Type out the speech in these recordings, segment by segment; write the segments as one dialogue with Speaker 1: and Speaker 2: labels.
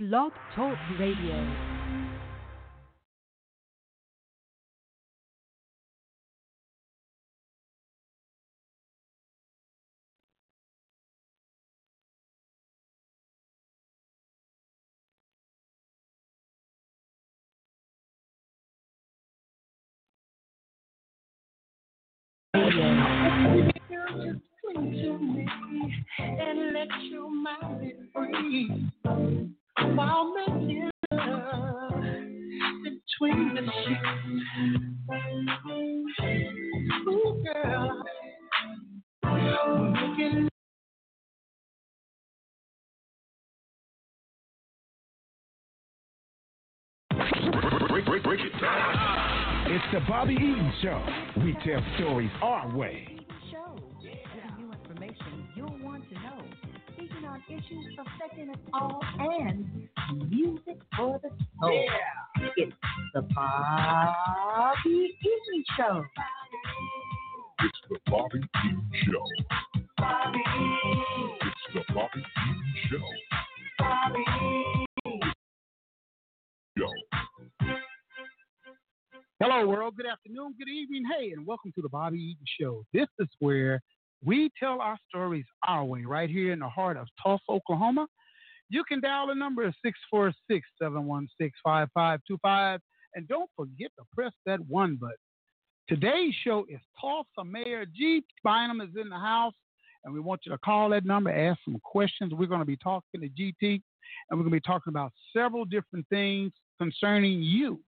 Speaker 1: Blog Talk Radio.
Speaker 2: Cling to me and let your mind be free.
Speaker 3: Break, it.
Speaker 4: It's the Bobby Eaton Show. We tell stories our way.
Speaker 5: show, giving you information you'll want to know, speaking on issues affecting us all, and music for the oh. soul. It's the Bobby Eaton Show.
Speaker 3: It's the Bobby Eaton Show. It's the Bobby Eaton Show. Show.
Speaker 6: Hello, world. Good afternoon, good evening. Hey, and welcome to the Bobby Eaton Show. This is where we tell our stories our way, right here in the heart of Tulsa, Oklahoma. You can dial the number 646 716 5525. And don't forget to press that one button. Today's show is Tulsa Mayor G. Bynum is in the house, and we want you to call that number, ask some questions. We're going to be talking to GT, and we're going to be talking about several different things concerning you.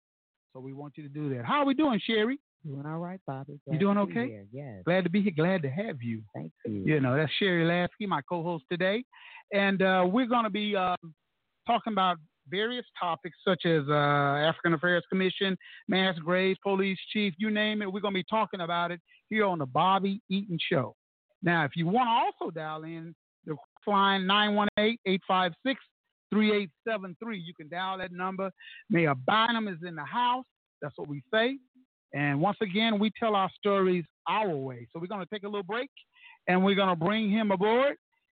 Speaker 6: So we want you to do that. How are we doing, Sherry?
Speaker 7: Doing all right, Bobby.
Speaker 6: You
Speaker 7: Glad
Speaker 6: doing okay?
Speaker 7: Yes.
Speaker 6: Glad to be here. Glad to have you.
Speaker 7: Thank you.
Speaker 6: You know, that's Sherry Lasky, my co-host today, and uh, we're going to be um, talking about various topics such as uh, African Affairs Commission, mass graves, police chief, you name it. We're going to be talking about it here on the Bobby Eaton Show. Now, if you want to also dial in, the line 918-856-3873. You can dial that number. Mayor Bynum is in the house. That's what we say. And once again, we tell our stories our way. So we're going to take a little break and we're going to bring him aboard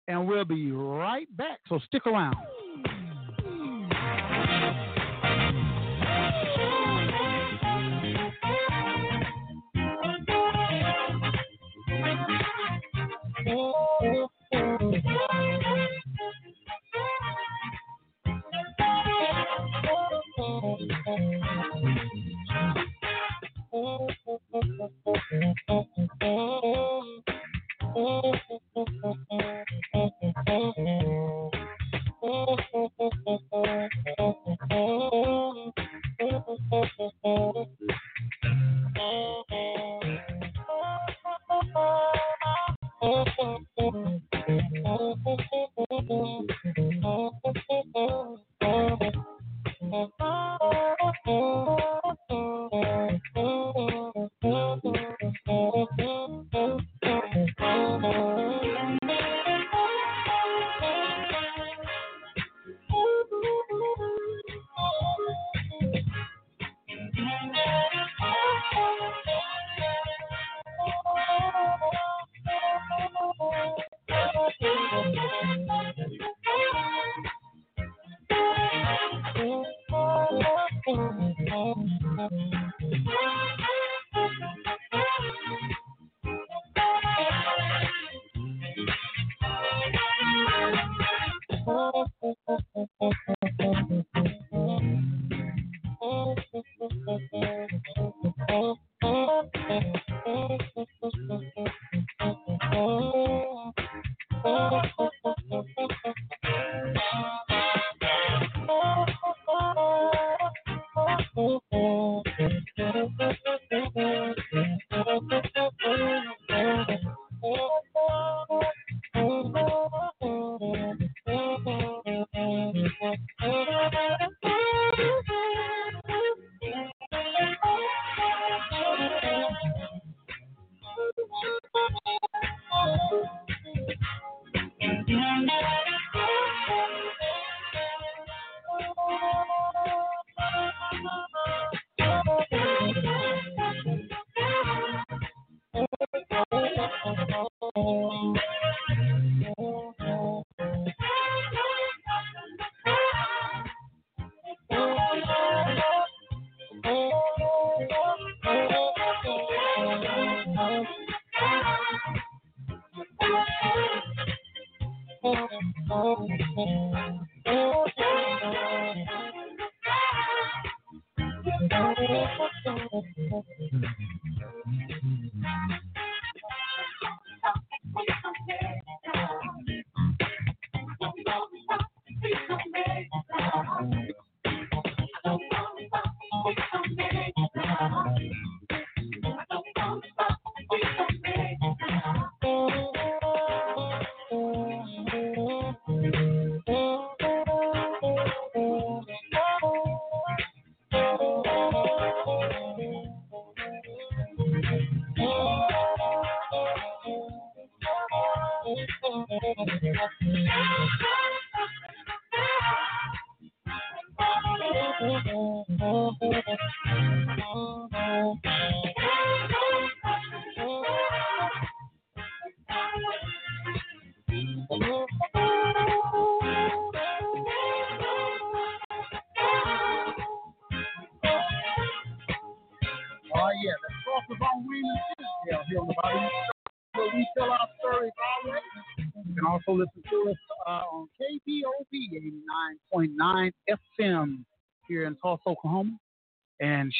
Speaker 6: and we'll be right back. So stick around. and oh.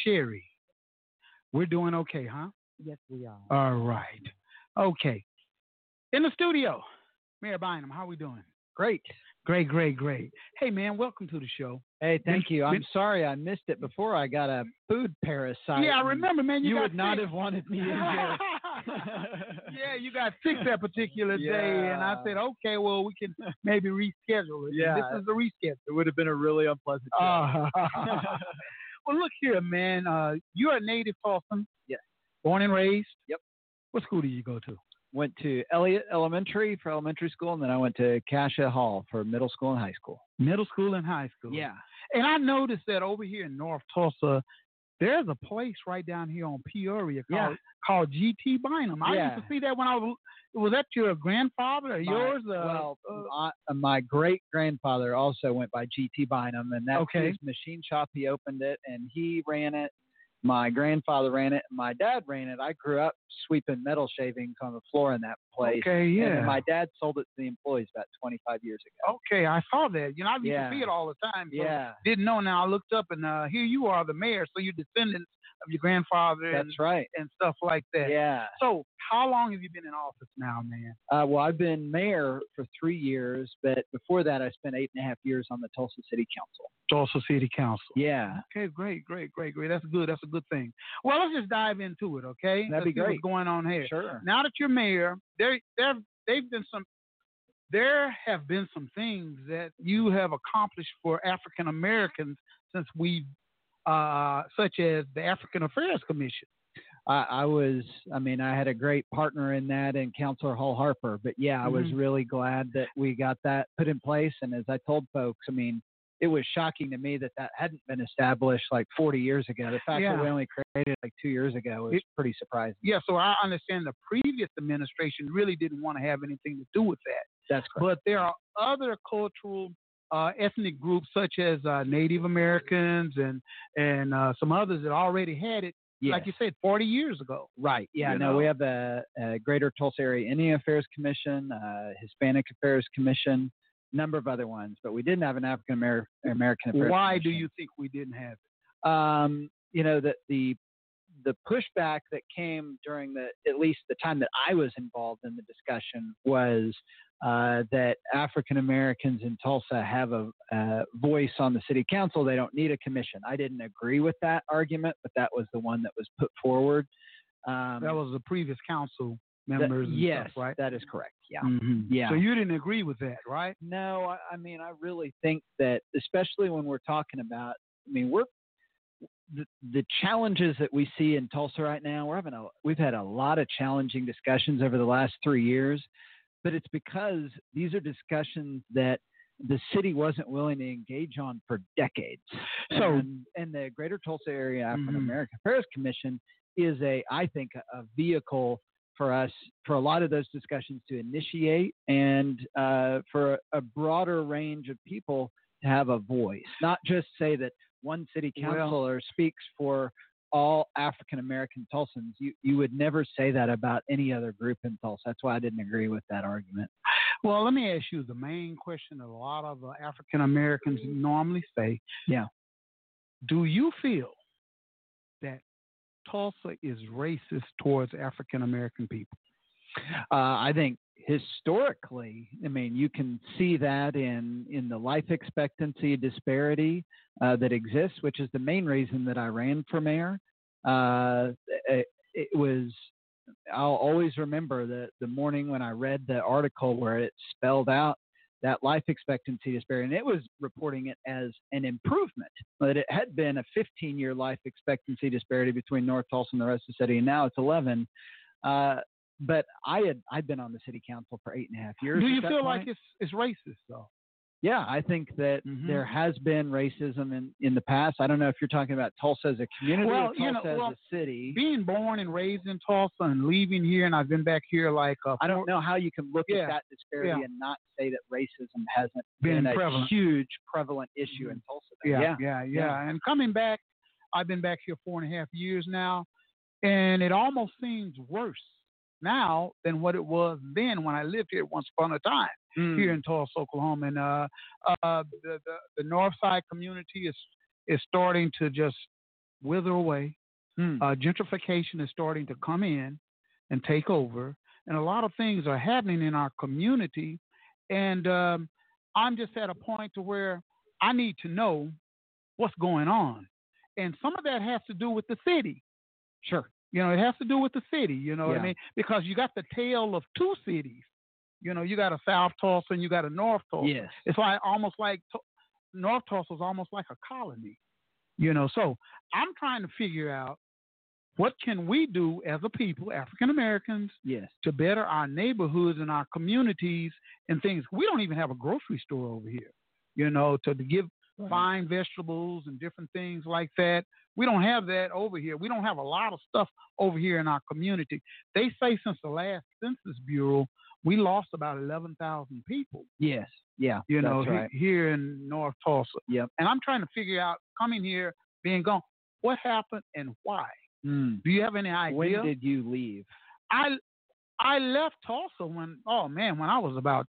Speaker 6: Sherry, we're doing okay, huh?
Speaker 1: Yes, we are.
Speaker 6: All right. Okay. In the studio, Mayor Bynum, how we doing?
Speaker 7: Great.
Speaker 6: Great, great, great. Hey man, welcome to the show.
Speaker 7: Hey, thank
Speaker 6: Been-
Speaker 7: you. I'm
Speaker 6: been-
Speaker 7: sorry I missed it before. I got a food parasite.
Speaker 6: yeah, I remember, man. You,
Speaker 7: You,
Speaker 6: got
Speaker 7: would not have wanted me in here.
Speaker 6: yeah, you got sick that particular day, and I said, okay, well, we can maybe reschedule it. And
Speaker 7: Yeah.
Speaker 6: this is the reschedule.
Speaker 7: It would have been a really unpleasant day.
Speaker 6: Uh, well, look here, man. Uh, you're a native Tulsan.
Speaker 7: Yes.
Speaker 6: Born and raised.
Speaker 7: Yep.
Speaker 6: What school did you go to?
Speaker 7: Went to Eliot Elementary for elementary school, and then I went to Cascia Hall for middle school and high school.
Speaker 6: Middle school and high school.
Speaker 7: Yeah.
Speaker 6: And I noticed that over here in North Tulsa, there's a place right down here on Peoria called
Speaker 7: Yeah.
Speaker 6: called GT Bynum. I
Speaker 7: Yeah.
Speaker 6: used to see that when I was. Was that your grandfather or
Speaker 7: My-
Speaker 6: yours? Uh,
Speaker 7: well,
Speaker 6: uh,
Speaker 7: my, my great grandfather also went by GT Bynum, and that's
Speaker 6: Okay.
Speaker 7: his machine shop. He opened it, and he ran it. My grandfather ran it, and my dad ran it. I grew up sweeping metal shavings on the floor in that place.
Speaker 6: okay, yeah.
Speaker 7: then my dad sold it to the employees about 25 years ago.
Speaker 6: Okay, I saw that. You know, I used
Speaker 7: Yeah.
Speaker 6: to see it all the time.
Speaker 7: Yeah,
Speaker 6: Didn't know. Now I looked up and uh, here you are, the mayor. So you're descendants of your grandfather and,
Speaker 7: that's right.
Speaker 6: and stuff like that.
Speaker 7: Yeah.
Speaker 6: So how long have you been in office now, man?
Speaker 7: Uh, well, I've been mayor for three years, but before that, I spent eight and a half years on the Tulsa City Council.
Speaker 6: Tulsa City Council.
Speaker 7: Yeah.
Speaker 6: Okay, great, great, great, great. That's good. That's a good thing. Well, let's just dive into it, okay?
Speaker 7: That'd
Speaker 6: Let's
Speaker 7: be great.
Speaker 6: What's going on here?
Speaker 7: Sure.
Speaker 6: Now that you're mayor, there, there, they've been some. There have been some things that you have accomplished for African Americans since we, uh, such as the African Affairs Commission.
Speaker 7: I, I was, I mean, I had a great partner in that and Councilor Hall Harper, but yeah, I was
Speaker 6: Mhm.
Speaker 7: really glad that we got that put in place. And as I told folks, I mean, it was shocking to me that that hadn't been established like 40 years ago. The fact
Speaker 6: Yeah.
Speaker 7: that we only created it like two years ago is
Speaker 6: It-
Speaker 7: pretty surprising.
Speaker 6: Yeah, so I understand the previous administration really didn't want to have anything to do with that.
Speaker 7: That's correct.
Speaker 6: But there are other cultural uh, ethnic groups such as uh, Native Americans and and uh, some others that already had it,
Speaker 7: Yes.
Speaker 6: like you said, 40 years ago.
Speaker 7: Right. Yeah.
Speaker 6: You
Speaker 7: no,
Speaker 6: know?
Speaker 7: we have the uh, Greater Tulsa Area Indian Affairs Commission, uh, Hispanic Affairs Commission, number of other ones, but we didn't have an African American.
Speaker 6: Why do you think we didn't have it?
Speaker 7: um, you know, that the the pushback that came during the at least the time that I was involved in the discussion was uh, that African Americans in Tulsa have a, uh voice on the city council. They don't need a commission. I didn't agree with that argument, but that was the one that was put forward. Um,
Speaker 6: That was the previous council members.
Speaker 7: yes,
Speaker 6: stuff, right?
Speaker 7: that is correct. Yeah.
Speaker 6: Mhm.
Speaker 7: Yeah.
Speaker 6: So you didn't agree with that, right?
Speaker 7: No, I, I mean, I really think that, especially when we're talking about, I mean, we're the, the challenges that we see in Tulsa right now. We're having a, we've had a lot of challenging discussions over the last three years, but it's because these are discussions that the city wasn't willing to engage on for decades.
Speaker 6: So-
Speaker 7: and, and the Greater Tulsa Area African
Speaker 6: Mhm.
Speaker 7: American Affairs Commission is a, I think, a vehicle for us for a lot of those discussions to initiate and uh, for a, broader range of people to have a voice, not just say that one city
Speaker 6: Well-
Speaker 7: councilor speaks for all African American Tulsans. You you would never say that about any other group in Tulsa. That's why I didn't agree with that argument.
Speaker 6: Well, let me ask you the main question that a lot of uh, African Americans normally say.
Speaker 7: Yeah.
Speaker 6: Do you feel that Tulsa is racist towards African American people?
Speaker 7: Uh, I think historically, I mean, you can see that in in the life expectancy disparity uh, that exists, which is the main reason that I ran for mayor. Uh, it, it was. I'll always remember the the morning when I read the article where it spelled out that life expectancy disparity, and it was reporting it as an improvement. But it had been a 15 year life expectancy disparity between North Tulsa and the rest of the city, and now it's 11. Uh, but I had I'd been on the city council for eight and a half years.
Speaker 6: Do you
Speaker 7: that
Speaker 6: feel like it's it's racist though?
Speaker 7: Yeah, I think that
Speaker 6: Mhm.
Speaker 7: there has been racism in in the past. I don't know if you're talking about Tulsa as a community
Speaker 6: Well,
Speaker 7: or
Speaker 6: you
Speaker 7: Tulsa
Speaker 6: know, well,
Speaker 7: as a city.
Speaker 6: Being born and raised in Tulsa and leaving here, and I've been back here like uh,
Speaker 7: I don't know how you can look
Speaker 6: Yeah,
Speaker 7: at that disparity
Speaker 6: yeah.
Speaker 7: and not say that racism hasn't
Speaker 6: Been
Speaker 7: been, a.
Speaker 6: Mm-hmm.
Speaker 7: huge prevalent issue in Tulsa.
Speaker 6: Yeah,
Speaker 7: yeah,
Speaker 6: yeah, yeah. And coming back, I've been back here four and a half years now, and it almost seems worse now than what it was then when I lived here once upon a time
Speaker 7: Mm.
Speaker 6: here in Tulsa, Oklahoma. And uh, uh, the, the the North Side community is is starting to just wither away.
Speaker 7: Mm.
Speaker 6: Uh, gentrification is starting to come in and take over, and a lot of things are happening in our community. And um, I'm just at a point to where I need to know what's going on, and some of that has to do with the city.
Speaker 7: Sure.
Speaker 6: You know, it has to do with the city. You know what I mean? Because you got the tale of two cities. You know, you got a South Tulsa and you got a North Tulsa.
Speaker 7: Yes.
Speaker 6: It's like almost like North Tulsa is almost like a colony. You know, so I'm trying to figure out what can we do as a people, African Americans,
Speaker 7: Yes.
Speaker 6: to better our neighborhoods and our communities and things. We don't even have a grocery store over here. You know, to, to give fine vegetables and different things like that. We don't have that over here. We don't have a lot of stuff over here in our community. They say since the last Census Bureau, we lost about 11,000 people,
Speaker 7: Yes. Yeah.
Speaker 6: you know,
Speaker 7: that's
Speaker 6: he- here in North Tulsa.
Speaker 7: Yep.
Speaker 6: And I'm trying to figure out, coming here, being gone, what happened and why?
Speaker 7: Mm.
Speaker 6: Do you have any idea?
Speaker 7: When did you leave?
Speaker 6: I I left Tulsa when oh man when I was about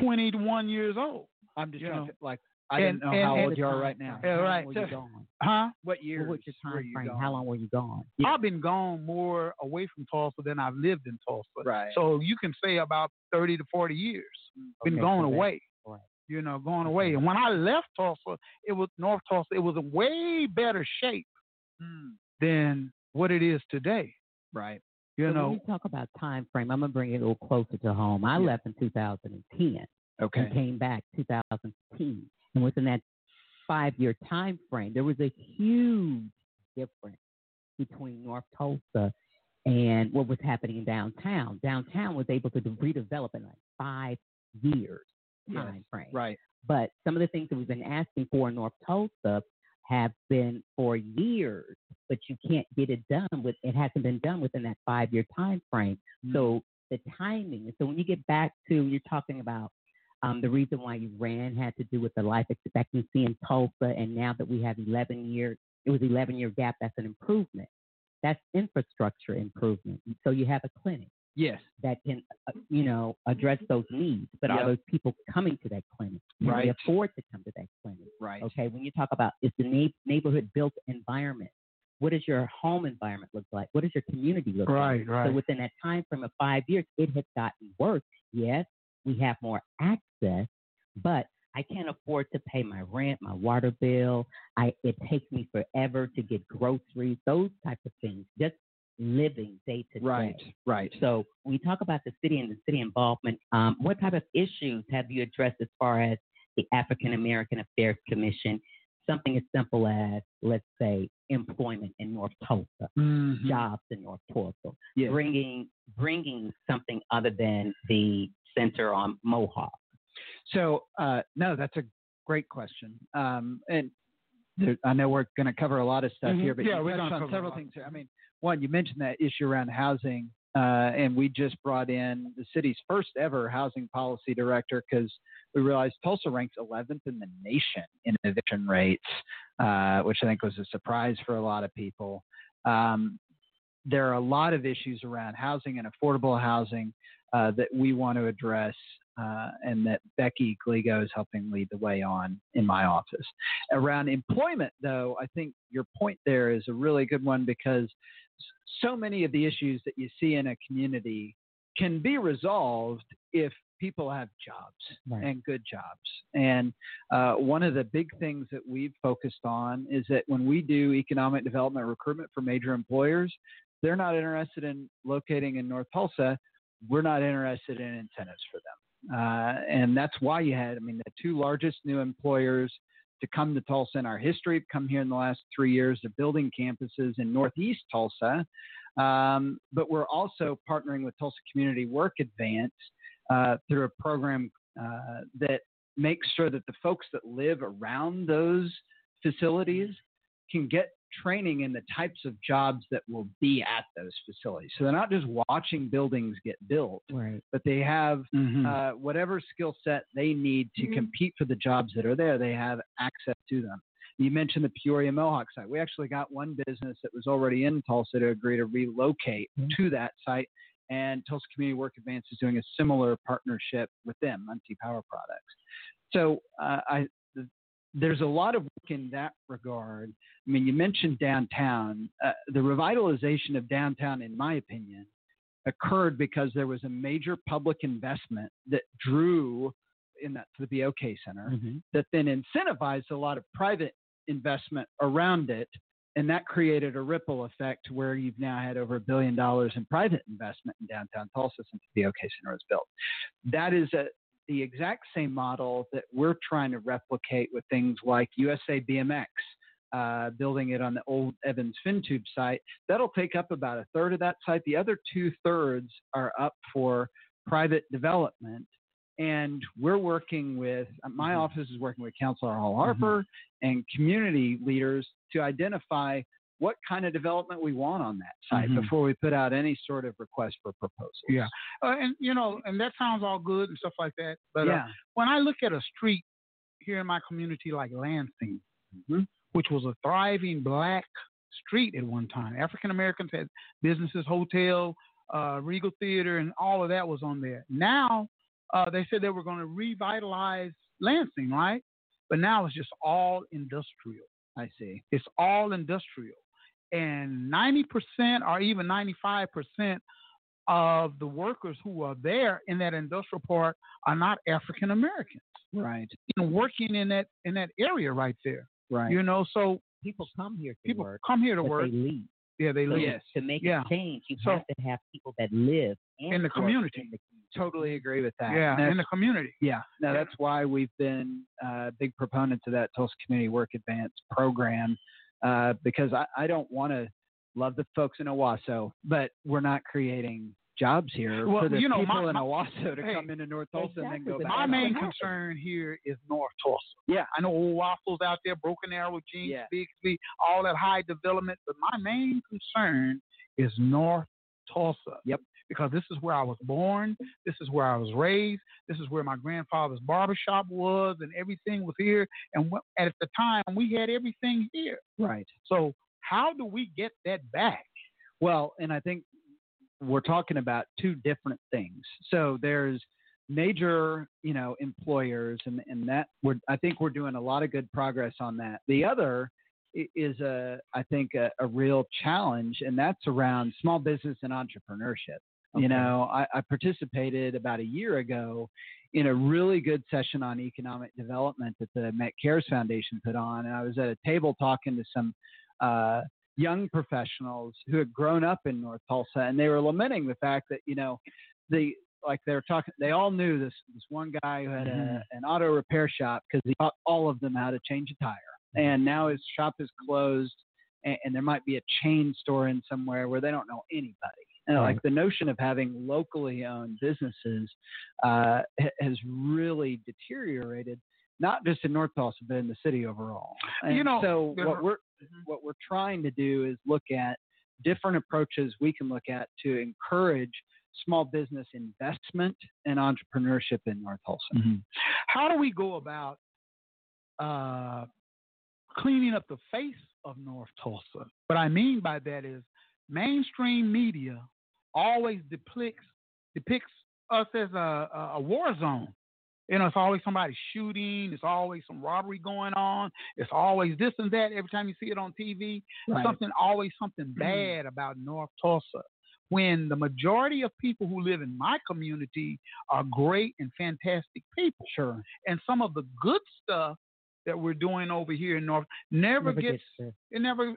Speaker 6: 21 years old.
Speaker 7: I'm just
Speaker 6: You
Speaker 7: trying
Speaker 6: know.
Speaker 7: to like. I
Speaker 6: And-
Speaker 7: didn't know
Speaker 6: and-
Speaker 7: how
Speaker 6: and
Speaker 7: old you are right now.
Speaker 6: Yeah,
Speaker 1: How long
Speaker 6: right.
Speaker 1: were you gone?
Speaker 6: Huh?
Speaker 7: What years?
Speaker 1: What was your time frame?
Speaker 7: gone?
Speaker 1: How long were you gone?
Speaker 7: Yeah.
Speaker 6: I've been gone more away from Tulsa than I've lived in Tulsa.
Speaker 7: Right.
Speaker 6: So you can say about 30 to 40 years. Been
Speaker 1: Okay,
Speaker 6: going
Speaker 1: so
Speaker 6: away.
Speaker 1: right.
Speaker 6: You know, going away. And when I left Tulsa, it was North Tulsa. It was in way better shape
Speaker 7: Mm.
Speaker 6: than what it is today.
Speaker 7: Right.
Speaker 6: You
Speaker 1: So
Speaker 6: know,
Speaker 1: when you talk about time frame, I'm gonna bring it a little closer to home. I
Speaker 7: Yeah.
Speaker 1: left in 2010 and
Speaker 7: Okay.
Speaker 1: came back 2015, and within that five-year time frame, there was a huge difference between North Tulsa and what was happening in downtown. Downtown was able to redevelop in like five years
Speaker 7: Yes.
Speaker 1: frame.
Speaker 7: Right.
Speaker 1: But some of the things that we've been asking for in North Tulsa have been for years, but you can't get it done with it hasn't been done within that five year time frame.
Speaker 7: Mm.
Speaker 1: So the timing. So when you get back to you're talking about um, the reason why you ran had to do with the life expectancy in Tulsa, and now that we have 11 years, it was 11 year gap. That's an improvement. That's infrastructure improvement. So you have a clinic
Speaker 7: Yes.
Speaker 1: that can, uh, you know, address those needs. But
Speaker 7: Yep.
Speaker 1: are those people coming to that clinic? Can
Speaker 7: Right.
Speaker 1: they afford to come to that clinic?
Speaker 7: Right.
Speaker 1: Okay. When you talk about is the na- neighborhood built environment, what does your home environment look like? What does your community look like?
Speaker 6: right, right.
Speaker 1: So within that time frame of five years, it has gotten worse. Yes, we have more access, but I can't afford to pay my rent, my water bill. I it takes me forever to get groceries, those type of things. Just living day to day.
Speaker 7: Right. Right.
Speaker 1: So when we talk about the city and the city involvement, um, what type of issues have you addressed as far as the African American Affairs Commission? Something as simple as, let's say, employment in North Tulsa,
Speaker 7: Mhm.
Speaker 1: jobs in North Tulsa,
Speaker 7: Yes.
Speaker 1: bringing bringing something other than the center on Mohawk.
Speaker 7: So, uh, no, that's a great question. Um, and there, I know we're going to cover a lot of stuff
Speaker 1: Mhm.
Speaker 7: here, but
Speaker 6: Yeah,
Speaker 7: you
Speaker 6: we're
Speaker 7: touched on several things. here. I mean, one, you mentioned that issue around housing, uh, and we just brought in the city's first ever housing policy director because we realized Tulsa ranks 11th in the nation in eviction rates, uh, which I think was a surprise for a lot of people. Um, there are a lot of issues around housing and affordable housing. uh, that we want to address. Uh, and that Becky Gligo is helping lead the way on in my office. Around employment, though, I think your point there is a really good one because so many of the issues that you see in a community can be resolved if people have jobs
Speaker 1: Right.
Speaker 7: and good jobs. And uh, one of the big things that we've focused on is that when we do economic development recruitment for major employers, they're not interested in locating in North Tulsa. We're not interested in incentives for them. Uh, and that's why you had, I mean, the two largest new employers to come to Tulsa in our history have come here in the last three years. They're building campuses in Northeast Tulsa. Um, but we're also partnering with Tulsa Community Work Advance uh, through a program uh, that makes sure that the folks that live around those facilities can get training in the types of jobs that will be at those facilities. So they're not just watching buildings get built,
Speaker 1: Right.
Speaker 7: but they have
Speaker 6: Mhm.
Speaker 7: uh, whatever skill set they need to compete for the jobs that are there, they have access to them. You mentioned the Peoria Mohawk site. We actually got one business that was already in Tulsa to agree to relocate to that site, and Tulsa Community Work Advance is doing a similar partnership with them, Muncie Power Products. So uh, I, there's a lot of work in that regard. I mean, you mentioned downtown. Uh, the revitalization of downtown, in my opinion, occurred because there was a major public investment that drew in that to the BOK Center
Speaker 1: Mhm.
Speaker 7: that then incentivized a lot of private investment around it. And that created a ripple effect where you've now had over a billion dollars in private investment in downtown Tulsa since the BOK Center was built. That is a, the exact same model that we're trying to replicate with things like USA BMX, uh, building it on the old Evans FinTube site. That'll take up about a third of that site. The other two thirds are up for private development. And we're working with, uh, my office is working with Councilor Hall Harper and community leaders to identify what kind of development we want on that site
Speaker 6: Mhm.
Speaker 7: before we put out any sort of request for proposals.
Speaker 6: Yeah. Uh, and you know, and that sounds all good and stuff like that. But uh,
Speaker 7: yeah.
Speaker 6: when I look at a street here in my community like Lansing,
Speaker 7: Mhm.
Speaker 6: which was a thriving black street at one time, African Americans had businesses, hotel, uh, Regal Theater, and all of that was on there. Now uh, they said they were going to revitalize Lansing, right? But now it's just all industrial.
Speaker 7: I see.
Speaker 6: It's all industrial. And 90% or even 95% of the workers who are there in that industrial park are not African Americans
Speaker 7: Right.
Speaker 6: and working in that in that area right there.
Speaker 7: Right.
Speaker 6: You know, so
Speaker 1: People come here to
Speaker 6: people
Speaker 1: work,
Speaker 6: come here to
Speaker 1: but
Speaker 6: work.
Speaker 1: they leave.
Speaker 6: yeah, they
Speaker 1: So
Speaker 6: live.
Speaker 7: Yes.
Speaker 1: To make
Speaker 6: Yeah.
Speaker 1: a change, you
Speaker 6: So-
Speaker 1: have to have people that live
Speaker 6: In the community.
Speaker 1: in the community.
Speaker 7: totally agree with that.
Speaker 6: Yeah, in the community.
Speaker 7: yeah. No,
Speaker 6: Yeah.
Speaker 7: that's why we've been uh, big proponents of that Tulsa Community Work Advance program uh, because I, I don't want to love the folks in Owasso, but we're not creating jobs here
Speaker 6: Well,
Speaker 7: for the
Speaker 6: you know,
Speaker 7: people
Speaker 6: my-
Speaker 7: in Owasso to
Speaker 6: hey,
Speaker 7: come into North Tulsa and then go back.
Speaker 6: My main concern here is North Tulsa.
Speaker 7: Yeah.
Speaker 6: I know old waffles out there, Broken Arrow, Jenks,
Speaker 7: Yeah.
Speaker 6: Bixby, all that high development, but my main concern is North Tulsa.
Speaker 7: Yep.
Speaker 6: Because this is where I was born, this is where I was raised, this is where my grandfather's barbershop was, and everything was here. And at the time, we had everything here.
Speaker 7: Right.
Speaker 6: So how do we get that back?
Speaker 7: Well, and I think we're talking about two different things. So there's major, you know, employers, and and that we're I think we're doing a lot of good progress on that. The other is a I think a, a real challenge, and that's around small business and entrepreneurship. You know, I, I participated about a year ago in a really good session on economic development that the Met Cares Foundation put on, and I was at a table talking to some uh, young professionals who had grown up in North Tulsa, and they were lamenting the fact that you know the like they were talking. They all knew this this one guy who had a, an auto repair shop because he taught all of them how to change a tire, and now his shop is closed, and, and there might be a chain store in somewhere where they don't know anybody. And like the notion of having locally owned businesses uh, has really deteriorated, not just in North Tulsa, but in the city overall. And
Speaker 6: You know,
Speaker 7: so what we're what we're trying to do is look at different approaches we can look at to encourage small business investment and entrepreneurship in North Tulsa.
Speaker 6: How do we go about uh, cleaning up the face of North Tulsa? What I mean by that is mainstream media always depicts depicts us as a, a, war zone. You know, it's always somebody shooting. It's always some robbery going on. It's always this and that. Every time you see it on TV,
Speaker 7: Right.
Speaker 6: something always something mm-hmm. bad about North Tulsa. When the majority of people who live in my community are great and fantastic people,
Speaker 7: Sure.
Speaker 6: and some of the good stuff that we're doing over here in North never,
Speaker 1: Never
Speaker 6: gets,
Speaker 1: to-
Speaker 6: it never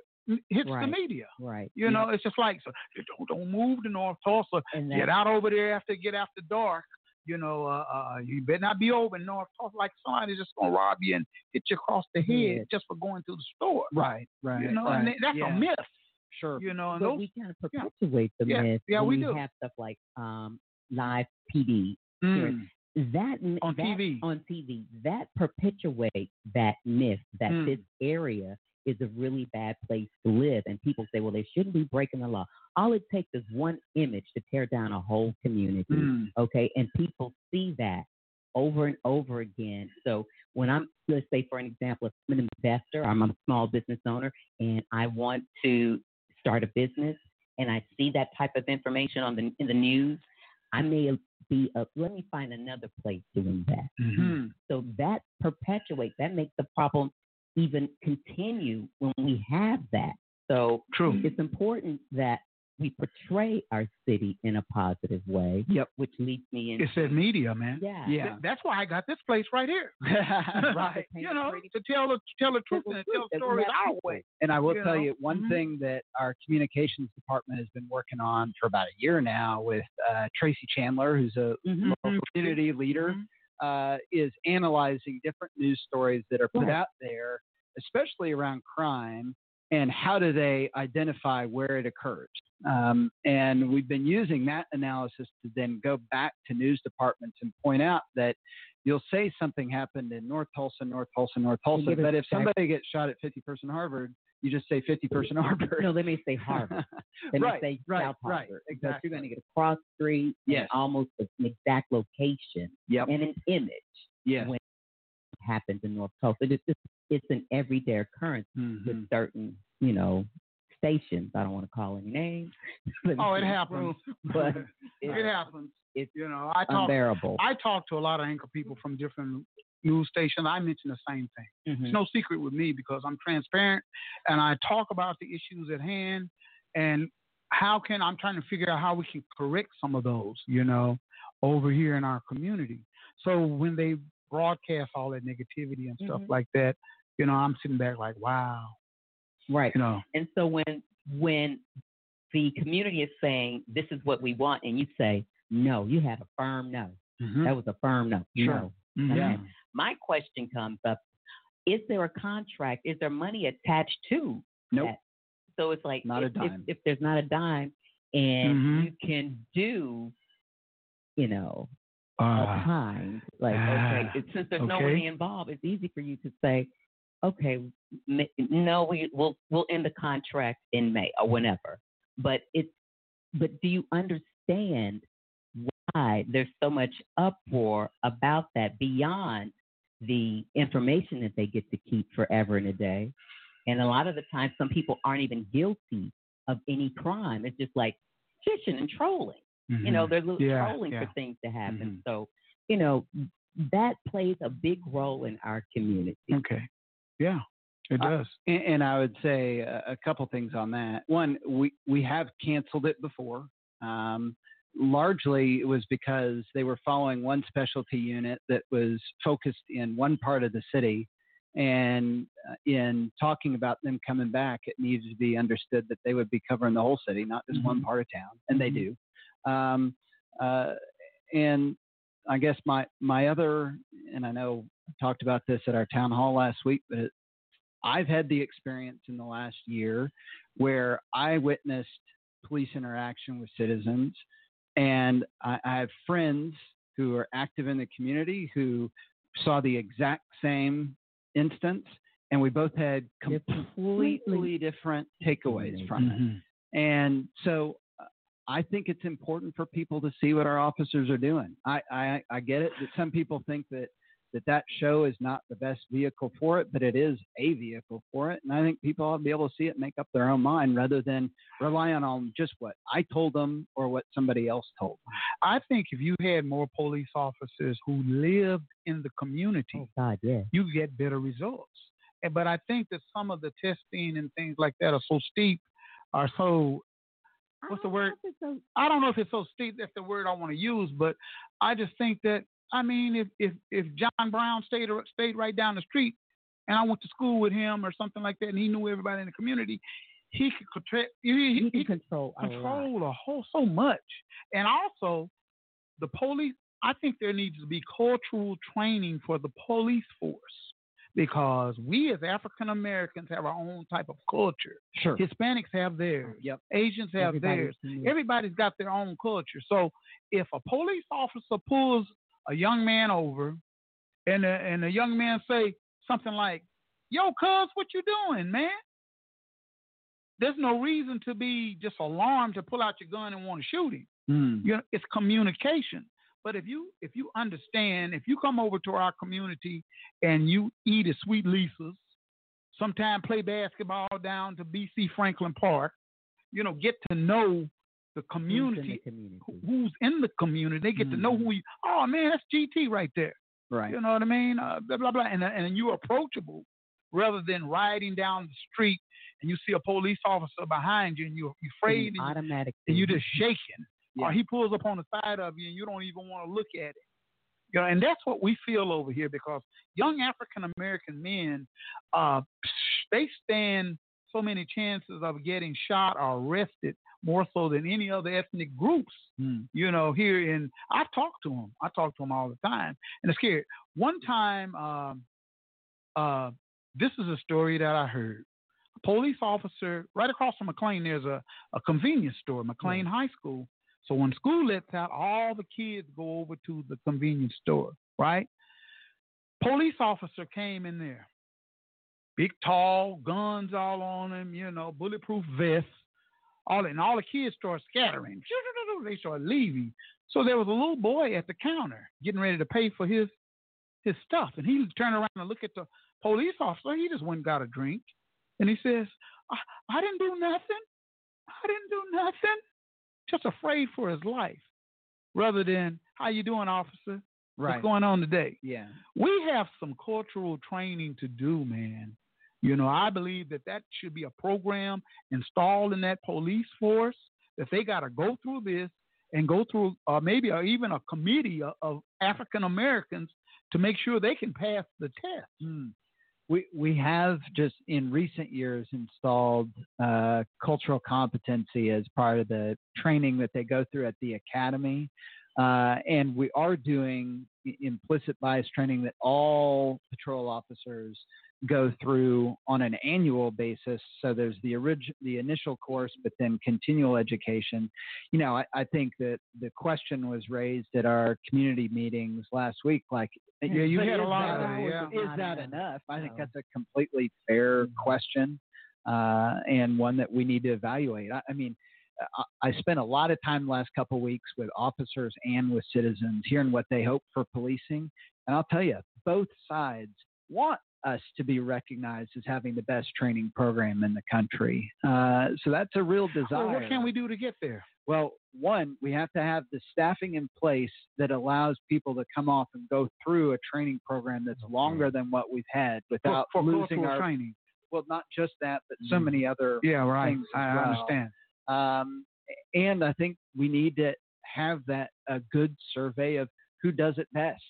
Speaker 6: hits the media.
Speaker 1: right.
Speaker 6: You know, it's just like so, don't don't move to North Tulsa. Get out over there after get after dark. You know, uh, uh, you better not be over in North Tulsa like somebody's just gonna rob you and hit you across the head
Speaker 1: Yeah.
Speaker 6: just for going to the store.
Speaker 7: Right. Right.
Speaker 6: You know,
Speaker 7: right.
Speaker 6: and that's
Speaker 7: yeah.
Speaker 6: a myth.
Speaker 7: Sure.
Speaker 6: You know, and
Speaker 1: but
Speaker 6: those
Speaker 1: we kind of perpetuate the myth.
Speaker 6: Yeah,
Speaker 1: when
Speaker 6: we do.
Speaker 1: have stuff like um, live PD.
Speaker 6: Mm.
Speaker 1: That
Speaker 6: On
Speaker 1: that-
Speaker 6: TV.
Speaker 1: on TV that perpetuates that myth that
Speaker 6: Mm.
Speaker 1: this area is a really bad place to live, and people say, well, they shouldn't be breaking the law. All it takes is one image to tear down a whole community.
Speaker 6: Mm.
Speaker 1: Okay, and people see that over and over again. So when I'm, let's say, for an example, if I'm an investor, I'm a small business owner, and I want to start a business, and I see that type of information on the in the news, I may be, let me find another place to invest.
Speaker 6: Mm.
Speaker 1: So that perpetuates, that makes the problem even continue when we have that. So
Speaker 6: True.
Speaker 1: it's important that we portray our city in a positive way.
Speaker 7: Yep.
Speaker 1: Which leads me into
Speaker 6: It's that media, man.
Speaker 1: yeah.
Speaker 7: Yeah.
Speaker 6: Th- That's why I got this place right here.
Speaker 7: right.
Speaker 6: you know, to tell the tell the truth and tell
Speaker 1: that we
Speaker 6: stories our way.
Speaker 7: And I will
Speaker 6: You
Speaker 7: tell
Speaker 6: know?
Speaker 7: you one
Speaker 6: Mhm.
Speaker 7: thing that our communications department has been working on for about a year now with uh, Tracy Chandler, who's a
Speaker 1: Mhm.
Speaker 7: local community leader,
Speaker 6: Mhm.
Speaker 7: Uh, is analyzing different news stories that are put out there, especially around crime, and how do they identify where it occurs. Um, and we've been using that analysis to then go back to news departments and point out that you'll say something happened in North Tulsa, North Tulsa, North Tulsa, but if somebody gets shot at 50 person Harvard, you just say 50 person Harvard.
Speaker 1: No, they may say Harvard. They may say
Speaker 7: right,
Speaker 1: South
Speaker 7: right,
Speaker 1: Harvard. But
Speaker 7: exactly.
Speaker 1: you're going to get a cross street
Speaker 7: Yes.
Speaker 1: almost an exact location
Speaker 7: Yep.
Speaker 1: and an image
Speaker 7: Yes.
Speaker 1: when it happens in North Tulsa. It's just, it's an everyday occurrence
Speaker 7: Mhm.
Speaker 1: with certain, you know, stations. I don't want to call any names.
Speaker 6: Oh, it happens.
Speaker 1: But
Speaker 6: it
Speaker 1: it's,
Speaker 6: happens.
Speaker 1: it's
Speaker 6: You know, I talk
Speaker 1: unbearable.
Speaker 6: I talk to a lot of anchor people from different news stations. I mention the same thing.
Speaker 1: Mhm.
Speaker 6: It's no secret with me because I'm transparent and I talk about the issues at hand and how can I'm trying to figure out how we can correct some of those, you know, over here in our community. So when they broadcast all that negativity and stuff
Speaker 1: Mhm.
Speaker 6: like that, you know, I'm sitting back like, wow,
Speaker 1: Right.
Speaker 6: you know.
Speaker 1: And so when when the community is saying this is what we want, and you say no, you had a firm no.
Speaker 6: Mhm.
Speaker 1: That was a firm no.
Speaker 6: Sure.
Speaker 1: No.
Speaker 7: Yeah.
Speaker 1: My question comes up: Is there a contract? Is there money attached to
Speaker 7: Nope.
Speaker 1: that? So it's like
Speaker 7: Not
Speaker 1: if, if-
Speaker 7: dime.
Speaker 1: If, there's not a dime, and
Speaker 6: Mhm.
Speaker 1: you can do, you know, a
Speaker 6: Uh,
Speaker 1: kind like
Speaker 6: ah,
Speaker 1: okay, it, since there's no
Speaker 6: okay.
Speaker 1: money involved, it's easy for you to say, okay, m- no, we will we'll end the contract in May or whenever. But it's but do you understand there's so much uproar about that beyond the information that they get to keep forever and a day? And a lot of the time, some people aren't even guilty of any crime. It's just like fishing and trolling. You know, they're little
Speaker 6: Mm-hmm. Yeah,
Speaker 1: trolling
Speaker 6: yeah.
Speaker 1: for things to happen.
Speaker 6: Mhm.
Speaker 1: So, you know, that plays a big role in our community.
Speaker 6: okay. Yeah, it
Speaker 7: Uh,
Speaker 6: does.
Speaker 7: And, and I would say a, a couple things on that. One, we, we have canceled it before. Um, largely, it was because they were following one specialty unit that was focused in one part of the city. And uh, in talking about them coming back, it needed to be understood that they would be covering the whole city, not just one part of town. And they do. Um, uh, and I guess my, my other, and I know I talked about this at our town hall last week, but it, I've had the experience in the last year where I witnessed police interaction with citizens, and I, I have friends who are active in the community who saw the exact same instance, and we both had
Speaker 1: Different-
Speaker 7: completely different takeaways from it.
Speaker 6: Mhm.
Speaker 7: And so uh, I think it's important for people to see what our officers are doing. I, I, I get it that some people think that that that show is not the best vehicle for it, but it is a vehicle for it. And I think people ought to be able to see it and make up their own mind rather than relying on just what I told them or what somebody else told them.
Speaker 6: I think if you had more police officers who lived in the community,
Speaker 1: Oh God, yeah.
Speaker 6: you get better results. But I think that some of the testing and things like that are so steep, are so What's the word? I don't know if it's so steep that's the word I want to use, but I just think that I mean if if if John Brown stayed uh, stayed right down the street and I went to school with him or something like that and he knew everybody in the community, he could control he, he, he
Speaker 1: control a lot.
Speaker 6: control a whole so much. And also the police I think there needs to be cultural training for the police force because we as African Americans have our own type of culture.
Speaker 7: Sure.
Speaker 6: Hispanics have theirs.
Speaker 7: Yep.
Speaker 6: Asians have
Speaker 1: Everybody
Speaker 6: theirs. Everybody's got their own culture. So if a police officer pulls a young man over and the, and the young man say something like, yo, cuz, what you doing, man? There's no reason to be just alarmed to pull out your gun and want to shoot him.
Speaker 7: Hmm.
Speaker 6: You know, it's communication. But if you if you understand, if you come over to our community and you eat at Sweet Lisa's, sometime play basketball down to BC Franklin Park, you know, get to know the
Speaker 1: Who's in
Speaker 6: community,
Speaker 1: the community.
Speaker 6: who- who's in the community. They get to know who you. Oh man, that's GT right there.
Speaker 7: Right.
Speaker 6: You know what I mean? Uh, blah blah blah. And and you're approachable rather than riding down the street and you see a police officer behind you and you're, you're afraid and, you-
Speaker 1: automatic.
Speaker 6: and you're just shaking.
Speaker 7: Yeah.
Speaker 6: Or he pulls up on the side of you and you don't even want to look at it. You know, and that's what we feel over here because young African American men, uh, they stand so many chances of getting shot or arrested more so than any other ethnic groups.
Speaker 7: Hmm.
Speaker 6: You know, here in I've talked to them. I talk to them all the time, and it's scary. One time, um, uh, this is a story that I heard. A police officer right across from McLain. There's a, a convenience store, McLain High School. So when school lets out, all the kids go over to the convenience store, right? Police officer came in there. Big, tall, guns all on him, you know, bulletproof vest. All and all the kids start scattering. They start leaving. So there was a little boy at the counter getting ready to pay for his his stuff, and he turned around and looked at the police officer. He just went and got a drink, and he says, "I, I didn't do nothing. I didn't do nothing." Just afraid for his life, rather than "How you doing, officer?
Speaker 7: Right.
Speaker 6: What's going on today?"
Speaker 7: Yeah.
Speaker 6: we have some cultural training to do, man. You know, I believe that that should be a program installed in that police force that they got to go through this and go through, uh, maybe or even a committee of, of African Americans to make sure they can pass the test.
Speaker 7: Hmm. We we have just in recent years installed uh, cultural competency as part of the training that they go through at the academy, uh, and we are doing implicit bias training that all patrol officers go through on an annual basis. So there's the orig- the initial course, but then continual education. You know, I, I think that the question was raised at our community meetings last week, like
Speaker 6: Yeah, you had a
Speaker 7: is
Speaker 6: lot of
Speaker 7: that-
Speaker 6: that, yeah.
Speaker 7: Is that
Speaker 1: enough.
Speaker 7: enough? I think that's a completely fair
Speaker 6: Mm-hmm.
Speaker 7: question, uh, and one that we need to evaluate. I, I mean, I, I spent a lot of time the last couple of weeks with officers and with citizens, hearing what they hope for policing, and I'll tell you, both sides want us to be recognized as having the best training program in the country. Uh, so that's a real desire.
Speaker 6: Well, what can we do to get there?
Speaker 7: Well, one, we have to have the staffing in place that allows people to come off and go through a training program that's longer than what we've had without
Speaker 6: for
Speaker 7: losing
Speaker 6: cultural
Speaker 7: our.
Speaker 6: training.
Speaker 7: Well, not just that, but so many other.
Speaker 6: Yeah, right.
Speaker 7: things
Speaker 6: I
Speaker 7: well.
Speaker 6: understand.
Speaker 7: Um, and I think we need to have that a good survey of who does it best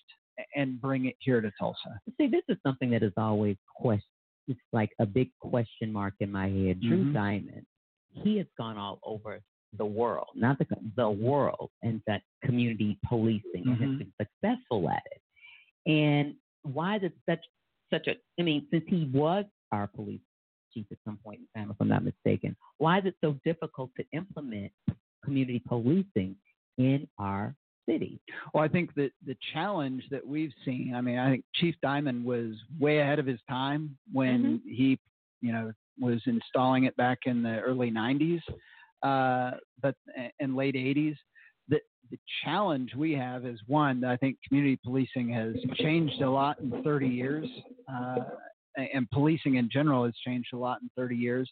Speaker 7: and bring it here to Tulsa.
Speaker 1: See, this is something that is always question. It's like a big question mark in my head. Drew
Speaker 7: Mhm.
Speaker 1: Diamond, he has gone all over the world, not the the world, and that community policing, and has been successful at it. And why is it such such a? I mean, since he was our police chief at some point in time, if I'm not mistaken, why is it so difficult to implement community policing in our city?
Speaker 7: Well, I think that the challenge that we've seen, I mean, I think Chief Diamond was way ahead of his time when he, you know, was installing it back in the early 90s, uh, but and late 80s. The the challenge we have is one, I think community policing has changed a lot in 30 years, uh, and policing in general has changed a lot in 30 years.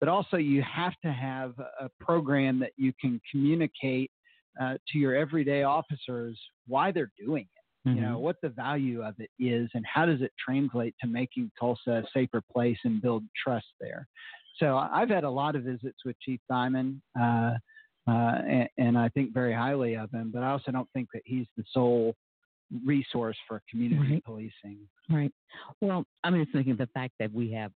Speaker 7: But also, you have to have a program that you can communicate uh, to your everyday officers why they're doing it. You know what the value of it is, and how does it translate to making Tulsa a safer place and build trust there. So I've had a lot of visits with Chief Diamond. Uh, uh, and, and I think very highly of him. But I also don't think that he's the sole resource for community
Speaker 1: Right.
Speaker 7: policing.
Speaker 1: Right. Well, I'm just thinking of the fact that we have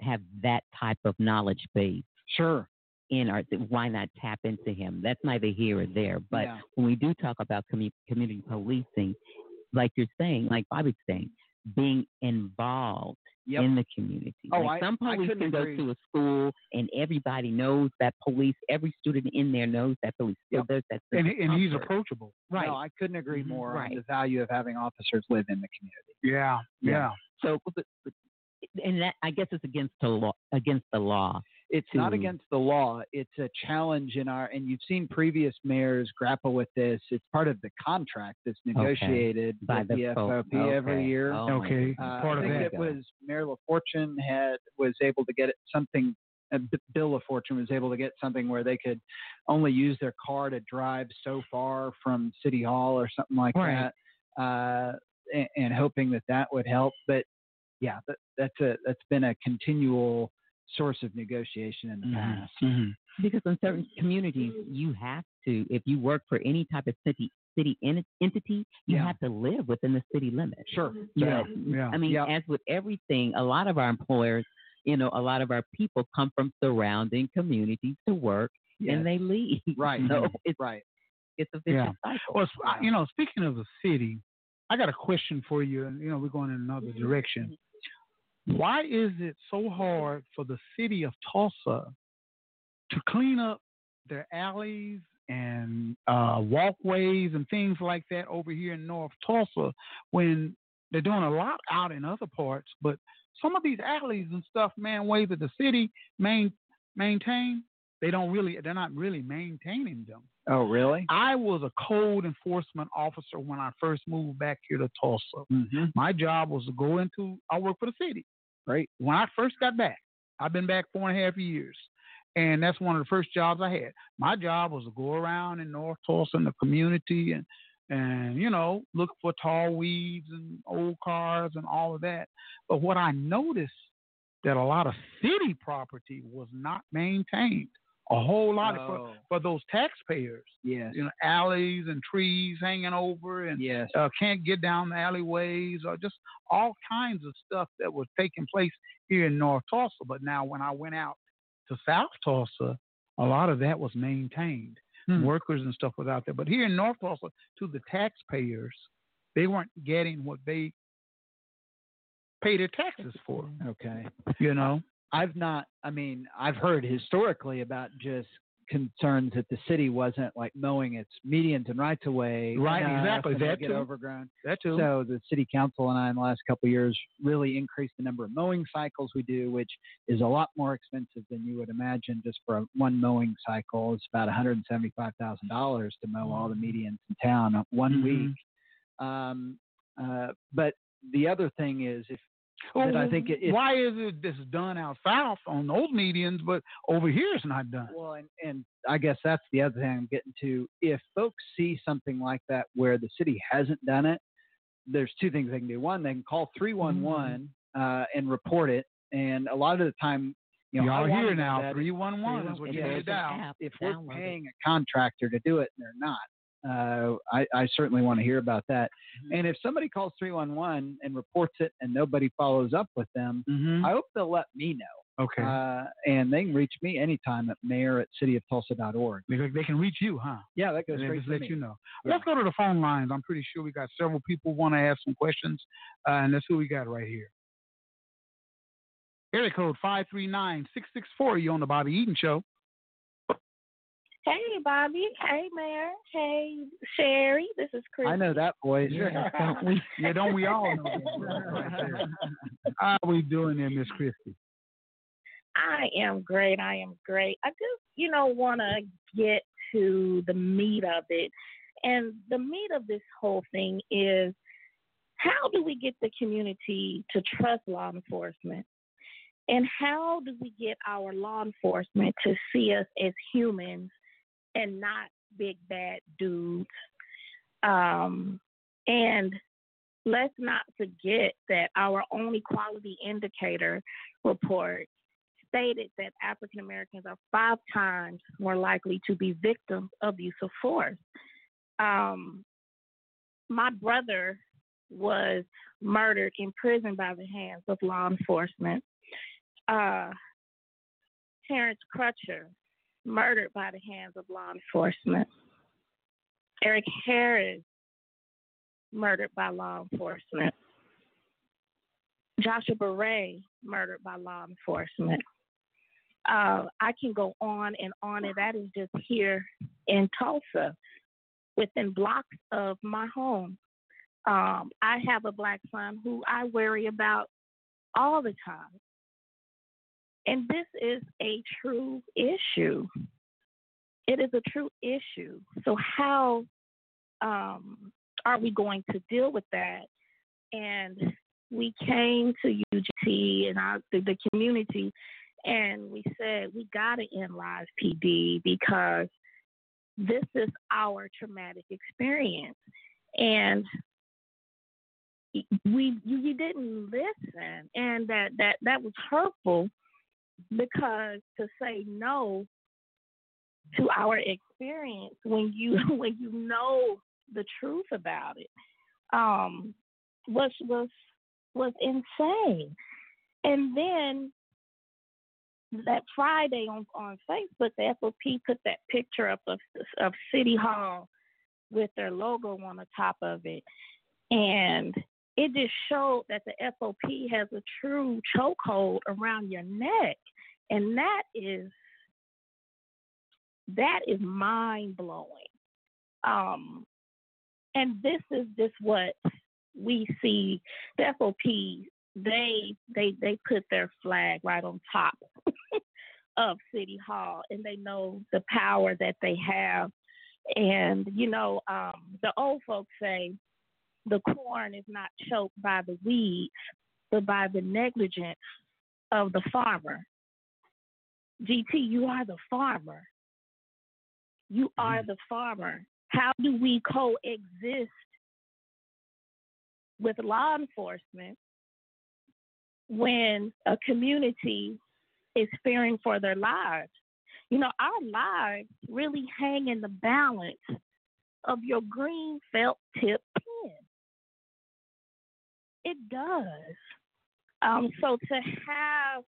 Speaker 1: have that type of knowledge base
Speaker 7: Sure.
Speaker 1: In our why not tap into him? That's neither here or there. But
Speaker 7: Yeah.
Speaker 1: when we do talk about commu- community policing, like you're saying, like Bobby's saying, being involved
Speaker 7: Yep.
Speaker 1: in the community.
Speaker 7: Oh,
Speaker 1: like
Speaker 7: I-
Speaker 1: some
Speaker 7: I
Speaker 1: police
Speaker 7: couldn't
Speaker 1: can go
Speaker 7: agree.
Speaker 1: to a school and everybody knows that police. Every student in there knows that police. So
Speaker 7: Yep.
Speaker 1: there's that
Speaker 6: And, and he's approachable.
Speaker 1: right.
Speaker 7: No, I couldn't agree
Speaker 1: Mhm.
Speaker 7: more
Speaker 1: Right.
Speaker 7: on the value of having officers live in the community.
Speaker 6: Yeah,
Speaker 7: Yeah.
Speaker 6: yeah.
Speaker 1: So, but, but, and that I guess it's against the law. Against the law.
Speaker 7: It's not
Speaker 1: to-
Speaker 7: against the law. It's a challenge in our, and you've seen previous mayors grapple with this. It's part of the contract that's negotiated
Speaker 1: By
Speaker 7: with
Speaker 1: the
Speaker 7: the
Speaker 1: folk.
Speaker 7: FOP every year.
Speaker 1: Oh,
Speaker 6: Okay.
Speaker 1: goodness.
Speaker 7: Uh,
Speaker 6: part
Speaker 7: I
Speaker 6: of
Speaker 7: think
Speaker 6: that.
Speaker 7: it was Mayor LaFortune had was able to get it something. Uh, B- Bill LaFortune was able to get something where they could only use their car to drive so far from City Hall or something like
Speaker 1: Right.
Speaker 7: that, uh, and, and hoping that that would help. But yeah, that, that's a that's been a continual source of negotiation in the
Speaker 6: Mhm.
Speaker 7: past.
Speaker 6: Mhm.
Speaker 1: Because in certain communities, you have to, if you work for any type of city city en- entity, you
Speaker 7: Yeah.
Speaker 1: have to live within the city limits.
Speaker 7: Sure.
Speaker 1: You
Speaker 6: Yeah,
Speaker 1: know,
Speaker 6: yeah.
Speaker 1: I mean,
Speaker 7: Yeah.
Speaker 1: as with everything, a lot of our employers, you know, a lot of our people come from surrounding communities to work,
Speaker 7: Yes.
Speaker 1: and they leave.
Speaker 7: Right.
Speaker 1: So it's
Speaker 7: Right.
Speaker 1: it's a vicious cycle.
Speaker 6: Well, you know, speaking of the city, I got a question for you, and you know, we're going in another direction. Why is it so hard for the city of Tulsa to clean up their alleys and uh, walkways and things like that over here in North Tulsa when they're doing a lot out in other parts? But some of these alleys and stuff, man, ways that the city main, maintain, they don't really, they're not really maintaining them.
Speaker 7: Oh, really?
Speaker 6: I was a code enforcement officer when I first moved back here to Tulsa.
Speaker 7: Mm-hmm.
Speaker 6: My job was to go into, I work for the city.
Speaker 7: Great.
Speaker 6: When I first got back, I've been back four and a half years. And that's one of the first jobs I had. My job was to go around in North Tulsa in the community and, and you know, look for tall weeds and old cars and all of that. But what I noticed that a lot of city property was not maintained. A whole lot for,
Speaker 7: Oh,
Speaker 6: for those taxpayers
Speaker 7: yes.
Speaker 6: you know, alleys and trees hanging over and
Speaker 7: Yes.
Speaker 6: uh, can't get down the alleyways or just all kinds of stuff that was taking place here in North Tulsa. But now when I went out to South Tulsa, a lot of that was maintained.
Speaker 7: Hmm.
Speaker 6: Workers and stuff was out there. But here in North Tulsa, to the taxpayers, they weren't getting what they pay their taxes for.
Speaker 7: Okay.
Speaker 6: You know?
Speaker 7: I've not. I mean, I've heard historically about just concerns that the city wasn't like mowing its medians and rights of way.
Speaker 6: Right, exactly, that
Speaker 7: get
Speaker 6: too.
Speaker 7: overgrown.
Speaker 6: That too.
Speaker 7: So the city council and I, in the last couple of years, really increased the number of mowing cycles we do, which is a lot more expensive than you would imagine. Just for a- one mowing cycle, it's about one hundred and seventy-five thousand dollars to mow all the medians in town uh, one
Speaker 6: Mhm.
Speaker 7: week. Um, uh, but the other thing is, if that I think it, it
Speaker 6: why is it this done out south on those medians, but over here it's not done?
Speaker 7: Well, and, and I guess that's the other thing I'm getting to. If folks see something like that where the city hasn't done it, there's two things they can do. One, they can call 311 uh, and report it. And a lot of the time, you know, I
Speaker 6: Y'all here now,
Speaker 7: that
Speaker 6: three one one is what
Speaker 1: If
Speaker 6: you need to dial.
Speaker 7: If we're
Speaker 1: download it.
Speaker 7: paying a contractor to do it and they're not, uh, I, I certainly want to hear about that.
Speaker 6: Mm-hmm.
Speaker 7: And if somebody calls 311 and reports it and nobody follows up with them,
Speaker 6: Mm-hmm.
Speaker 7: I hope they'll let me know.
Speaker 6: Okay.
Speaker 7: Uh, and they can reach me anytime at mayor at cityoftulsa.org.
Speaker 6: they, they can reach you, huh?
Speaker 7: Yeah, that goes
Speaker 6: And
Speaker 7: straight to
Speaker 6: let
Speaker 7: me.
Speaker 6: you know.
Speaker 7: Yeah.
Speaker 6: Let's go to the phone lines. I'm pretty sure we got several people want to ask some questions, uh, and that's who we got right here. Area code five three nine six six four. You on the Bobby Eaton Show?
Speaker 8: Hey, Bobby. Hey, Mayor. Hey, Sherry. This is Chris.
Speaker 7: I know that voice.
Speaker 1: Yeah, don't we?
Speaker 6: Yeah, don't we all know that right there? How we doing there, Miss Christie?
Speaker 8: I am great. I am great. I just, you know, want to get to the meat of it. And the meat of this whole thing is how do we get the community to trust law enforcement? And how do we get our law enforcement to see us as humans and not big bad dudes? Um, and let's not forget that our own equality indicator report stated that African Americans are five times more likely to be victims of use of force. Um, my brother was murdered in prison by the hands of law enforcement. Uh, Terrence Crutcher, murdered by the hands of law enforcement. Eric Harris, murdered by law enforcement. Joshua Barre, murdered by law enforcement. Uh, I can go on and on, and that is just here in Tulsa, within blocks of my home. Um, I have a black son who I worry about all the time. And this is a true issue. It is a true issue. So, how um, are we going to deal with that? And we came to UGT and our, the, the community and we said we got to end Live PD because this is our traumatic experience. And we you, you didn't listen and that that that was hurtful because to say no to our experience when you when you know the truth about it um was was was insane. And then that Friday on on Facebook, the FOP put that picture up of of City Hall with their logo on the top of it, and it just showed that the FOP has a true chokehold around your neck, and that is that is mind blowing. Um, and this is just what we see the FOP they they they put their flag right on top of City Hall, and they know the power that they have. And you know, um, the old folks say the corn is not choked by the weeds, but by the negligence of the farmer. GT, you are the farmer. You are mm-hmm. the farmer. How do we coexist with law enforcement when a community is fearing for their lives. You know, our lives really hang in the balance of your green felt tip pen. It does. Um, so to have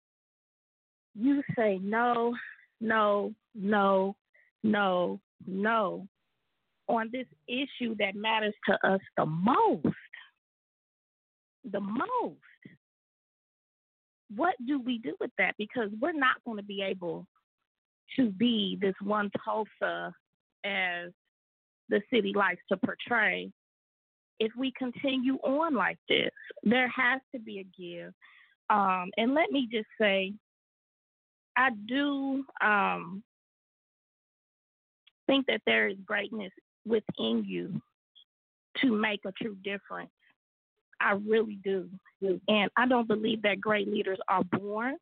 Speaker 8: you say no, no, no, no, no on this issue that matters to us the most, the most what do we do with that? Because we're not going to be able to be this one Tulsa as the city likes to portray if we continue on like this. There has to be a give. Um, and let me just say, I do um, think that there is greatness within you to make a true difference. I really do. And I don't believe that great leaders are born.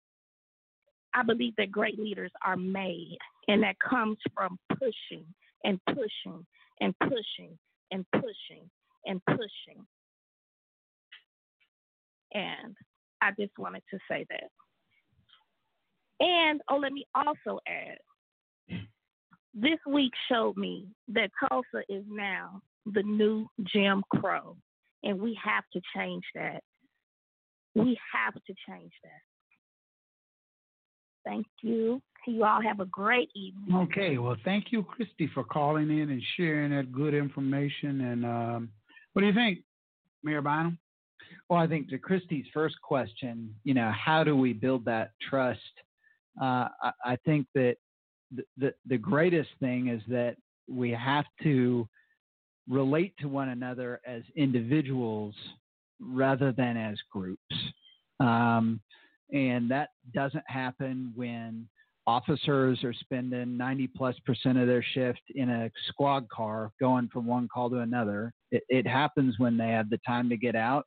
Speaker 8: I believe that great leaders are made, and that comes from pushing and pushing and pushing and pushing and pushing. And I just wanted to say that. And oh, let me also add this week showed me that Tulsa is now the new Jim Crow. And we have to change that. We have to change that. Thank you. You all have a great evening.
Speaker 6: Okay. Well, thank you, Christy, for calling in and sharing that good information. And um, what do you think, Mayor Bynum?
Speaker 7: Well, I think to Christy's first question, you know, how do we build that trust? Uh, I, I, think that the, the, the greatest thing is that we have to relate to one another as individuals rather than as groups. Um, and that doesn't happen when officers are spending 90 plus percent of their shift in a squad car going from one call to another. It, it happens when they have the time to get out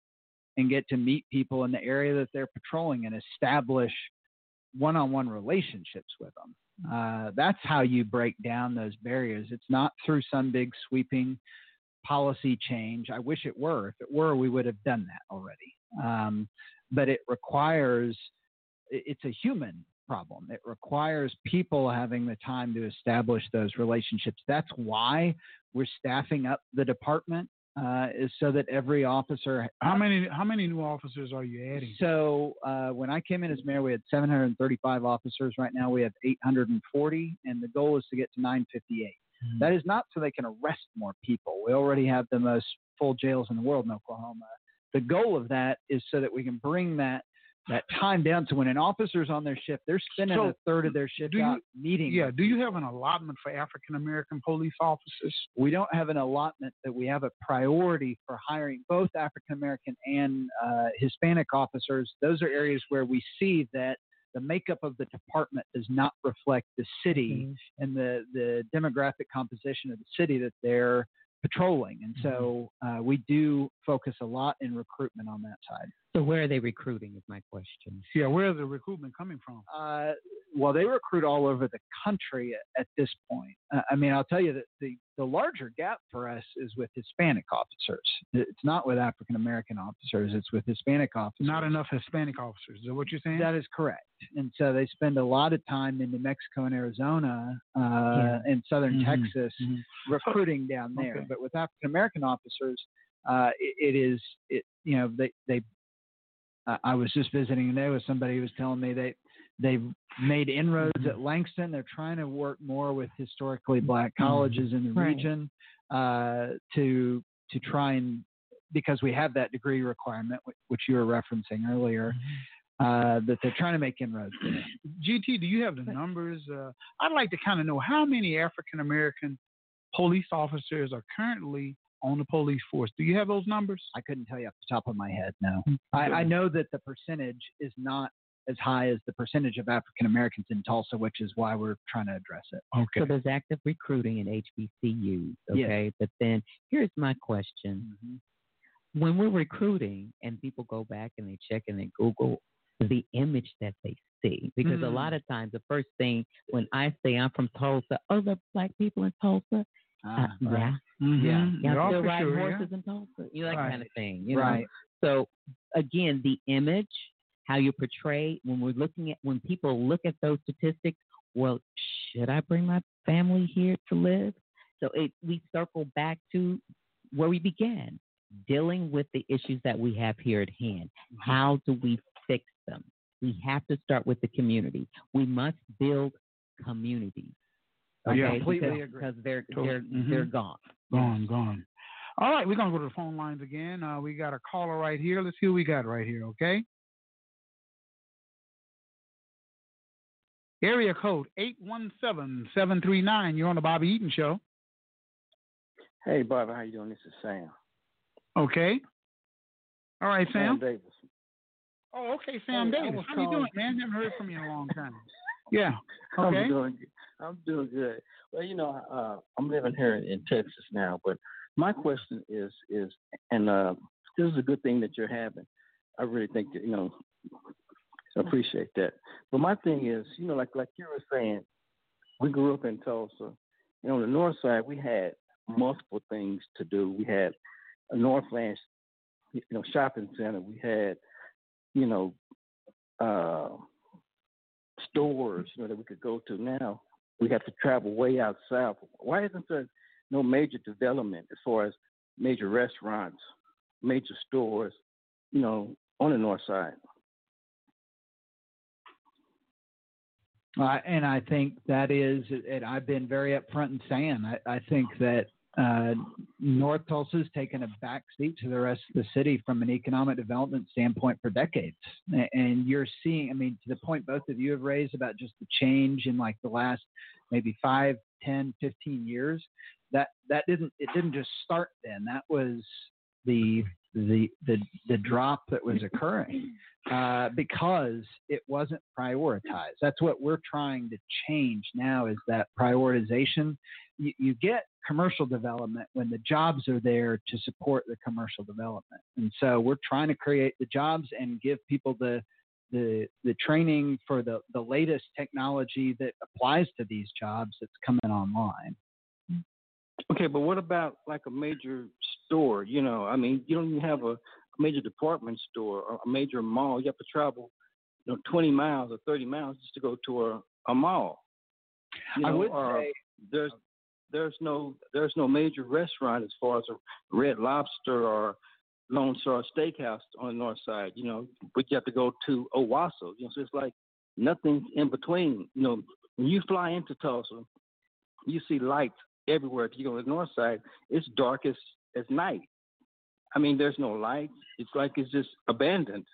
Speaker 7: and get to meet people in the area that they're patrolling and establish one on one relationships with them. Uh, that's how you break down those barriers. It's not through some big sweeping policy change. I wish it were. If it were, we would have done that already. Um, but it requires, it's a human problem. It requires people having the time to establish those relationships. That's why we're staffing up the department. Uh, is so that every officer.
Speaker 6: How many how many new officers are you adding?
Speaker 7: So uh, when I came in as mayor, we had 735 officers. Right now we have 840, and the goal is to get to 958.
Speaker 6: Mm-hmm.
Speaker 7: That is not so they can arrest more people. We already have the most full jails in the world in Oklahoma. The goal of that is so that we can bring that that time down to when an officer's on their shift, they're spending
Speaker 6: So,
Speaker 7: a third of their shift
Speaker 6: do you-
Speaker 7: out meeting.
Speaker 6: Yeah. Do you have an allotment for African American police officers?
Speaker 7: we don't have an allotment that we have a priority for hiring both African American and uh, Hispanic officers. Those are areas where we see that the makeup of the department does not reflect the city and the, the demographic composition of the city that they're patrolling. And so uh, we do focus a lot in recruitment on that side.
Speaker 1: So where are they recruiting? Is my question.
Speaker 6: Yeah. Where's the recruitment coming from?
Speaker 7: Uh, well, they recruit all over the country at, at this point. Uh, I mean, I'll tell you that the, the larger gap for us is with Hispanic officers. It's not with African American officers, it's with Hispanic officers.
Speaker 6: Not enough Hispanic officers. Is that what you're saying?
Speaker 7: That is correct. And so they spend a lot of time in New Mexico and Arizona uh,
Speaker 1: Yeah.
Speaker 7: and southern
Speaker 6: Mhm.
Speaker 7: Texas
Speaker 6: Mhm.
Speaker 7: recruiting down there.
Speaker 6: Okay.
Speaker 7: But with African American officers, uh, it, it is it you know they they. I- I was just visiting today with somebody who was telling me they they've made inroads
Speaker 6: Mm-hmm.
Speaker 7: at Langston. They're trying to work more with historically black colleges in the
Speaker 1: Right.
Speaker 7: region uh, to to try and because we have that degree requirement, which you were referencing earlier, uh, that they're trying to make inroads.
Speaker 6: GT, do you have the numbers? Uh, I'd like to kind of know how many African American police officers are currently on the police force. Do you have those numbers?
Speaker 7: I couldn't tell you off the top of my head. No, hmm. I, I know that the percentage is not as high as the percentage of African Americans in Tulsa, which is why we're trying to address it.
Speaker 6: Okay.
Speaker 1: So there's active recruiting in HBCUs.
Speaker 7: Yes.
Speaker 1: Okay. But then here's my question. Mm-hmm. When we're recruiting and people go back and they check and they Google hmm. the image that they see, because a
Speaker 7: Mm.
Speaker 1: lot of times the first thing when I say I'm from Tulsa, oh, the black people in Tulsa, uh, yeah,
Speaker 6: Mhm.
Speaker 7: Yeah.
Speaker 1: y'all
Speaker 6: Yeah,
Speaker 1: still ride
Speaker 6: sure, yeah.
Speaker 1: horses in Tulsa, you know that
Speaker 6: Right.
Speaker 1: kind of thing, you know.
Speaker 7: Right.
Speaker 1: So again, the image, how you portray when we're looking at when people look at those statistics, well, should I bring my family here to live? So it we circle back to where we began, dealing with the issues that we have here at hand. How do we fix them? We have to start with the community. We must build communities.
Speaker 6: Oh, yeah,
Speaker 1: Okay,
Speaker 7: completely
Speaker 1: because,
Speaker 7: agree.
Speaker 1: because they're
Speaker 6: Totally.
Speaker 1: they're
Speaker 6: Mhm.
Speaker 1: they're gone.
Speaker 6: Gone, gone. All right, we're gonna go to the phone lines again. Uh, we got a caller right here. Let's see who we got right here. Okay. Area code eight one seven seven three nine. You're on the Bobby Eaton Show.
Speaker 9: Hey, Bobby, how you doing? This is Sam.
Speaker 6: Okay. All right, Sam.
Speaker 9: Sam Davis.
Speaker 6: Oh, okay, Sam
Speaker 9: Hey,
Speaker 6: Davis.
Speaker 9: was
Speaker 6: How you doing, man? Haven't heard from you in a long time. Yeah.
Speaker 9: I'm
Speaker 6: Okay.
Speaker 9: doing. I'm doing good. Well, you know, uh, I'm living here in Texas now, but my question is is, and uh, this is a good thing that you're having. I really think that, you know, appreciate that. But my thing is, you know, like like you were saying, we grew up in Tulsa. You know, on the north side, we had multiple things to do. We had a Northland, you know, shopping center. We had, you know, uh, stores, you know, that we could go to. Now we have to travel way out south. Why isn't there no major development as far as major restaurants, major stores, you know, on the north side?
Speaker 7: Uh, and I think that is, and I've been very upfront in saying, I, I think that uh, North Tulsa's taken a back seat to the rest of the city from an economic development standpoint for decades. And you're seeing, I mean, to the point both of you have raised about just the change in like the last maybe five, ten, fifteen years, that, that didn't, it didn't just start then. That was the the the the drop that was occurring uh, because it wasn't prioritized. That's what we're trying to change now. Is that prioritization? You, you get commercial development when the jobs are there to support the commercial development, and so we're trying to create the jobs and give people the the the training for the the latest technology that applies to these jobs that's coming online.
Speaker 9: Okay, but what about like a major store? You know, I mean, you don't even have a major department store or a major mall. You have to travel, you know, 20 miles or 30 miles just to go to a, a mall. You
Speaker 7: I
Speaker 9: know,
Speaker 7: would say
Speaker 9: there's there's no there's no major restaurant as far as a Red Lobster or Lone Star Steakhouse on the north side. You know, but you have to go to Owasso. You know, so it's like nothing in between. You know, when you fly into Tulsa, you see lights everywhere. If you go to the north side, it's dark as as night. I mean, there's no lights. It's like it's just abandoned.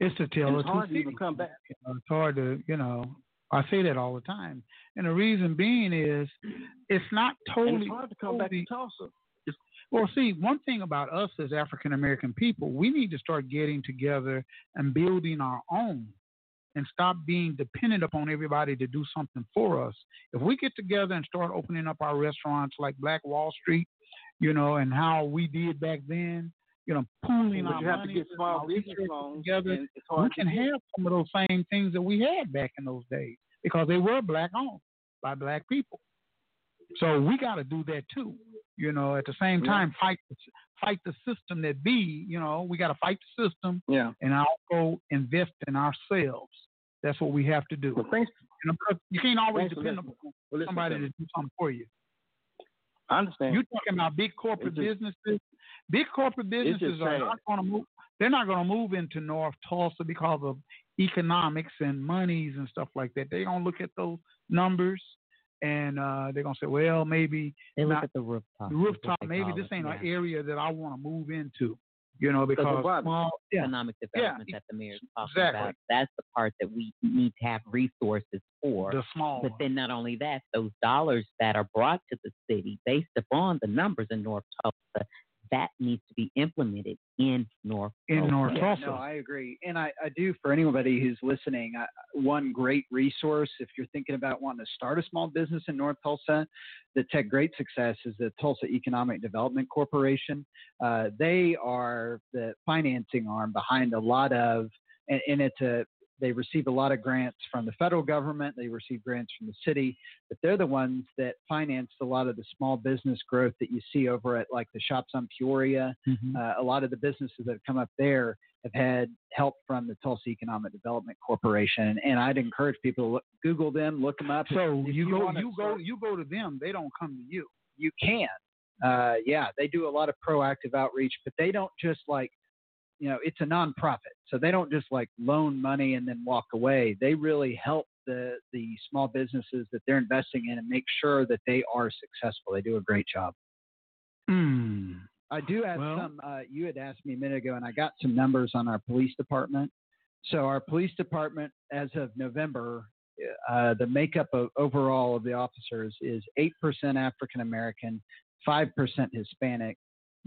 Speaker 6: It's
Speaker 9: And
Speaker 6: tale of
Speaker 9: it's hard to even come back.
Speaker 6: You know, It's hard to, you know, I say that all the time. And the reason being is it's not
Speaker 9: And
Speaker 6: totally.
Speaker 9: it's hard to come back to
Speaker 6: totally-
Speaker 9: Tulsa.
Speaker 6: Well, see, one thing about us as African American people, we need to start getting together and building our own and stop being dependent upon everybody to do something for us. If we get together and start opening up our restaurants like Black Wall Street, you know, and how we did back then, you know, pooling
Speaker 9: But
Speaker 6: our
Speaker 9: you have to
Speaker 6: money,
Speaker 9: get small business loans,
Speaker 6: together,
Speaker 9: and
Speaker 6: we can
Speaker 9: to
Speaker 6: have some of those same things that we had back in those days because they were black owned by black people. So we got to do that too. You know, at the same
Speaker 9: Yeah.
Speaker 6: time, fight fight the system that be. You know, we got to fight the system
Speaker 9: Yeah.
Speaker 6: and also invest in ourselves. That's what we have to do.
Speaker 9: Well, thanks.
Speaker 6: You, know, because you can't always depend upon
Speaker 9: Well,
Speaker 6: somebody
Speaker 9: to
Speaker 6: to do something for you.
Speaker 9: I understand.
Speaker 6: You're talking about big corporate
Speaker 9: just-
Speaker 6: businesses. Big corporate businesses are not going to move. They're not going to move into North Tulsa because of economics and monies and stuff like that. They're going to look at those numbers and uh, they're going to say, well, maybe
Speaker 1: They look
Speaker 6: not-
Speaker 1: at the rooftop.
Speaker 6: the rooftop. Maybe this ain't
Speaker 1: yeah.
Speaker 6: an area that I want to move into. You know,
Speaker 9: Because
Speaker 6: small, yeah,
Speaker 1: economic
Speaker 6: Yeah,
Speaker 1: development that the mayor's talking
Speaker 6: exactly.
Speaker 1: about. That's the part that we need to have resources for.
Speaker 6: the small.
Speaker 1: But then not only that, those dollars that are brought to the city based upon the numbers in North Tulsa, that needs to be implemented in North
Speaker 6: in
Speaker 1: Tulsa.
Speaker 6: North
Speaker 7: Yeah,
Speaker 6: Tulsa.
Speaker 7: no, I agree, and I, I do for anybody who's listening. I, one great resource if you're thinking about wanting to start a small business in North Tulsa, that's had great success is the Tulsa Economic Development Corporation. Uh, they are the financing arm behind a lot of, and, and it's a they receive a lot of grants from the federal government. They receive grants from the city, but they're the ones that financed a lot of the small business growth that you see over at like the shops on Peoria
Speaker 6: Mhm.
Speaker 7: uh, a lot of the businesses that have come up there have had help from the Tulsa Economic Development Corporation, and I'd encourage people to look, Google them, look them up.
Speaker 6: so
Speaker 7: If
Speaker 6: you, go, you go, you go to them. They don't come to you.
Speaker 7: you can. Uh, yeah, they do a lot of proactive outreach, but they don't just like, you know, it's a nonprofit, so they don't just like loan money and then walk away. They really help the the small businesses that they're investing in and make sure that they are successful. They do a great job.
Speaker 6: Hmm.
Speaker 7: I do have
Speaker 6: Well-
Speaker 7: some. Uh, you had asked me a minute ago, and I got some numbers on our police department. So our police department, as of November, uh, the makeup of overall of the officers is eight percent African American, five percent Hispanic.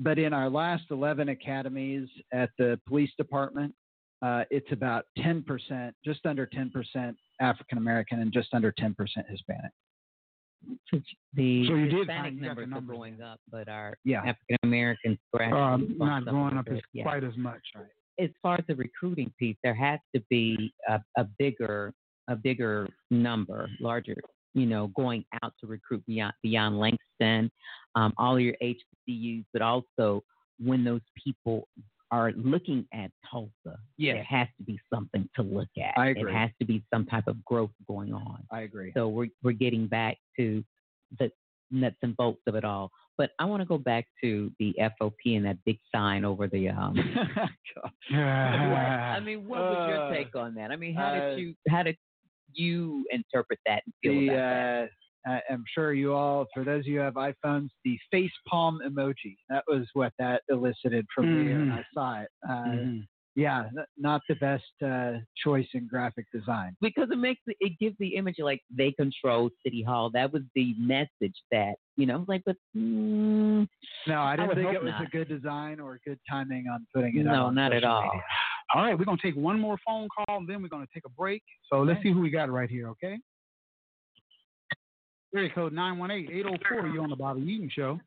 Speaker 7: But in our last eleven academies at the police department, uh, it's about ten percent, just under ten percent African American, and just under ten percent Hispanic.
Speaker 1: So the
Speaker 6: So you did
Speaker 1: Hispanic
Speaker 6: find- you got the
Speaker 1: numbers,
Speaker 6: numbers
Speaker 1: are going
Speaker 6: then.
Speaker 1: up, but our
Speaker 7: Yeah.
Speaker 1: African Americans
Speaker 6: Um, not going up as
Speaker 1: yeah.
Speaker 6: quite as much.
Speaker 1: as far as the recruiting piece, there has to be a, a bigger, a bigger number, larger, you know, going out to recruit beyond beyond Langston, um, all your HBCUs, but also when those people are looking at Tulsa,
Speaker 7: Yes.
Speaker 1: there has to be something to look at.
Speaker 7: I agree.
Speaker 1: It has to be some type of growth going on.
Speaker 7: I agree.
Speaker 1: So we're we're getting back to the nuts and bolts of it all. But I want to go back to the FOP and that big sign over the um, I mean, what was your take on that? I mean, how
Speaker 7: uh,
Speaker 1: did you how did you interpret that and feel
Speaker 7: the
Speaker 1: about that?
Speaker 7: uh, I- I'm sure you all, for those of you who have iPhones, the face palm emoji. That was what that elicited from me when. I saw it. Uh,
Speaker 6: Mhm.
Speaker 7: Yeah, not the best uh, choice in graphic design.
Speaker 1: because it makes it, it gives the image like they control City Hall. That was the message that you know, like, but mm,
Speaker 7: No, I didn't
Speaker 1: would
Speaker 7: think it was
Speaker 1: not.
Speaker 7: a good design or good timing on putting it
Speaker 1: no, not at all.
Speaker 7: media.
Speaker 6: All right, we're gonna take one more phone call, and then we're gonna take a break. So let's see who we got right here. Okay. Area code 918-804. You on the Bobby Eaton Show?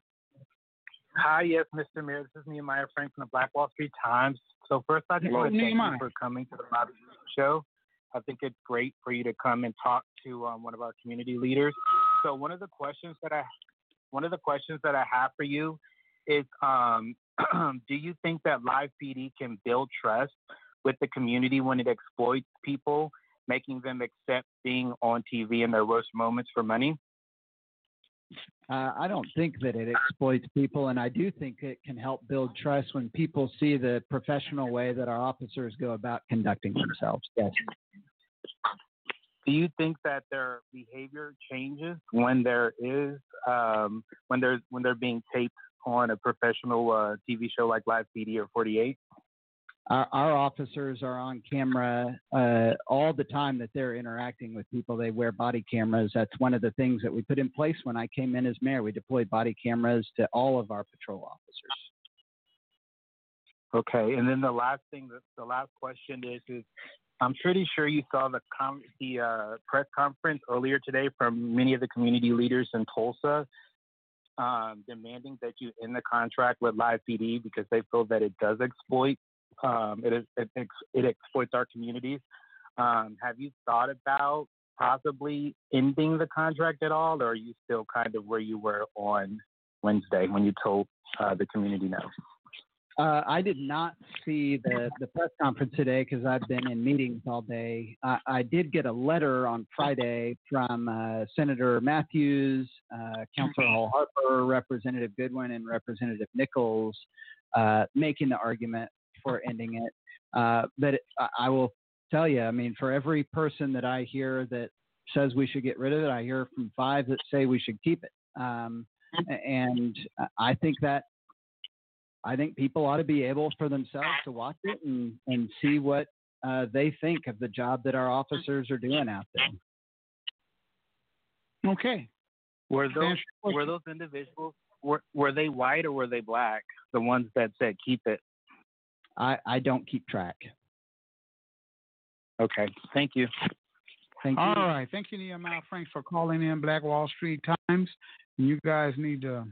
Speaker 10: Hi, yes, Mr. Mayor. This is Nehemiah Frank from the Black Wall Street Times. So first, I just
Speaker 6: Hello,
Speaker 10: want to thank you for coming to the Bobby Show. I think it's great for you to come and talk to um, one of our community leaders. So one of the questions that I one of the questions that I have for you is, um, do you think that live PD can build trust with the community when it exploits people, making them accept being on TV in their worst moments for money?
Speaker 7: Uh, I don't think that it exploits people, and I do think it can help build trust when people see the professional way that our officers go about conducting themselves. Yes.
Speaker 10: do you think that their behavior changes when there is um, when there's when they're being taped on a professional uh, TV show like Live PD or 48?
Speaker 7: Our, our officers are on camera uh, all the time that they're interacting with people. They wear body cameras. That's one of the things that we put in place when I came in as mayor. We deployed body cameras to all of our patrol officers.
Speaker 10: Okay, and then the last thing, the, last question is, is I'm pretty sure you saw the com- the uh, press conference earlier today from many of the community leaders in Tulsa, um, demanding that you end the contract with Live PD because they feel that it does exploit um, it, it ex- it exploits our communities. Um, have you thought about possibly ending the contract at all, or are you still kind of where you were on Wednesday when you told uh, the community no?
Speaker 7: Uh, I did not see the, the press conference today because I've been in meetings all day. I, I did get a letter on Friday from uh, Senator Matthews, uh, Councilor Harper, Representative Goodwin, and Representative Nichols uh, making the argument for ending it. Uh, but it, I- I will tell you, I mean, for every person that I hear that says we should get rid of it, I hear from five that say we should keep it. Um, and I think that I think people ought to be able for themselves to watch it and, and see what uh, they think of the job that our officers are doing out there.
Speaker 6: Okay.
Speaker 10: Were those were those individuals were were they white or were they black? The ones that said keep it.
Speaker 7: I, I don't keep track.
Speaker 10: Okay, thank you.
Speaker 7: Thank you.
Speaker 6: All right. Thank you, Nehemiah Franks, for calling in Black Wall Street Times. You guys need to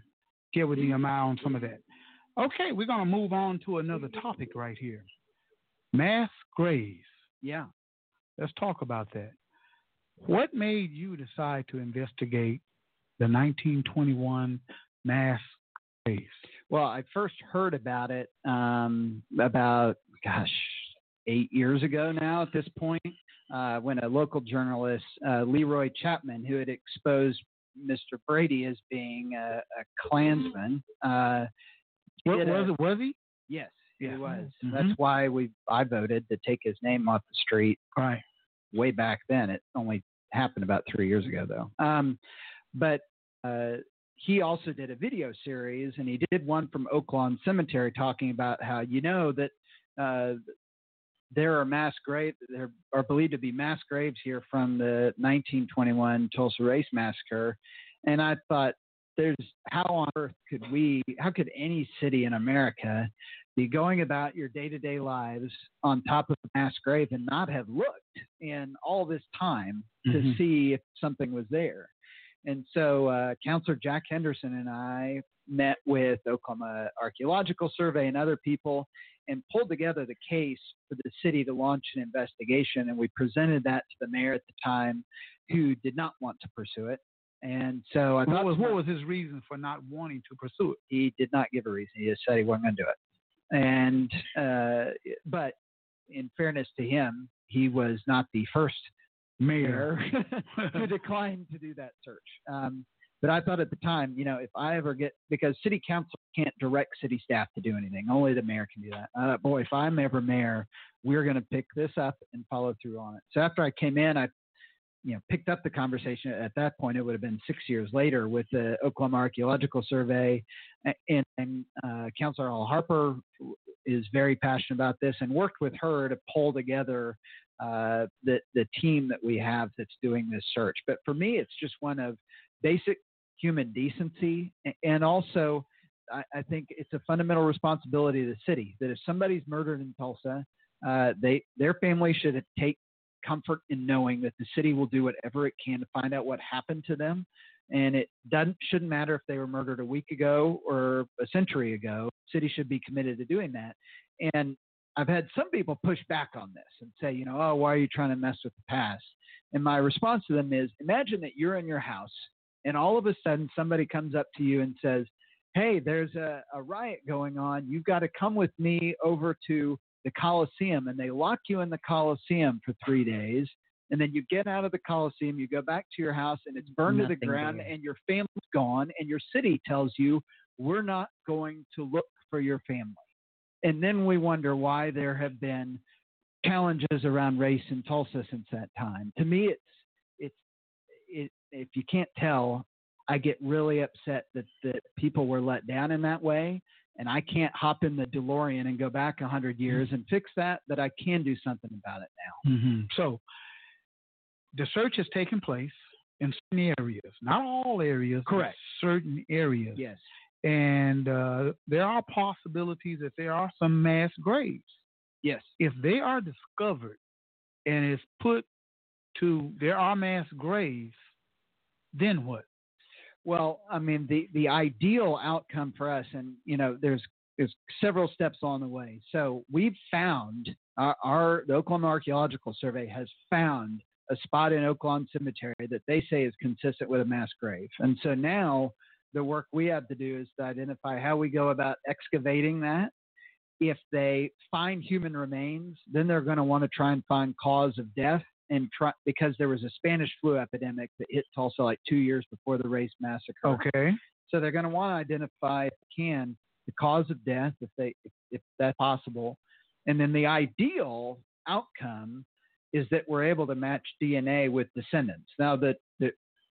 Speaker 6: get with Nehemiah on some of that. Okay, we're going to move on to another topic right here mass graves.
Speaker 7: Yeah.
Speaker 6: Let's talk about that. What made you decide to investigate the 1921 mass graves?
Speaker 7: Well, I first heard about it um, about, gosh, eight years ago now at this point, uh, when a local journalist, uh, Lee Roy Chapman, who had exposed Mr. Brady as being a, a Klansman, uh,
Speaker 6: What,
Speaker 7: did a-
Speaker 6: was it? Was he?
Speaker 7: Yes,
Speaker 6: Yeah.
Speaker 7: he was.
Speaker 6: Mhm.
Speaker 7: That's why we I voted to take his name off the street
Speaker 6: Right.
Speaker 7: way back then. It only happened about three years ago, though. Um, but uh, he also did a video series, and he did one from Oaklawn Cemetery talking about how you know that uh, there are mass graves, there are believed to be mass graves here from the 1921 Tulsa Race Massacre, and I thought. There's how on earth could we, how could any city in America be going about your day to day lives on top of a mass grave and not have looked in all this time to
Speaker 6: Mhm.
Speaker 7: see if something was there. And so, uh, Councilor Jack Henderson and I met with Oklahoma Archaeological Survey and other people and pulled together the case for the city to launch an investigation. And we presented that to the mayor at the time, who did not want to pursue it. And so I
Speaker 6: What
Speaker 7: thought
Speaker 6: was, what was his reason for not wanting to pursue it?
Speaker 7: he did not give a reason. He just said he wasn't going to do it. And uh, but in fairness to him, he was not the first mayor to decline to do that search. Um, but I thought at the time, you know, if I ever get because city council can't direct city staff to do anything, only the mayor can do that. Thought, boy, if I'm ever mayor, we're going to pick this up and follow through on it. So after I came in, I you know picked up the conversation at that point, it would have been six years later with the Oklahoma Archaeological Survey, and, and uh, Councilor Hall-Harper is very passionate about this and worked with her to pull together uh, the the team that we have that's doing this search. But for me, it's just one of basic human decency, and also I, I think it's a fundamental responsibility of the city that if somebody's murdered in Tulsa, uh, they their family should take comfort in knowing that the city will do whatever it can to find out what happened to them. And it doesn't shouldn't matter if they were murdered a week ago or a century ago. City should be committed to doing that. And I've had some people push back on this and say, you know, oh, why are you trying to mess with the past? And my response to them is, imagine that you're in your house and all of a sudden somebody comes up to you and says, hey, there's a, a riot going on. You've got to come with me over to the Coliseum. And they lock you in the Coliseum for three days. And then you get out of the Coliseum, you go back to your house, and it's burned to the ground,
Speaker 1: there.
Speaker 7: and your family's gone, and your city tells you, we're not going to look for your family. And then we wonder why there have been challenges around race in Tulsa since that time. To me, it's it's it, if you can't tell, I get really upset that that people were let down in that way, and I can't hop in the DeLorean and go back a hundred years and fix that. But I can do something about it now.
Speaker 6: hmm So the search has taken place in certain areas, not all areas,
Speaker 7: Correct.
Speaker 6: certain areas.
Speaker 7: Yes.
Speaker 6: And uh, there are possibilities that there are some mass graves.
Speaker 7: Yes.
Speaker 6: If they are discovered and it's put to there are mass graves, then what?
Speaker 7: Well, I mean, the the ideal outcome for us, and you know, there's there's several steps on the way. So we've found our, our the Oklahoma Archaeological Survey has found a spot in Oaklawn Cemetery that they say is consistent with a mass grave, and so now the work we have to do is to identify how we go about excavating that. If they find human remains, then they're going to want to try and find cause of death and try because there was a Spanish flu epidemic that hit Tulsa like two years before the race massacre.
Speaker 6: Okay.
Speaker 7: So they're going to want to identify, if they can, the cause of death, if they, if, if that's possible, and then the ideal outcome is that we're able to match DNA with descendants. Now, the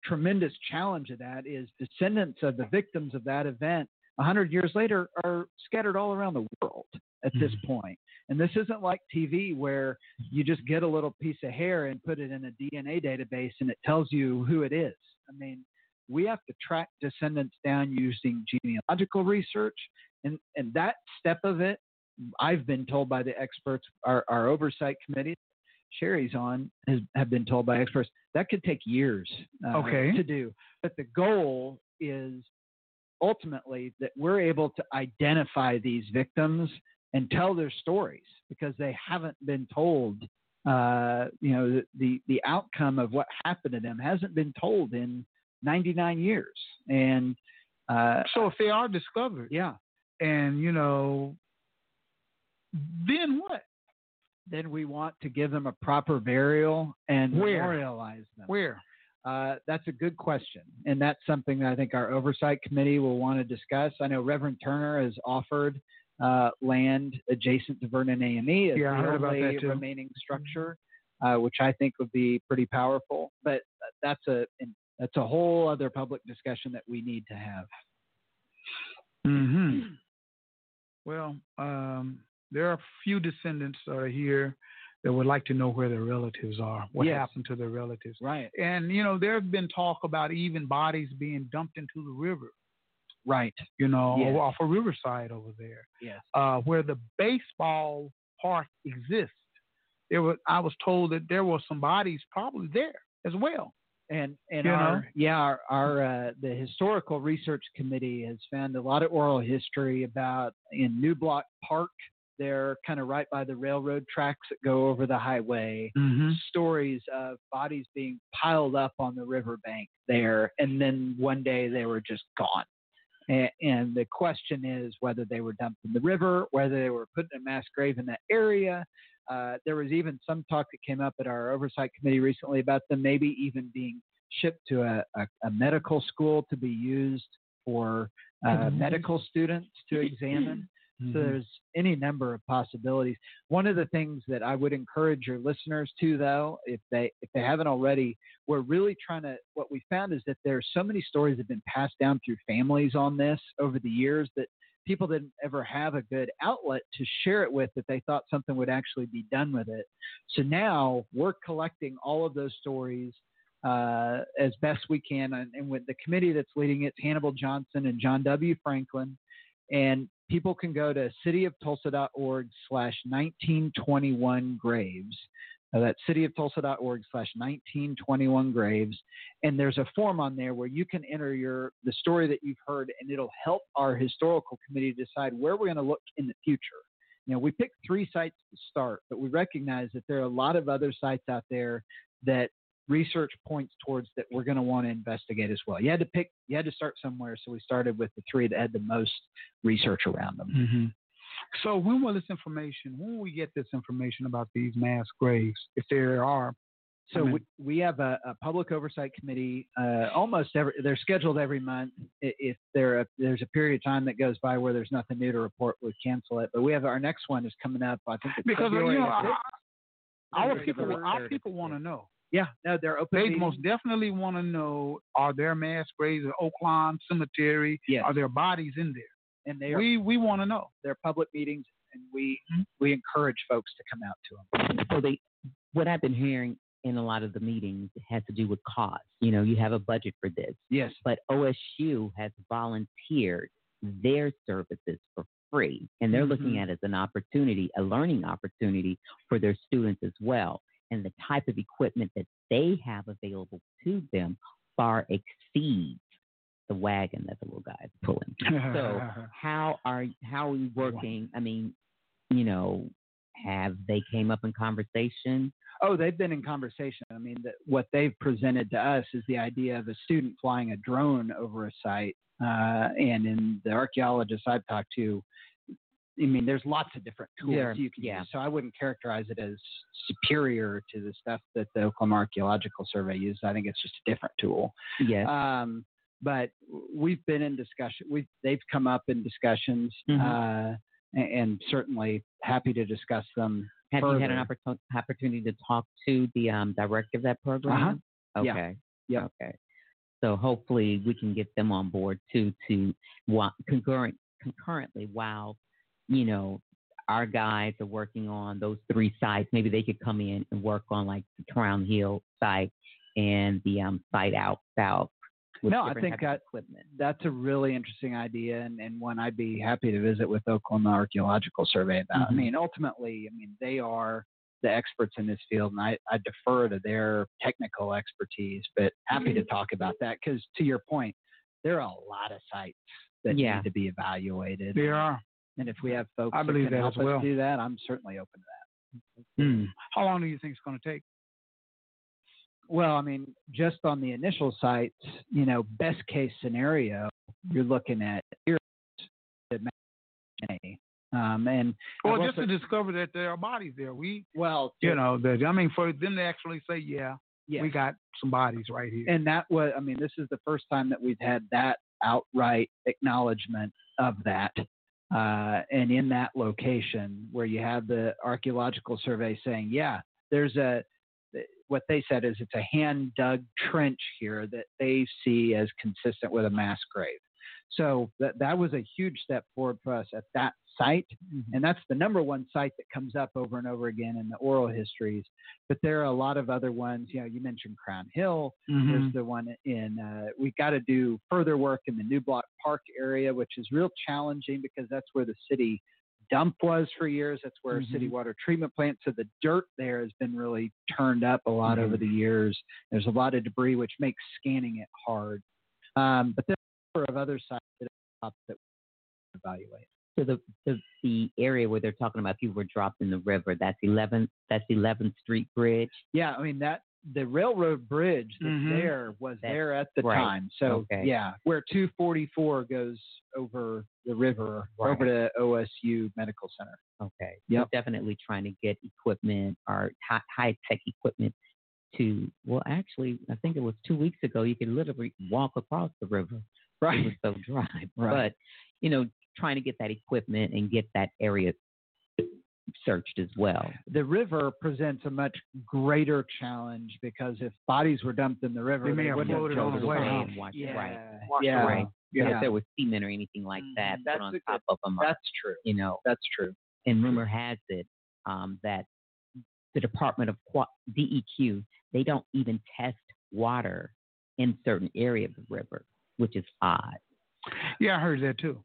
Speaker 7: tremendous challenge of that is descendants of the victims of that event 100 years later are scattered all around the world at this mm-hmm. point. And this isn't like TV where you just get a little piece of hair and put it in a DNA database and it tells you who it is. I mean, we have to track descendants down using genealogical research. And, and that step of it, I've been told by the experts, our, our oversight committee, Sherry's on, has, have been told by experts that could take years uh,
Speaker 6: Okay.
Speaker 7: to do. But the goal is ultimately that we're able to identify these victims and tell their stories because they haven't been told. Uh, you know, the, the the outcome of what happened to them hasn't been told in 99 years, and uh,
Speaker 6: So if they are discovered,
Speaker 7: yeah,
Speaker 6: and you know, then what?
Speaker 7: Then we want to give them a proper burial and
Speaker 6: Where?
Speaker 7: memorialize them.
Speaker 6: Where?
Speaker 7: Uh, that's a good question, and that's something that I think our oversight committee will want to discuss. I know Reverend Turner has offered uh, land adjacent to Vernon AME as
Speaker 6: Yeah, I
Speaker 7: the
Speaker 6: heard about
Speaker 7: only
Speaker 6: that too.
Speaker 7: remaining structure, uh, which I think would be pretty powerful. But that's a that's a whole other public discussion that we need to have.
Speaker 6: hmm Well, um, there are a few descendants that are here that would like to know where their relatives are. What
Speaker 7: Yes.
Speaker 6: happened to their relatives?
Speaker 7: Right.
Speaker 6: And you know, there have been talk about even bodies being dumped into the river.
Speaker 7: Right.
Speaker 6: You know,
Speaker 7: Yes.
Speaker 6: off a riverside over there,
Speaker 7: Yes.
Speaker 6: uh, where the baseball park exists. There was, I was told that there were some bodies probably there as well.
Speaker 7: And and
Speaker 6: You
Speaker 7: our
Speaker 6: know?
Speaker 7: yeah our, our uh, the historical research committee has found a lot of oral history about in Newblock Park. They're kind of right by the railroad tracks that go over the highway.
Speaker 6: Mm-hmm.
Speaker 7: Stories of bodies being piled up on the riverbank there, and then one day they were just gone. And, and the question is whether they were dumped in the river, whether they were put in a mass grave in that area. Uh, there was even some talk that came up at our oversight committee recently about them maybe even being shipped to a, a, a medical school to be used for uh,
Speaker 6: Mhm.
Speaker 7: medical students to examine. So
Speaker 6: Mhm.
Speaker 7: there's any number of possibilities. One of the things that I would encourage your listeners to, though, if they if they haven't already, we're really trying to. What we found is that there are so many stories that have been passed down through families on this over the years that people didn't ever have a good outlet to share it with that they thought something would actually be done with it. So now we're collecting all of those stories uh, as best we can, and, and with the committee that's leading it, Hannibal Johnson and John W. Franklin, and people can go to cityoftulsa.org slash 1921 graves. Now that's cityoftulsa.org slash 1921 graves. And there's a form on there where you can enter your the story that you've heard, and it'll help our historical committee decide where we're going to look in the future. You know, we picked three sites to start, but we recognize that there are a lot of other sites out there that research points towards that we're going to want to investigate as well. You had to pick, you had to start somewhere, so we started with the three that had the most research around them.
Speaker 6: hmm So when will this information? When will we get this information about these mass graves, if there are?
Speaker 7: So
Speaker 6: I mean-
Speaker 7: we, we have a, a public oversight committee. Uh, almost every they're scheduled every month. If there a, there's a period of time that goes by where there's nothing new to report, we cancel it. But we have our next one is coming up. I think it's
Speaker 6: Because you know, our, our people, our people want to know.
Speaker 7: Yeah, no, they're open.
Speaker 6: They
Speaker 7: meetings.
Speaker 6: most definitely want to know: Are there mass graves at Oaklawn Cemetery?
Speaker 7: Yes.
Speaker 6: Are there bodies in there?
Speaker 7: and they are
Speaker 6: We we want to know.
Speaker 7: they're public meetings, and we
Speaker 6: Mm-hmm.
Speaker 7: we encourage folks to come out to them.
Speaker 1: So they, what I've been hearing in a lot of the meetings has to do with cost. You know, you have a budget for this,
Speaker 7: Yes,
Speaker 1: but OSU has volunteered their services for free, and they're looking
Speaker 6: Mhm.
Speaker 1: at it as an opportunity, a learning opportunity for their students as well. And the type of equipment that they have available to them far exceeds the wagon that the little guy is pulling. So how are how are we working? I mean, you know, have they came up in conversation?
Speaker 7: Oh, they've been in conversation. I mean, that what they've presented to us is the idea of a student flying a drone over a site. Uh, and in the archaeologists I've talked to, I mean, there's lots of different tools
Speaker 1: There-
Speaker 7: you can
Speaker 1: yeah.
Speaker 7: use. So I wouldn't characterize it as superior to the stuff that the Oklahoma Archaeological Survey uses. I think it's just a different tool.
Speaker 1: Yes.
Speaker 7: Um, but we've been in discussion. We've they've come up in discussions,
Speaker 1: Mhm.
Speaker 7: uh, and, and certainly happy to discuss them.
Speaker 1: Have you had an
Speaker 7: further.
Speaker 1: opportun- opportunity to talk to the um, director of that program?
Speaker 7: Uh-huh.
Speaker 1: Okay.
Speaker 7: Yeah.
Speaker 1: Okay. So hopefully we can get them on board too to while concurrent concurrently while you know our guys are working on those three sites. Maybe they could come in and work on like the Crown Hill site and the um, site out south.
Speaker 7: No, I think that-
Speaker 1: equipment.
Speaker 7: That's a really interesting idea, and, and one I'd be happy to visit with Oklahoma Archaeological Survey about. I
Speaker 1: Mhm.
Speaker 7: mean, ultimately, I mean they are the experts in this field, and I, I defer to their technical expertise. But happy
Speaker 1: Mm-hmm.
Speaker 7: to talk about that because, to your point, there are a lot of sites that
Speaker 1: Yeah.
Speaker 7: need to be evaluated.
Speaker 6: There are.
Speaker 7: And if we have folks
Speaker 6: I
Speaker 7: that
Speaker 6: believe
Speaker 7: can
Speaker 6: that
Speaker 7: help us
Speaker 6: well.
Speaker 7: do that, I'm certainly open to that.
Speaker 6: Hmm. How long do you think it's going to take?
Speaker 7: Well, I mean, just on the initial sites, you know, best case scenario, you're looking at years to. Um, and
Speaker 6: Well, just to discover that there are bodies there. We,
Speaker 7: well,
Speaker 6: you know, that I mean, for them to actually say, yeah,
Speaker 7: yes.
Speaker 6: we got some bodies right here.
Speaker 7: and that was, I mean, this is the first time that we've had that outright acknowledgement of that. Uh, and in that location where you have the archaeological survey saying, yeah, there's a, what they said is it's a hand dug trench here that they see as consistent with a mass grave. So that, that was a huge step forward for us at that site. And that's the number one site that comes up over and over again in the oral histories. But there are a lot of other ones. You know, you mentioned Crown Hill.
Speaker 6: Mhm.
Speaker 7: There's the one in, uh, we got to do further work in the Newblock Park area, which is real challenging because that's where the city dump was for years. That's where a city water treatment plant. So the dirt there has been really turned up a lot over the years. There's a lot of debris, which makes scanning it hard. Um, but there are a number of other sites that that we evaluate.
Speaker 1: So the, the the area where they're talking about people were dropped in the river, that's 11th that's 11th Street Bridge.
Speaker 7: Yeah, I mean that the railroad bridge that's
Speaker 6: Mhm.
Speaker 7: there was
Speaker 1: That's
Speaker 7: there at the
Speaker 1: right.
Speaker 7: time. So
Speaker 1: Okay.
Speaker 7: yeah, where 244 goes over the river
Speaker 1: Right.
Speaker 7: over to OSU Medical Center.
Speaker 1: Okay.
Speaker 7: Yep.
Speaker 1: We're definitely trying to get equipment or high, high tech equipment to, well, actually, I think it was two weeks ago, you could literally walk across the river. Right. It was so dry.
Speaker 7: Right.
Speaker 1: But, you know, trying to get that equipment and get that area searched as well.
Speaker 7: The river presents a much greater challenge because if bodies were dumped in the river,
Speaker 6: They may have floated
Speaker 7: floated
Speaker 6: the way.
Speaker 7: away. Yeah,
Speaker 1: right.
Speaker 7: yeah,
Speaker 1: Right.
Speaker 7: yeah.
Speaker 1: If there was cement or anything like that
Speaker 7: That's
Speaker 1: put on top
Speaker 7: good-
Speaker 1: of them,
Speaker 7: That's true.
Speaker 1: you know,
Speaker 7: That's true.
Speaker 1: and rumor has it um, that the Department of Qua- DEQ they don't even test water in certain area of the river, which is odd.
Speaker 6: Yeah, I heard that too.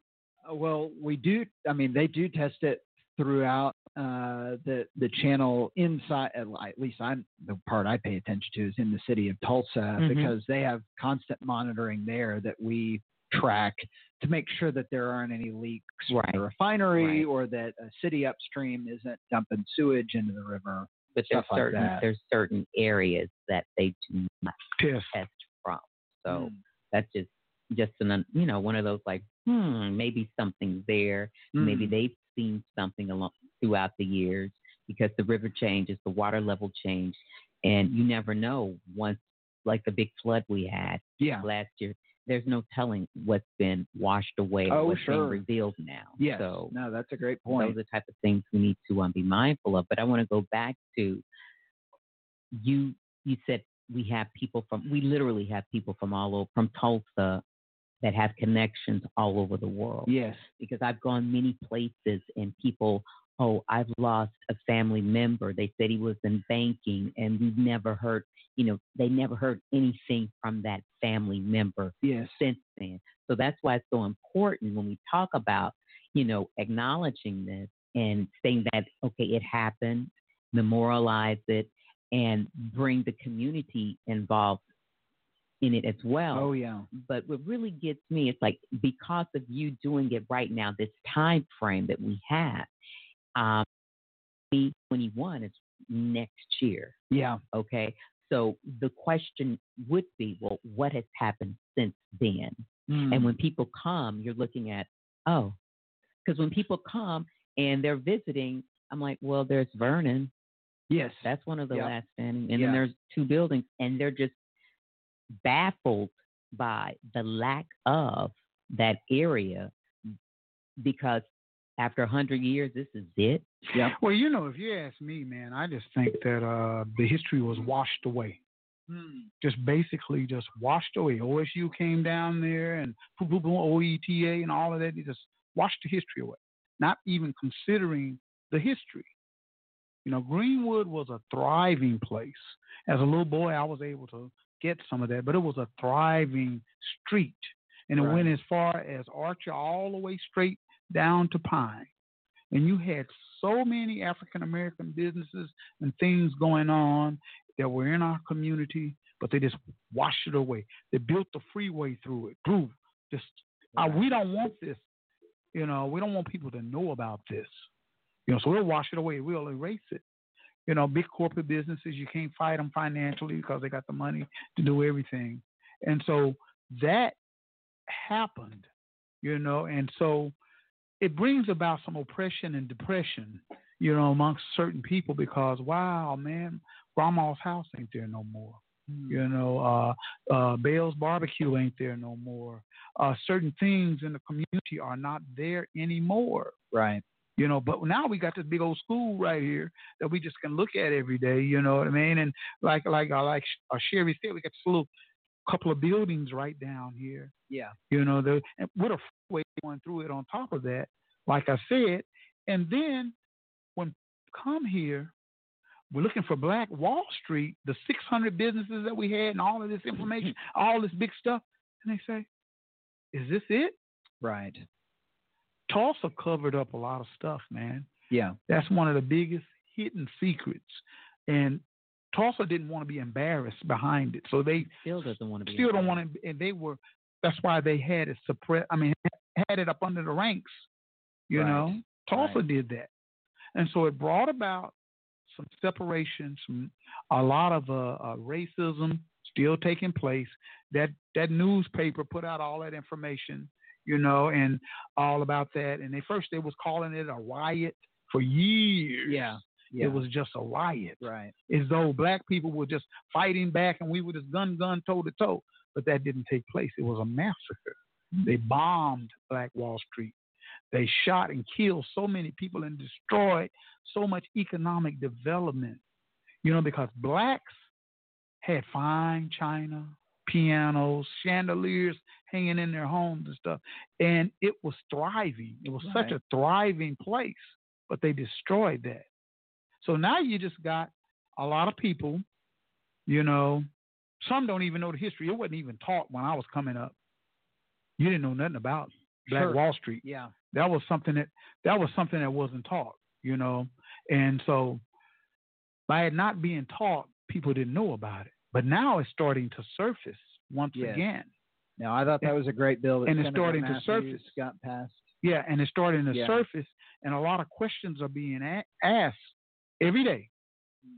Speaker 7: Uh, Well, we do. I mean, they do test it throughout uh, the the channel inside. At least I'm the part I pay attention to is in the city of Tulsa
Speaker 1: Mhm.
Speaker 7: because they have constant monitoring there that we track to make sure that there aren't any leaks
Speaker 1: Right.
Speaker 7: from the refinery
Speaker 1: Right.
Speaker 7: or that a city upstream isn't dumping sewage into the river.
Speaker 1: But there's
Speaker 7: like
Speaker 1: certain
Speaker 7: that.
Speaker 1: there's certain areas that they do not
Speaker 6: Test.
Speaker 1: test from. So
Speaker 7: Mm.
Speaker 1: that's just just an you know one of those like hmm maybe something's there. Maybe
Speaker 7: Mm.
Speaker 1: they've seen something along throughout the years because the river changes, the water level changed, and you never know once like the big flood we had
Speaker 7: Yeah.
Speaker 1: last year. There's no telling what's been washed away or
Speaker 7: Oh,
Speaker 1: what's
Speaker 7: sure.
Speaker 1: been revealed now.
Speaker 7: Yes.
Speaker 1: So
Speaker 7: no, that's a great point.
Speaker 1: those are the type of things we need to um, be mindful of. But I want to go back to you. You said we have people from. We literally have people from all over from Tulsa that have connections all over the world.
Speaker 7: yes.
Speaker 1: Because I've gone many places and people. Oh, I've lost a family member. They said he was in banking, and we've never heard. You know, they never heard anything from that family member
Speaker 7: Yes.
Speaker 1: since then. So that's why it's so important when we talk about, you know, acknowledging this and saying that, okay, it happened, memorialize it, and bring the community involved in it as well.
Speaker 7: Oh yeah.
Speaker 1: But what really gets me is like because of you doing it right now, this time frame that we have, um, 2021 is next year.
Speaker 7: Yeah.
Speaker 1: Okay. So the question would be, well, what has happened since then?
Speaker 7: Mm.
Speaker 1: And when people come, you're looking at, oh, because when people come and they're visiting, I'm like, well, there's Vernon.
Speaker 7: yes.
Speaker 1: That's one of the
Speaker 7: Yeah.
Speaker 1: last standing. And
Speaker 7: Yeah.
Speaker 1: then there's two buildings, and they're just baffled by the lack of that area because after 100 years, this is it.
Speaker 7: yeah.
Speaker 6: Well, you know, if you ask me, man, I just think that uh, the history was washed away.
Speaker 7: Mm.
Speaker 6: Just basically just washed away. OSU came down there and boom, boom, boom, OETA and all of that. They just washed the history away, not even considering the history. You know, Greenwood was a thriving place. As a little boy, I was able to get some of that, but it was a thriving street. And it
Speaker 7: Right.
Speaker 6: went as far as Archer all the way straight down to Pine. And you had so many African American businesses and things going on that were in our community, but they just washed it away. They built the freeway through it. Through just uh, we don't want this. You know, we don't want people to know about this. You know, so we'll wash it away. We'll erase it. You know, big corporate businesses, you can't fight them financially because they got the money to do everything. And so that happened, you know, and so it brings about some oppression and depression, you know, amongst certain people because, wow, man, grandma's house ain't there no more. You know, uh, uh, Bale's barbecue ain't there no more. Uh, certain things in the community are not there anymore.
Speaker 7: Right.
Speaker 6: You know, but now we got this big old school right here that we just can look at every day. You know what I mean? And like like uh, like uh, Sherry said, we got this little couple of buildings right down here.
Speaker 7: Yeah.
Speaker 6: You know, the and with a freeway going through it on top of that, like I said. And then when come here, we're looking for Black Wall Street, the 600 businesses that we had, and all of this information, all this big stuff, and they say, "Is this it?"
Speaker 7: Right.
Speaker 6: Tulsa covered up a lot of stuff, man.
Speaker 7: Yeah.
Speaker 6: That's one of the biggest hidden secrets, and Tulsa didn't want to be embarrassed behind it, so they
Speaker 1: Still doesn't want to be.
Speaker 6: still don't want to. And they were. That's why they had it suppressed. I mean, had it up under the ranks. You
Speaker 7: Right.
Speaker 6: know, Tulsa
Speaker 7: Right.
Speaker 6: did that, and so it brought about some separation, some a lot of uh, uh, racism still taking place. That that newspaper put out all that information, you know, and all about that. And they first they was calling it a riot for years.
Speaker 7: Yeah. Yeah.
Speaker 6: It was just a riot
Speaker 7: right.
Speaker 6: as though black people were just fighting back and we were just gun gun toe to toe. But that didn't take place. It was a massacre. They bombed Black Wall Street. They shot and killed so many people and destroyed so much economic development. You know, because blacks had fine china, pianos, chandeliers hanging in their homes and stuff. And it was thriving. It was such a thriving place, but they destroyed that. So now you just got a lot of people, you know, some don't even know the history. It wasn't even taught when I was coming up. You didn't know nothing about Black
Speaker 7: Sure.
Speaker 6: Wall Street.
Speaker 7: Yeah.
Speaker 6: That was something that that was something that wasn't taught, you know. And so by it not being taught, people didn't know about it. But now it's starting to surface once
Speaker 7: Yes.
Speaker 6: again.
Speaker 7: Now I thought that was a great bill.
Speaker 6: And it's starting to surface.
Speaker 7: Got passed.
Speaker 6: Yeah, and it's starting to
Speaker 7: Yeah.
Speaker 6: surface, and a lot of questions are being a- asked every day,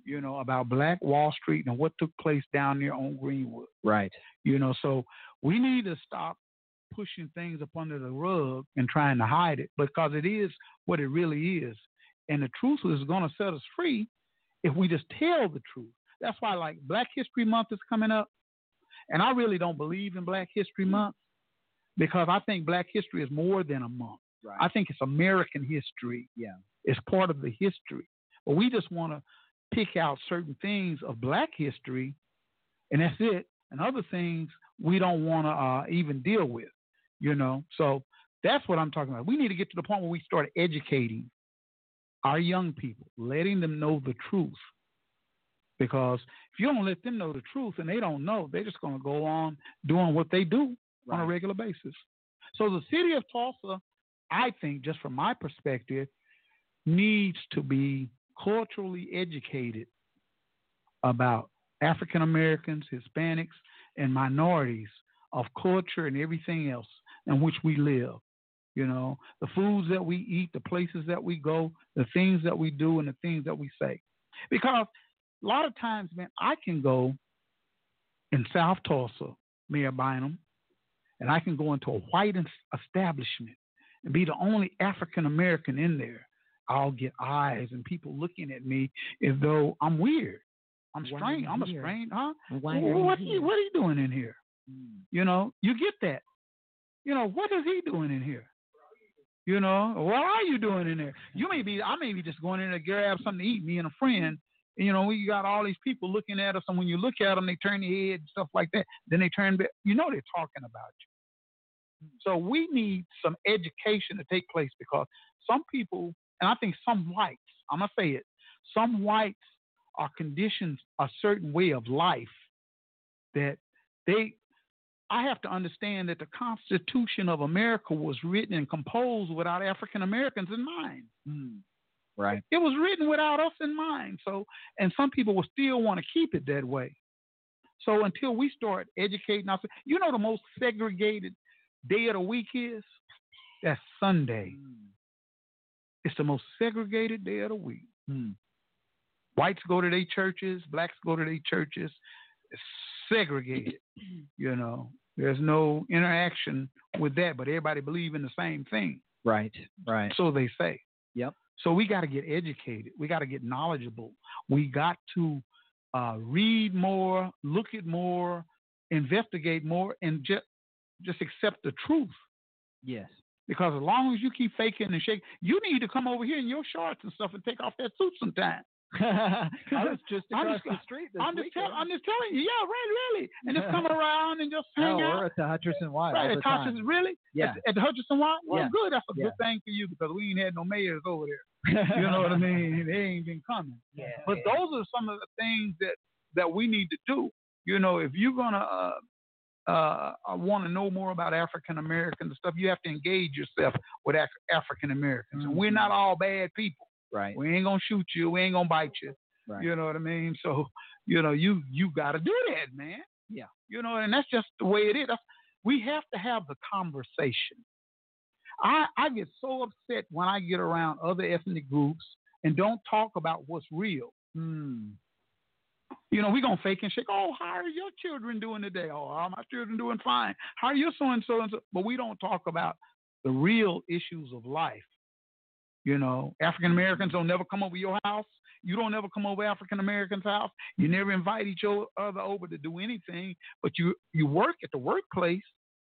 Speaker 6: you know, about Black Wall Street and what took place down there on Greenwood.
Speaker 7: Right.
Speaker 6: You know, so we need to stop pushing things up under the rug and trying to hide it because it is what it really is. And the truth is going to set us free if we just tell the truth. That's why, like, Black History Month is coming up. And I really don't believe in Black History Month because I think Black history is more than a month.
Speaker 7: Right.
Speaker 6: I think it's American history.
Speaker 7: Yeah.
Speaker 6: It's part of the history. But we just want to pick out certain things of black history, and that's it. And other things we don't want to uh, even deal with, you know. So that's what I'm talking about. We need to get to the point where we start educating our young people, letting them know the truth. Because if you don't let them know the truth and they don't know, they're just going to go on doing what they do on a regular basis. So the city of Tulsa, I think, just from my perspective, needs to be culturally educated about African Americans, Hispanics, and minorities of culture and everything else in which we live. You know, the foods that we eat, the places that we go, the things that we do, and the things that we say. Because a lot of times, man, I can go in South Tulsa, Mayor Bynum, and I can go into a white establishment and be the only African American in there. I'll get eyes and people looking at me as though I'm weird. I'm
Speaker 1: Why
Speaker 6: strange. I'm a strange, huh?
Speaker 1: Why
Speaker 6: Well, what,
Speaker 1: here?
Speaker 6: He, what are you doing in here? Hmm. You know, you get that. You know, what is he doing in here? You know, what are you doing in there? You may be, I may be just going in there to grab something to eat, me and a friend. You know, we got all these people looking at us, and when you look at them, they turn their head and stuff like that. Then they turn back. You know, they're talking about you. So we need some education to take place because some people, and I think some whites, I'm gonna say it, some whites are conditioned a certain way of life that they I have to understand that the Constitution of America was written and composed without African Americans in mind.
Speaker 7: Hmm. Right.
Speaker 6: It was written without us in mind. So, and some people will still want to keep it that way. So until we start educating ourselves, you know, the most segregated day of the week is that's Sunday. It's the most segregated day of the week.
Speaker 7: Hmm.
Speaker 6: Whites go to their churches, blacks go to their churches. It's segregated. you know, there's no interaction with that, but everybody believe in the same thing.
Speaker 7: Right. Right.
Speaker 6: So they say.
Speaker 7: Yep.
Speaker 6: So we got to get educated. We got to get knowledgeable. We got to uh, read more, look at more, investigate more, and just just accept the truth.
Speaker 7: Yes.
Speaker 6: Because as long as you keep faking and shaking, you need to come over here in your shorts and stuff and take off that suit sometime.
Speaker 7: I was just
Speaker 6: I'm
Speaker 7: across
Speaker 6: just-
Speaker 7: the street this
Speaker 6: I'm just, tell, I'm just telling you, yeah, really, really, and just come around and just hang
Speaker 7: no,
Speaker 6: out.
Speaker 7: we're at the Hutcherson Y
Speaker 6: Right, at really?
Speaker 7: Yeah.
Speaker 6: At, at the Hutcherson Y? Well,
Speaker 7: Yeah.
Speaker 6: good. That's a
Speaker 7: Yeah.
Speaker 6: good thing for you because we ain't had no mayors over there. You know what I mean? They ain't been coming.
Speaker 7: Yeah.
Speaker 6: But those are some of the things that that we need to do. You know, if you're gonna uh, uh, want to know more about African Americans and stuff, you have to engage yourself with Af- African Americans. And we're not all bad people.
Speaker 7: Right.
Speaker 6: We ain't gonna shoot you. We ain't gonna bite you.
Speaker 7: Right.
Speaker 6: You know what I mean? So, you know, you you got to do that, man.
Speaker 7: Yeah.
Speaker 6: You know, and that's just the way it is. That's, we have to have the conversation. I I get so upset when I get around other ethnic groups and don't talk about what's real.
Speaker 7: Hmm.
Speaker 6: You know, we gonna fake and shake. Oh, how are your children doing today? Oh, are my children doing fine? How are your so and so and so? But we don't talk about the real issues of life. You know, African Americans don't never come over your house. You don't ever come over African Americans' house. You never invite each other over to do anything. But you you work at the workplace.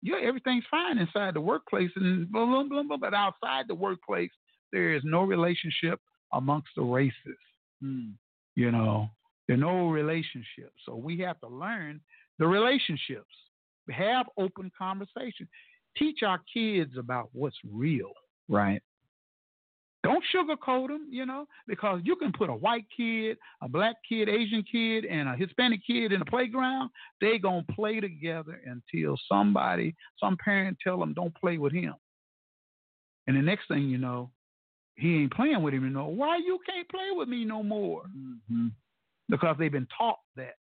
Speaker 6: yeah, everything's fine inside the workplace and blah, blah, blah, blah, but outside the workplace, there is no relationship amongst the races.
Speaker 7: Hmm.
Speaker 6: You know, there are no relationships. So we have to learn the relationships. Have open conversation. Teach our kids about what's real.
Speaker 7: Right.
Speaker 6: Don't sugarcoat them, you know, because you can put a white kid, a black kid, Asian kid, and a Hispanic kid in the playground. They gonna play together until somebody, some parent, tell them don't play with him. And the next thing you know, he ain't playing with him. You know why you can't play with me no more?
Speaker 7: Mm-hmm.
Speaker 6: Because they've been taught that.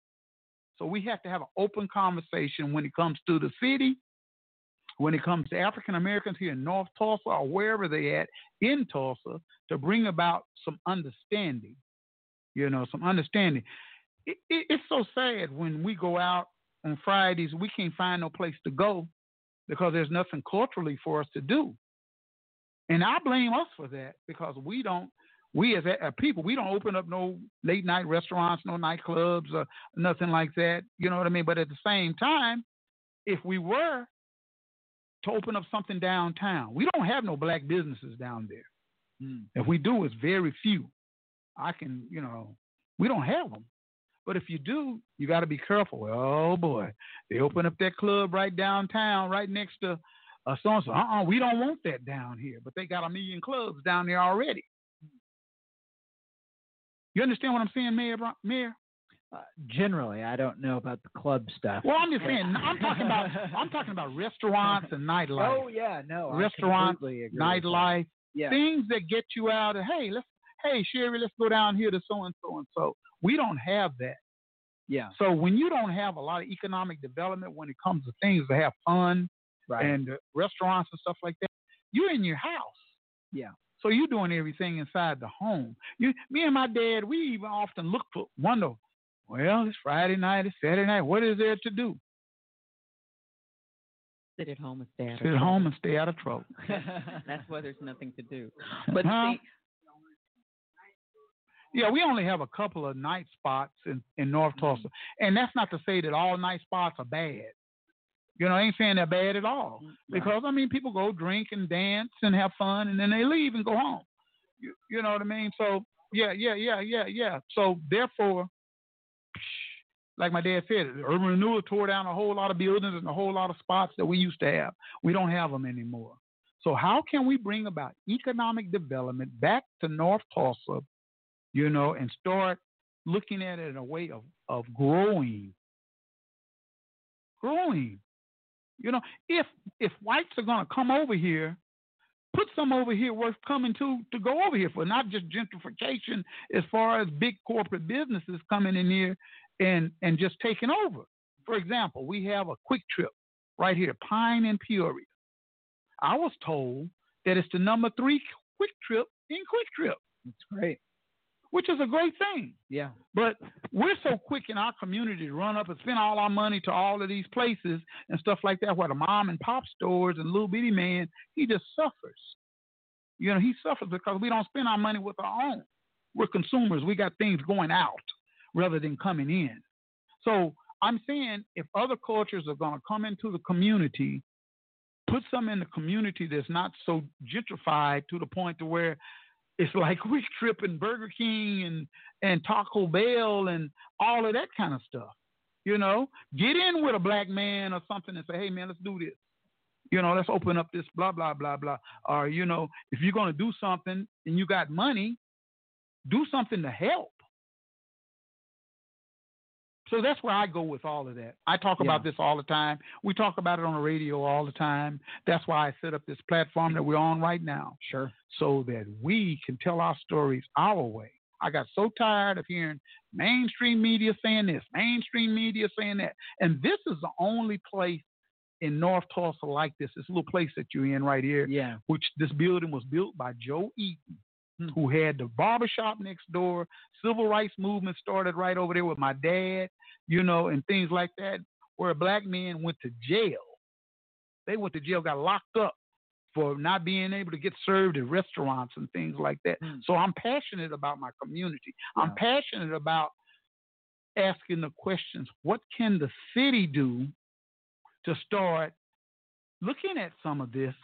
Speaker 6: So we have to have an open conversation when it comes to the city, when it comes to African Americans here in North Tulsa or wherever they at in Tulsa, to bring about some understanding. You know, some understanding. It, it, it's so sad when we go out on Fridays, we can't find no place to go because there's nothing culturally for us to do. And I blame us for that because we don't, we as a, a people, we don't open up no late night restaurants, no nightclubs, or nothing like that. You know what I mean? But at the same time, if we were to open up something downtown, we don't have no black businesses down there.
Speaker 7: Hmm.
Speaker 6: If we do, it's very few. I can, you know, we don't have them. But if you do, you got to be careful. Oh boy, they open up that club right downtown, right next to uh, so and so. Uh, uh we don't want that down here. But they got a million clubs down there already. You understand what I'm saying, Mayor? Mayor?
Speaker 7: Uh, generally, I don't know about the club stuff.
Speaker 6: Well, I'm just saying. I'm talking about. I'm talking about restaurants and nightlife.
Speaker 7: Oh yeah, no,
Speaker 6: restaurants, nightlife,
Speaker 7: Yeah.
Speaker 6: things that get you out. Of, hey, let's. Hey, Sherry, let's go down here to so and so and so. We don't have that.
Speaker 7: Yeah.
Speaker 6: So when you don't have a lot of economic development when it comes to things to have fun
Speaker 7: Right.
Speaker 6: and uh, restaurants and stuff like that, you're in your house.
Speaker 7: yeah.
Speaker 6: So you're doing everything inside the home. You, me and my dad, we even often look for wonder. Well, it's Friday night, it's Saturday night. What is there to do?
Speaker 1: Sit at home and stay out of
Speaker 6: Sit at
Speaker 1: trouble.
Speaker 6: home and stay out of trouble.
Speaker 1: That's why there's nothing to do. But
Speaker 6: Huh?
Speaker 1: see,
Speaker 6: Yeah, we only have a couple of night spots in, in North mm-hmm. Tulsa. And that's not to say that all night spots are bad. You know, I ain't saying they're bad at all. Mm, because, I mean, people go drink and dance and have fun and then they leave and go home. You, you know what I mean? So, yeah, yeah, yeah, yeah, yeah. So, therefore, like my dad said, urban renewal tore down a whole lot of buildings and a whole lot of spots that we used to have. We don't have them anymore. So, how can we bring about economic development back to North Tulsa, you know, and start looking at it in a way of, of growing? Growing. You know, if if whites are gonna come over here, put some over here worth coming to to go over here for, not just gentrification as far as big corporate businesses coming in here and and just taking over. For example, we have a QuikTrip right here, Pine and Peoria. I was told that it's the number three quick trip in quick trip,
Speaker 7: That's great.
Speaker 6: which is a great thing.
Speaker 7: Yeah.
Speaker 6: But we're so quick in our community to run up and spend all our money to all of these places and stuff like that, where the mom and pop stores and little bitty man, he just suffers. You know, he suffers because we don't spend our money with our own. We're consumers. We got things going out rather than coming in. So I'm saying if other cultures are going to come into the community, put some in the community that's not so gentrified to the point to where it's like Quick Trip and Burger King and and Taco Bell and all of that kind of stuff. You know, get in with a black man or something and say, hey man, let's do this. You know, let's open up this blah blah blah blah. Or you know, if you're gonna do something and you got money, do something to help. So that's where I go with all of that. I talk about this all the time. We talk about it on the radio all the time. That's why I set up this platform that we're on right now.
Speaker 7: Sure.
Speaker 6: So that we can tell our stories our way. I got so tired of hearing mainstream media saying this, mainstream media saying that. And this is the only place in North Tulsa like this. This little place that you're in right here.
Speaker 7: Yeah.
Speaker 6: Which this building was built by Joe Eaton, Hmm. who had the barbershop next door. Civil rights movement started right over there with my dad, you know, and things like that, where black men went to jail. They went to jail, got locked up for not being able to get served at restaurants and things like that. Hmm. So I'm passionate about my community. I'm passionate about asking the questions what can the city do to start looking at some of this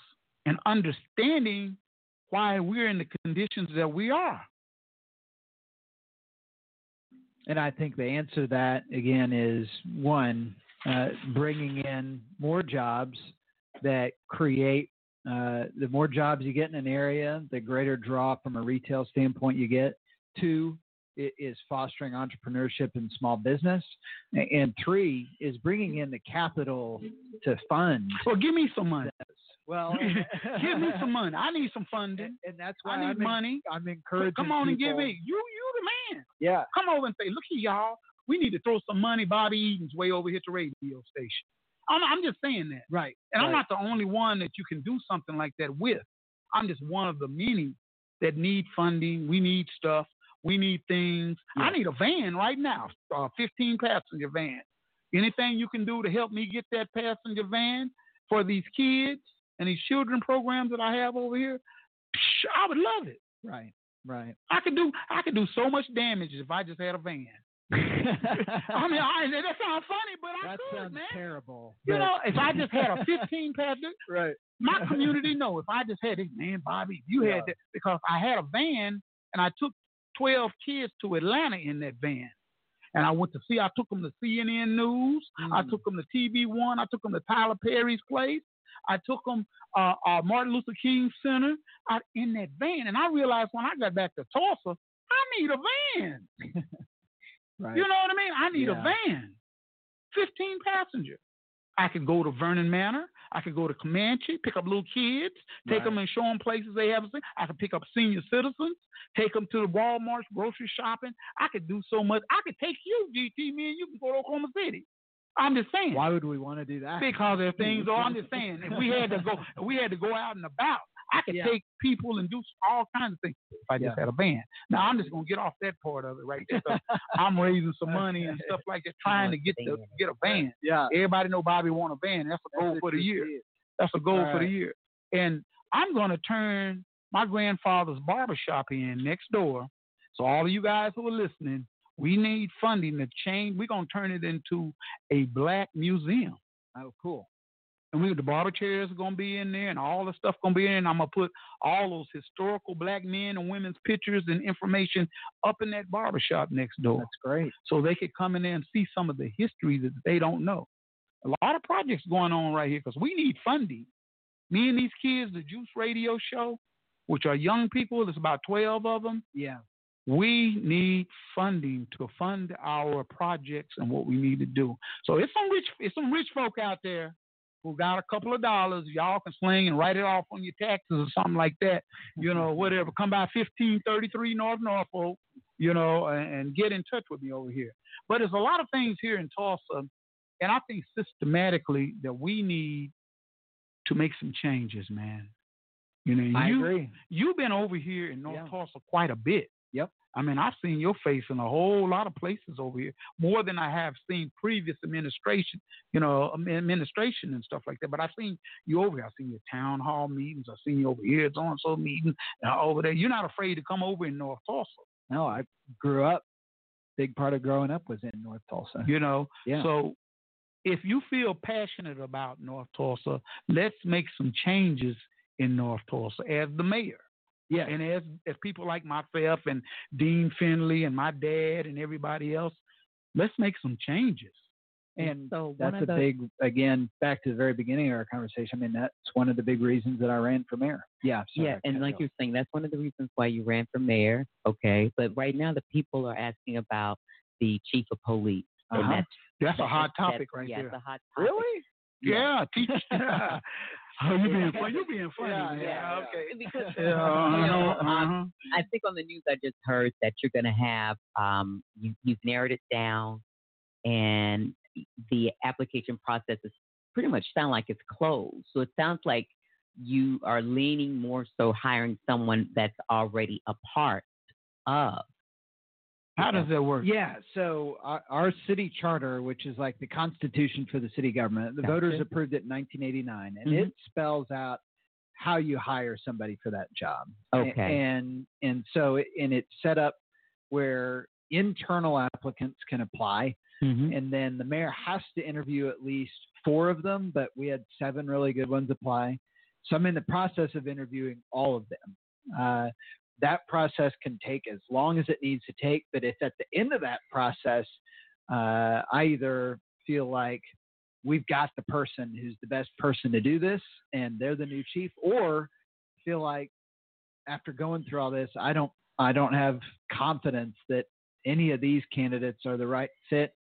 Speaker 6: and understanding why we're in the conditions that we are.
Speaker 7: And I think the answer to that again is one, uh, bringing in more jobs that create. Uh, the more jobs you get in an area, the greater draw from a retail standpoint you get. Two is fostering entrepreneurship and small business, and three is bringing in the capital to fund.
Speaker 6: Well, give me some money.
Speaker 7: Well,
Speaker 6: give me some money. I need some funding.
Speaker 7: and that's why
Speaker 6: I need
Speaker 7: I'm en-
Speaker 6: money.
Speaker 7: I'm encouraging.
Speaker 6: Come on and give
Speaker 7: people-
Speaker 6: me. You, you the man.
Speaker 7: Yeah.
Speaker 6: Come over and say, look here, y'all. We need to throw some money Bobby Eaton's way over here at the radio station. I'm, I'm just saying that.
Speaker 7: Right.
Speaker 6: And I'm not the only one that you can do something like that with. I'm just one of the many that need funding. We need stuff. We need things. I need a van right now, a 15 passenger van. Anything you can do to help me get that passenger van for these kids and these children programs that I have over here, psh, I would love it.
Speaker 7: Right. Right.
Speaker 6: I could do I could do so much damage if I just had a van. I mean, I, that sounds funny, but I
Speaker 7: that
Speaker 6: could,
Speaker 7: sounds
Speaker 6: man.
Speaker 7: terrible.
Speaker 6: You
Speaker 7: but-
Speaker 6: know, if I just had a 15 passenger,
Speaker 7: right.
Speaker 6: my community know if I just had it, man, Bobby, you
Speaker 7: Yeah.
Speaker 6: had that because I had a van and I took 12 kids to Atlanta in that van. And I went to see, I took them to CNN News. I
Speaker 7: Mm.
Speaker 6: took them to TV One. I took them to Tyler Perry's place. I took them uh, uh, Martin Luther King Center out in that van. And I realized when I got back to Tulsa, I need a van.
Speaker 7: Right.
Speaker 6: You know what I mean? I need
Speaker 7: Yeah.
Speaker 6: a van, 15 passenger. I could go to Vernon Manor. I could go to Comanche, pick up little kids, take
Speaker 7: Right.
Speaker 6: them and show them places they haven't seen. I could pick up senior citizens, take them to the Walmart grocery shopping. I could do so much. I could take you, GT, me and you can go to Oklahoma City. I'm just saying.
Speaker 7: Why would we want to do that?
Speaker 6: Because there are things. Oh, I'm just saying. If we had to go, if we had to go out and about. I could
Speaker 7: Yeah.
Speaker 6: take people and do all kinds of things if I just
Speaker 7: Yeah.
Speaker 6: had a van. Now I'm just gonna get off that part of it right there. 'cause I'm raising some money and stuff like that, trying to get the, get a van.
Speaker 7: Yeah.
Speaker 6: Everybody know Bobby want a van. That's a goal
Speaker 7: what
Speaker 6: for the year. That's a goal
Speaker 7: All
Speaker 6: for the year. And I'm gonna turn my grandfather's barber shop in next door. So all of you guys who are listening, we need funding to change. We're gonna turn it into a black museum.
Speaker 7: Oh, cool.
Speaker 6: And we the barber chairs are gonna be in there and all the stuff gonna be in. There, and I'm gonna put all those historical black men and women's pictures and information up in that barber shop next door.
Speaker 7: That's great.
Speaker 6: So they could come in there and see some of the history that they don't know. A lot of projects going on right here because we need funding. Me and these kids, the Juice Radio Show, which are young people, there's about 12 of them.
Speaker 7: Yeah.
Speaker 6: We need funding to fund our projects and what we need to do. So it's some rich, it's some rich folk out there who got a couple of dollars. Y'all can sling and write it off on your taxes or something like that. You know, mm-hmm. whatever. Come by 1533 North Norfolk, you know, and, and get in touch with me over here. But there's a lot of things here in Tulsa, and I think systematically that we need to make some changes, man. You know,
Speaker 7: I
Speaker 6: you,
Speaker 7: agree.
Speaker 6: You've been over here in North
Speaker 7: Yeah.
Speaker 6: Tulsa quite a bit. I mean, I've seen your face in a whole lot of places over here, more than I have seen previous administration, you know, administration and stuff like that. But I've seen you over here. I've seen your town hall meetings. I've seen you over here at so and so meeting uh, over there. You're not afraid to come over in North Tulsa,
Speaker 7: No, I grew up. Big part of growing up was in North Tulsa.
Speaker 6: you know.
Speaker 7: Yeah.
Speaker 6: So if you feel passionate about North Tulsa, let's make some changes in North Tulsa as the mayor.
Speaker 7: Yeah.
Speaker 6: And as as people like myself and Dean Finley and my dad and everybody else, let's make some changes.
Speaker 7: And
Speaker 1: so
Speaker 7: that's a big, again, back to the very beginning of our conversation. I mean, that's one of the big reasons that I ran for mayor. Yeah. sorry,
Speaker 1: yeah, and like you're saying, that's one of the reasons why you ran for mayor. Okay, but right now the people are asking about the chief of police,
Speaker 6: Uh-huh.
Speaker 1: and that's
Speaker 6: That's a hot
Speaker 1: that's-
Speaker 6: topic right
Speaker 1: yeah,
Speaker 6: there.
Speaker 1: it's a hot topic.
Speaker 7: Really?
Speaker 6: Yeah, teach. oh, you being funny. You being funny.
Speaker 7: Yeah,
Speaker 6: man.
Speaker 7: yeah,
Speaker 6: okay.
Speaker 1: Because
Speaker 6: Yeah,
Speaker 1: you know,
Speaker 6: uh-huh,
Speaker 1: um,
Speaker 6: uh-huh.
Speaker 1: I think on the news I just heard that you're going to have um, you, you've narrowed it down, and the application process is pretty much sound like it's closed. So it sounds like you are leaning more so hiring someone that's already a part of.
Speaker 6: How does that work?
Speaker 7: Yeah, so our, our city charter, which is like the constitution for the city government, the voters approved it in 1989, and
Speaker 1: Mhm.
Speaker 7: it spells out how you hire somebody for that job.
Speaker 1: Okay.
Speaker 7: And and so it, and it's set up where internal applicants can apply,
Speaker 1: Mhm.
Speaker 7: and then the mayor has to interview at least four of them. But we had seven really good ones apply, so I'm in the process of interviewing all of them. Uh, that process can take as long as it needs to take, but if at the end of that process, uh, I either feel like we've got the person who's the best person to do this and they're the new chief, or feel like after going through all this, I don't I don't have confidence that any of these candidates are the right fit,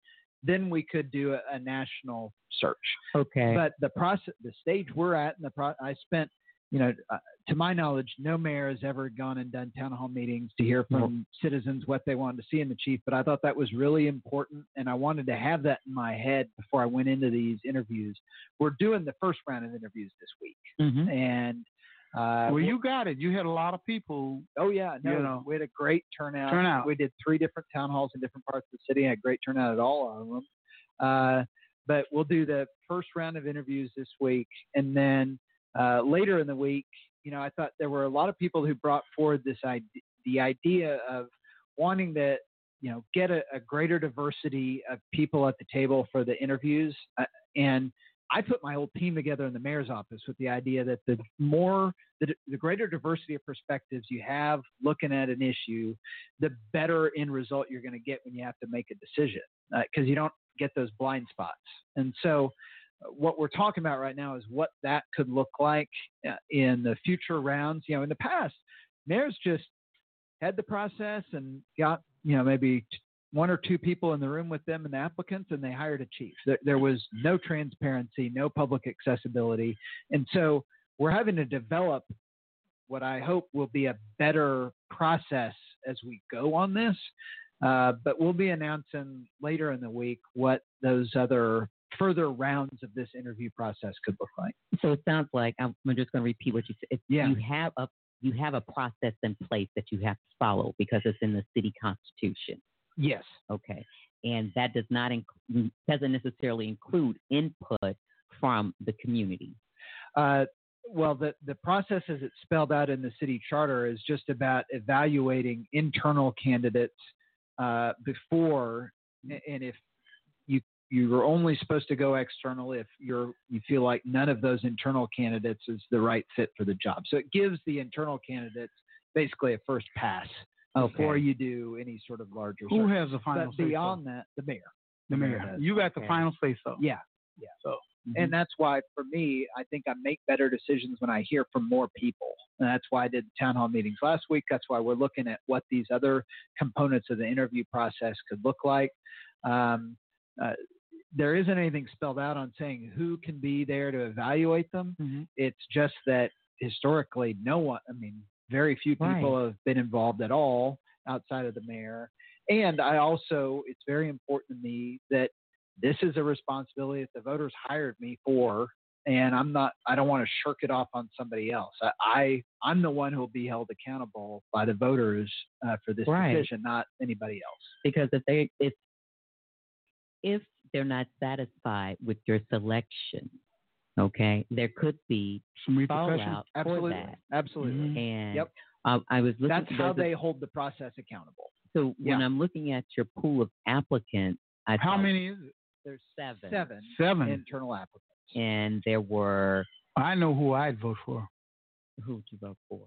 Speaker 7: then we could do a, a national search.
Speaker 1: Okay.
Speaker 7: But the process, the stage we're at, and the pro- I spent, you know, uh, to my knowledge, no mayor has ever gone and done town hall meetings to hear from citizens what they wanted to see in the chief. But I thought that was really important, and I wanted to have that in my head before I went into these interviews. We're doing the first round of interviews this week,
Speaker 1: Mhm.
Speaker 7: and uh,
Speaker 6: well, you got it. You had a lot of people.
Speaker 7: Oh yeah, no,
Speaker 6: you know.
Speaker 7: we had a great turnout.
Speaker 6: Turnout.
Speaker 7: We did three different town halls in different parts of the city. Had great turnout at all of them. Uh, but we'll do the first round of interviews this week, and then uh, later in the week, you know, I thought there were a lot of people who brought forward this idea, the idea of wanting to, you know, get a, a greater diversity of people at the table for the interviews, uh, and I put my whole team together in the mayor's office with the idea that the more, the, the greater diversity of perspectives you have looking at an issue, the better end result you're going to get when you have to make a decision because you don't get those blind spots. And so, uh, what we're talking about right now is what that could look like uh, in the future rounds. You know, in the past, mayors just had the process and got, you know, maybe one or two people in the room with them and the applicants, and they hired a chief. There, there was no transparency, no public accessibility. And so we're having to develop what I hope will be a better process as we go on this. Uh, but we'll be announcing later in the week what those other further rounds of this interview process could look like.
Speaker 1: So it sounds like I'm, just going to repeat what you said.
Speaker 7: Yeah.
Speaker 1: You have a you have a process in place that you have to follow because it's in the city constitution.
Speaker 7: Yes.
Speaker 1: Okay. And that does not inc- doesn't necessarily include input from the community.
Speaker 7: Uh, well, the, the process as it's spelled out in the city charter is just about evaluating internal candidates uh, before, and if you're only supposed to go external if you're you feel like none of those internal candidates is the right fit for the job. So it gives the internal candidates basically a first pass before you do any sort of larger.
Speaker 6: Who
Speaker 7: search.
Speaker 6: has the final
Speaker 7: But
Speaker 6: say so?
Speaker 7: beyond that, the mayor.
Speaker 6: The mayor. You got the
Speaker 1: Okay.
Speaker 6: final say so.
Speaker 7: Yeah, yeah.
Speaker 6: So
Speaker 7: And that's why, for me, I think I make better decisions when I hear from more people. And that's why I did the town hall meetings last week. That's why we're looking at what these other components of the interview process could look like. Um, uh, there isn't anything spelled out on saying who can be there to evaluate them.
Speaker 6: Mm-hmm.
Speaker 7: It's just that historically, no one, I mean, very few people have been involved at all outside of the mayor. And I also, it's very important to me that this is a responsibility that the voters hired me for and i'm not i don't want to shirk it off on somebody else i, I i'm the one who will be held accountable by the voters uh, for this
Speaker 1: Right.
Speaker 7: decision not anybody else
Speaker 1: because if they if if they're not satisfied with your selection, okay, there could be
Speaker 6: Some repercussions?
Speaker 1: fallout
Speaker 7: absolutely
Speaker 1: for that.
Speaker 7: absolutely
Speaker 1: And
Speaker 7: Yep.
Speaker 1: uh, I was looking.
Speaker 7: that's how
Speaker 1: there's a-
Speaker 7: they hold the process accountable
Speaker 1: So when
Speaker 7: yeah.
Speaker 1: I'm looking at your pool of applicants, I
Speaker 6: how many is it?
Speaker 7: there's
Speaker 1: seven.
Speaker 7: seven
Speaker 6: Seven.
Speaker 7: internal applicants
Speaker 1: and there were
Speaker 6: I know who I'd vote for.
Speaker 1: Who'd you vote for?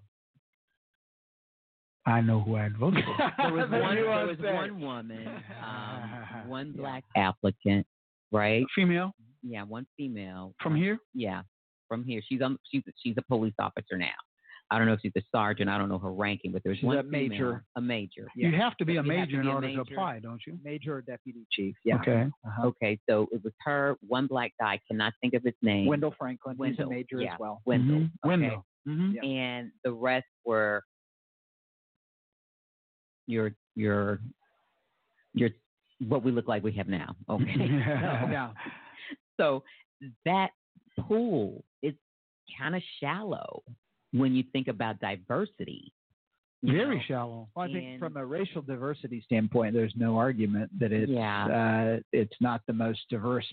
Speaker 6: I know who I'd vote for.
Speaker 1: There was one. There was one woman, um, one black applicant, right?
Speaker 6: Female
Speaker 1: Yeah, one female
Speaker 6: from here.
Speaker 1: Yeah, from here. She's um she's she's a police officer now. I don't know if she's a sergeant. I don't know her ranking, but there's
Speaker 7: She's
Speaker 1: one
Speaker 7: a major.
Speaker 1: female- a major.
Speaker 6: You have to be a
Speaker 1: You have to
Speaker 6: major in
Speaker 1: a
Speaker 6: order to apply, don't you?
Speaker 7: major or deputy chief yeah
Speaker 6: Okay.
Speaker 7: uh-huh.
Speaker 1: Okay, so it was her, one black guy. Cannot think of his name.
Speaker 7: wendell franklin he's
Speaker 1: Wendell,
Speaker 7: a major
Speaker 1: yeah,
Speaker 7: as well
Speaker 1: Wendell.
Speaker 6: Mhm.
Speaker 1: okay?
Speaker 6: Wendell. Mhm.
Speaker 7: Yeah.
Speaker 1: And the rest were your your your what we look like we have now. Okay.
Speaker 7: yeah
Speaker 1: So that pool is kind of shallow when you think about diversity.
Speaker 6: Very
Speaker 1: know?
Speaker 6: shallow.
Speaker 7: Well, I think from a racial diversity standpoint, there's no argument that it's
Speaker 1: Yeah.
Speaker 7: uh, it's not the most diverse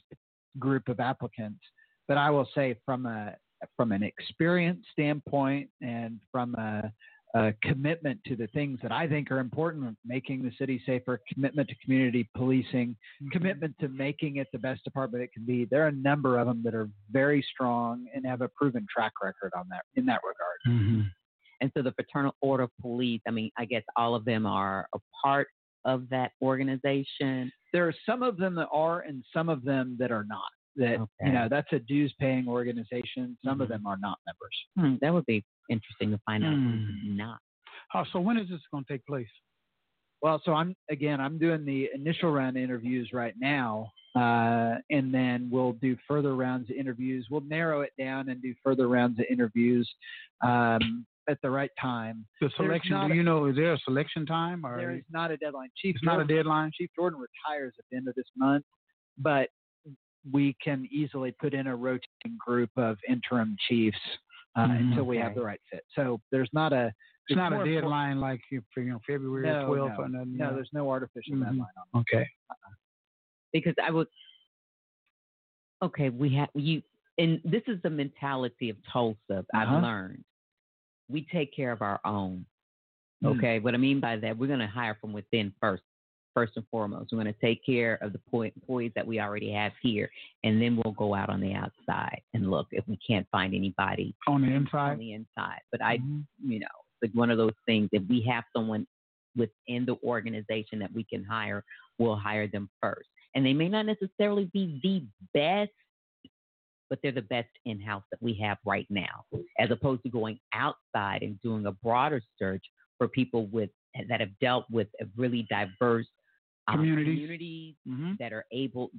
Speaker 7: group of applicants. But I will say, from a from an experience standpoint and from a uh, commitment to the things that I think are important, making the city safer, commitment to community policing,
Speaker 6: Mm-hmm.
Speaker 7: commitment to making it the best department it can be. There are a number of them that are very strong and have a proven track record on that in that regard.
Speaker 6: Mm-hmm.
Speaker 1: And so the Fraternal Order of Police, I mean, I guess all of them are a part of that organization.
Speaker 7: There are some of them that are, and some of them that are not. That
Speaker 1: Okay.
Speaker 7: you know, that's a dues-paying organization. Some of
Speaker 1: Mhm.
Speaker 7: them are not members.
Speaker 1: Hmm, that would be interesting to find out who's
Speaker 6: Hmm.
Speaker 1: not.
Speaker 6: Oh, so when is this going to take place?
Speaker 7: Well, so I'm again, I'm doing the initial round interviews right now, uh, and then we'll do further rounds of interviews. We'll narrow it down and do further rounds of interviews um, at the right time.
Speaker 6: The selection,
Speaker 7: not
Speaker 6: do
Speaker 7: a-
Speaker 6: you know, is there a selection time? Or
Speaker 7: There is not a deadline. Chief
Speaker 6: It's not a deadline?
Speaker 7: Chief Jordan retires at the end of this month, but we can easily put in a rotating group of interim chiefs uh,
Speaker 6: Mhm.
Speaker 7: until we have the right fit. So there's not a
Speaker 6: it's not a deadline like you know, February
Speaker 7: No,
Speaker 6: 12th
Speaker 7: no,
Speaker 6: or nothing. you
Speaker 7: no,
Speaker 6: know?
Speaker 7: there's no artificial
Speaker 6: Mhm.
Speaker 7: deadline on
Speaker 6: Okay.
Speaker 1: because I would. Okay, we have you, and this is the mentality of Tulsa. I've
Speaker 7: Uh-huh.
Speaker 1: learned we take care of our own.
Speaker 7: Mm.
Speaker 1: Okay, what I mean by that, we're going to hire from within first, first and foremost. We're going to take care of the employees that we already have here, and then we'll go out on the outside and look if we can't find anybody
Speaker 6: On the
Speaker 1: on
Speaker 6: inside?
Speaker 1: the inside. But I,
Speaker 6: Mhm.
Speaker 1: you know, it's like one of those things. If we have someone within the organization that we can hire, we'll hire them first. And they may not necessarily be the best, but they're the best in house that we have right now, as opposed to going outside and doing a broader search for people with that have dealt with a really diverse um,
Speaker 6: Communities.
Speaker 1: communities
Speaker 6: Mhm.
Speaker 1: that are able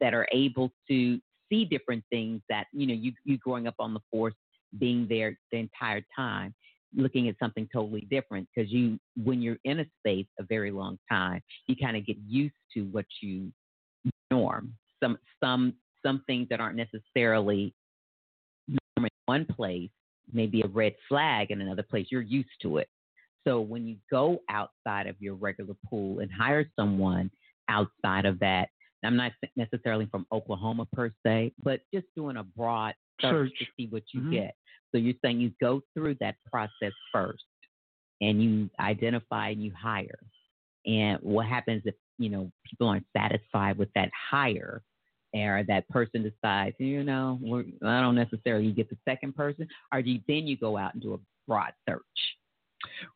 Speaker 1: that are able to see different things that you know you you growing up on the force being there the entire time looking at something totally different because you when you're in a space a very long time you kind of get used to what you norm some some some things that aren't necessarily norm in one place maybe a red flag in another place you're used to it so when you go outside of your regular pool and hire someone outside of that, I'm not necessarily from Oklahoma per se, but just doing a broad search, to see what you
Speaker 6: Mhm.
Speaker 1: get. So you're saying you go through that process first and you identify and you hire. And what happens if, you know, people aren't satisfied with that hire or that person decides, you know, we're, I don't necessarily get the second person, or do you, then you go out and do a broad search?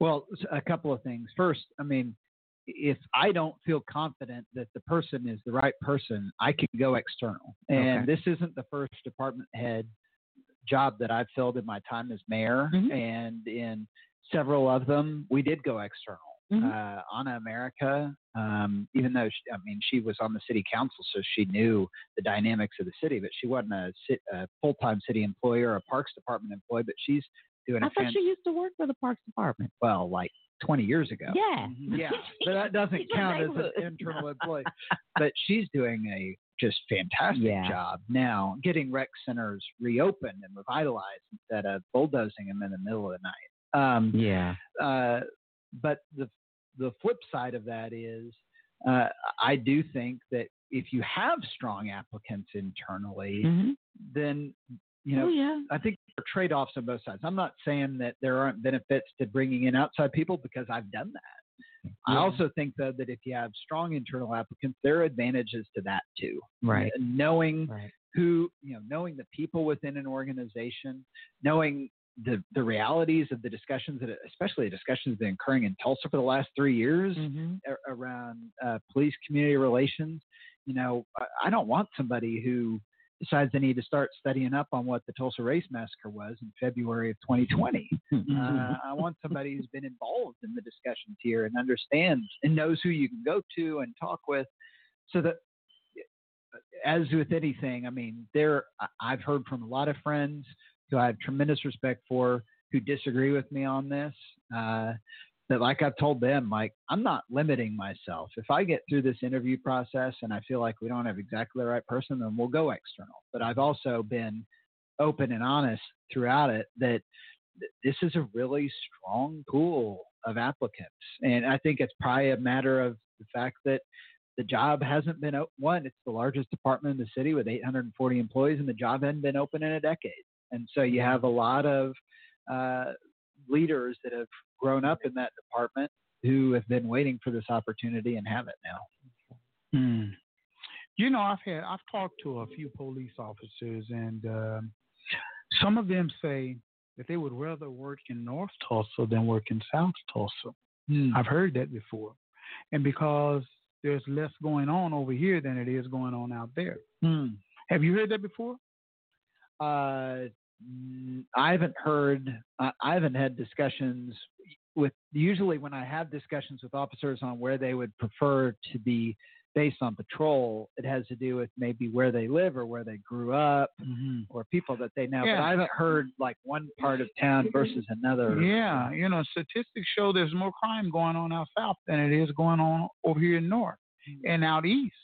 Speaker 7: Well, a couple of things. First, I mean, if I don't feel confident that the person is the right person, I can go external. And
Speaker 1: Okay.
Speaker 7: this isn't the first department head job that I've filled in my time as mayor.
Speaker 1: Mhm.
Speaker 7: And in several of them, we did go external.
Speaker 1: Mhm.
Speaker 7: Uh, Anna America, um, even though she, I mean she was on the city council, so she knew the dynamics of the city, but she wasn't a, a full-time city employee or a Parks Department employee. But she's doing
Speaker 1: I
Speaker 7: a
Speaker 1: thought
Speaker 7: fan-
Speaker 1: she used to work for the Parks Department.
Speaker 7: well, like 20 years ago.
Speaker 1: Yeah.
Speaker 7: Yeah, but that doesn't count as an internal employee. But she's doing a just fantastic
Speaker 1: Yeah.
Speaker 7: job now, getting rec centers reopened and revitalized instead of bulldozing them in the middle of the night. Um,
Speaker 1: Yeah.
Speaker 7: uh, but the the flip side of that is, uh, I do think that if you have strong applicants internally,
Speaker 1: Mm-hmm.
Speaker 7: then you know
Speaker 1: oh yeah.
Speaker 7: I think there are trade offs on both sides. I'm not saying that there aren't benefits to bringing in outside people because I've done that. I also think though that if you have strong internal applicants, there are advantages to that too.
Speaker 1: Right.
Speaker 7: Knowing
Speaker 1: Right.
Speaker 7: who, you know, knowing the people within an organization, knowing the the realities of the discussions that, especially the discussions that have been occurring in Tulsa for the last three years
Speaker 1: Mm-hmm.
Speaker 7: around uh, police community relations. You know, I, I don't want somebody who decides they need to start studying up on what the Tulsa Race Massacre was in February of 2020.
Speaker 1: Mm-hmm.
Speaker 7: Uh, I want somebody who's been involved in the discussions here and understands and knows who you can go to and talk with, so that. As with anything, I mean, there I've heard from a lot of friends who I have tremendous respect for who disagree with me on this. Uh, that like I've told them, like I'm not limiting myself. If I get through this interview process and I feel like we don't have exactly the right person, then we'll go external. But I've also been open and honest throughout it that this is a really strong pool of applicants, and I think it's probably a matter of the fact that the job hasn't been o- one. It's the largest department in the city with 840 employees, and the job hadn't been open in a decade. And so you have a lot of uh, leaders that have grown up in that department who have been waiting for this opportunity and have it now.
Speaker 6: Hmm. You know, I've had I've talked to a few police officers, and um some of them say that they would rather work in North Tulsa than work in South Tulsa.
Speaker 7: Hmm.
Speaker 6: I've heard that before, and because there's less going on over here than it is going on out there.
Speaker 7: Hmm.
Speaker 6: Have you heard that before?
Speaker 7: Uh, mm, Mm, I haven't heard. I I haven't had discussions with. Usually, when I have discussions with officers on where they would prefer to be based on patrol, it has to do with maybe where they live or where they grew up mm-hmm. or people that they know. But I haven't heard like one part of town versus another.
Speaker 6: Yeah, you know, statistics show there's more crime going on out south than it is going on over here in north mm. and out east.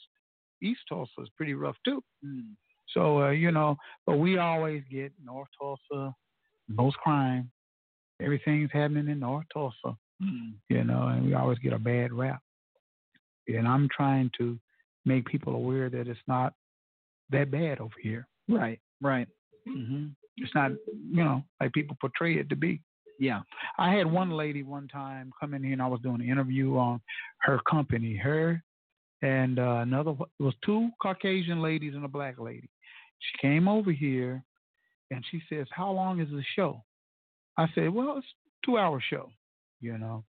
Speaker 6: East Tulsa is pretty rough too.
Speaker 7: Hmm.
Speaker 6: So uh, you know, but we always get North Tulsa, most crime. Everything's happening in North Tulsa,
Speaker 7: Hmm.
Speaker 6: you know, and we always get a bad rap. And I'm trying to make people aware that it's not that bad over here.
Speaker 7: Right. Right.
Speaker 6: hmm It's not, you know, like people portray it to be.
Speaker 7: Yeah.
Speaker 6: I had one lady one time come in here and I was doing an interview on her company, her and uh, another, it was two Caucasian ladies and a black lady. She came over here and she says, How long is the show? I said, Well, it's two hour show, you know.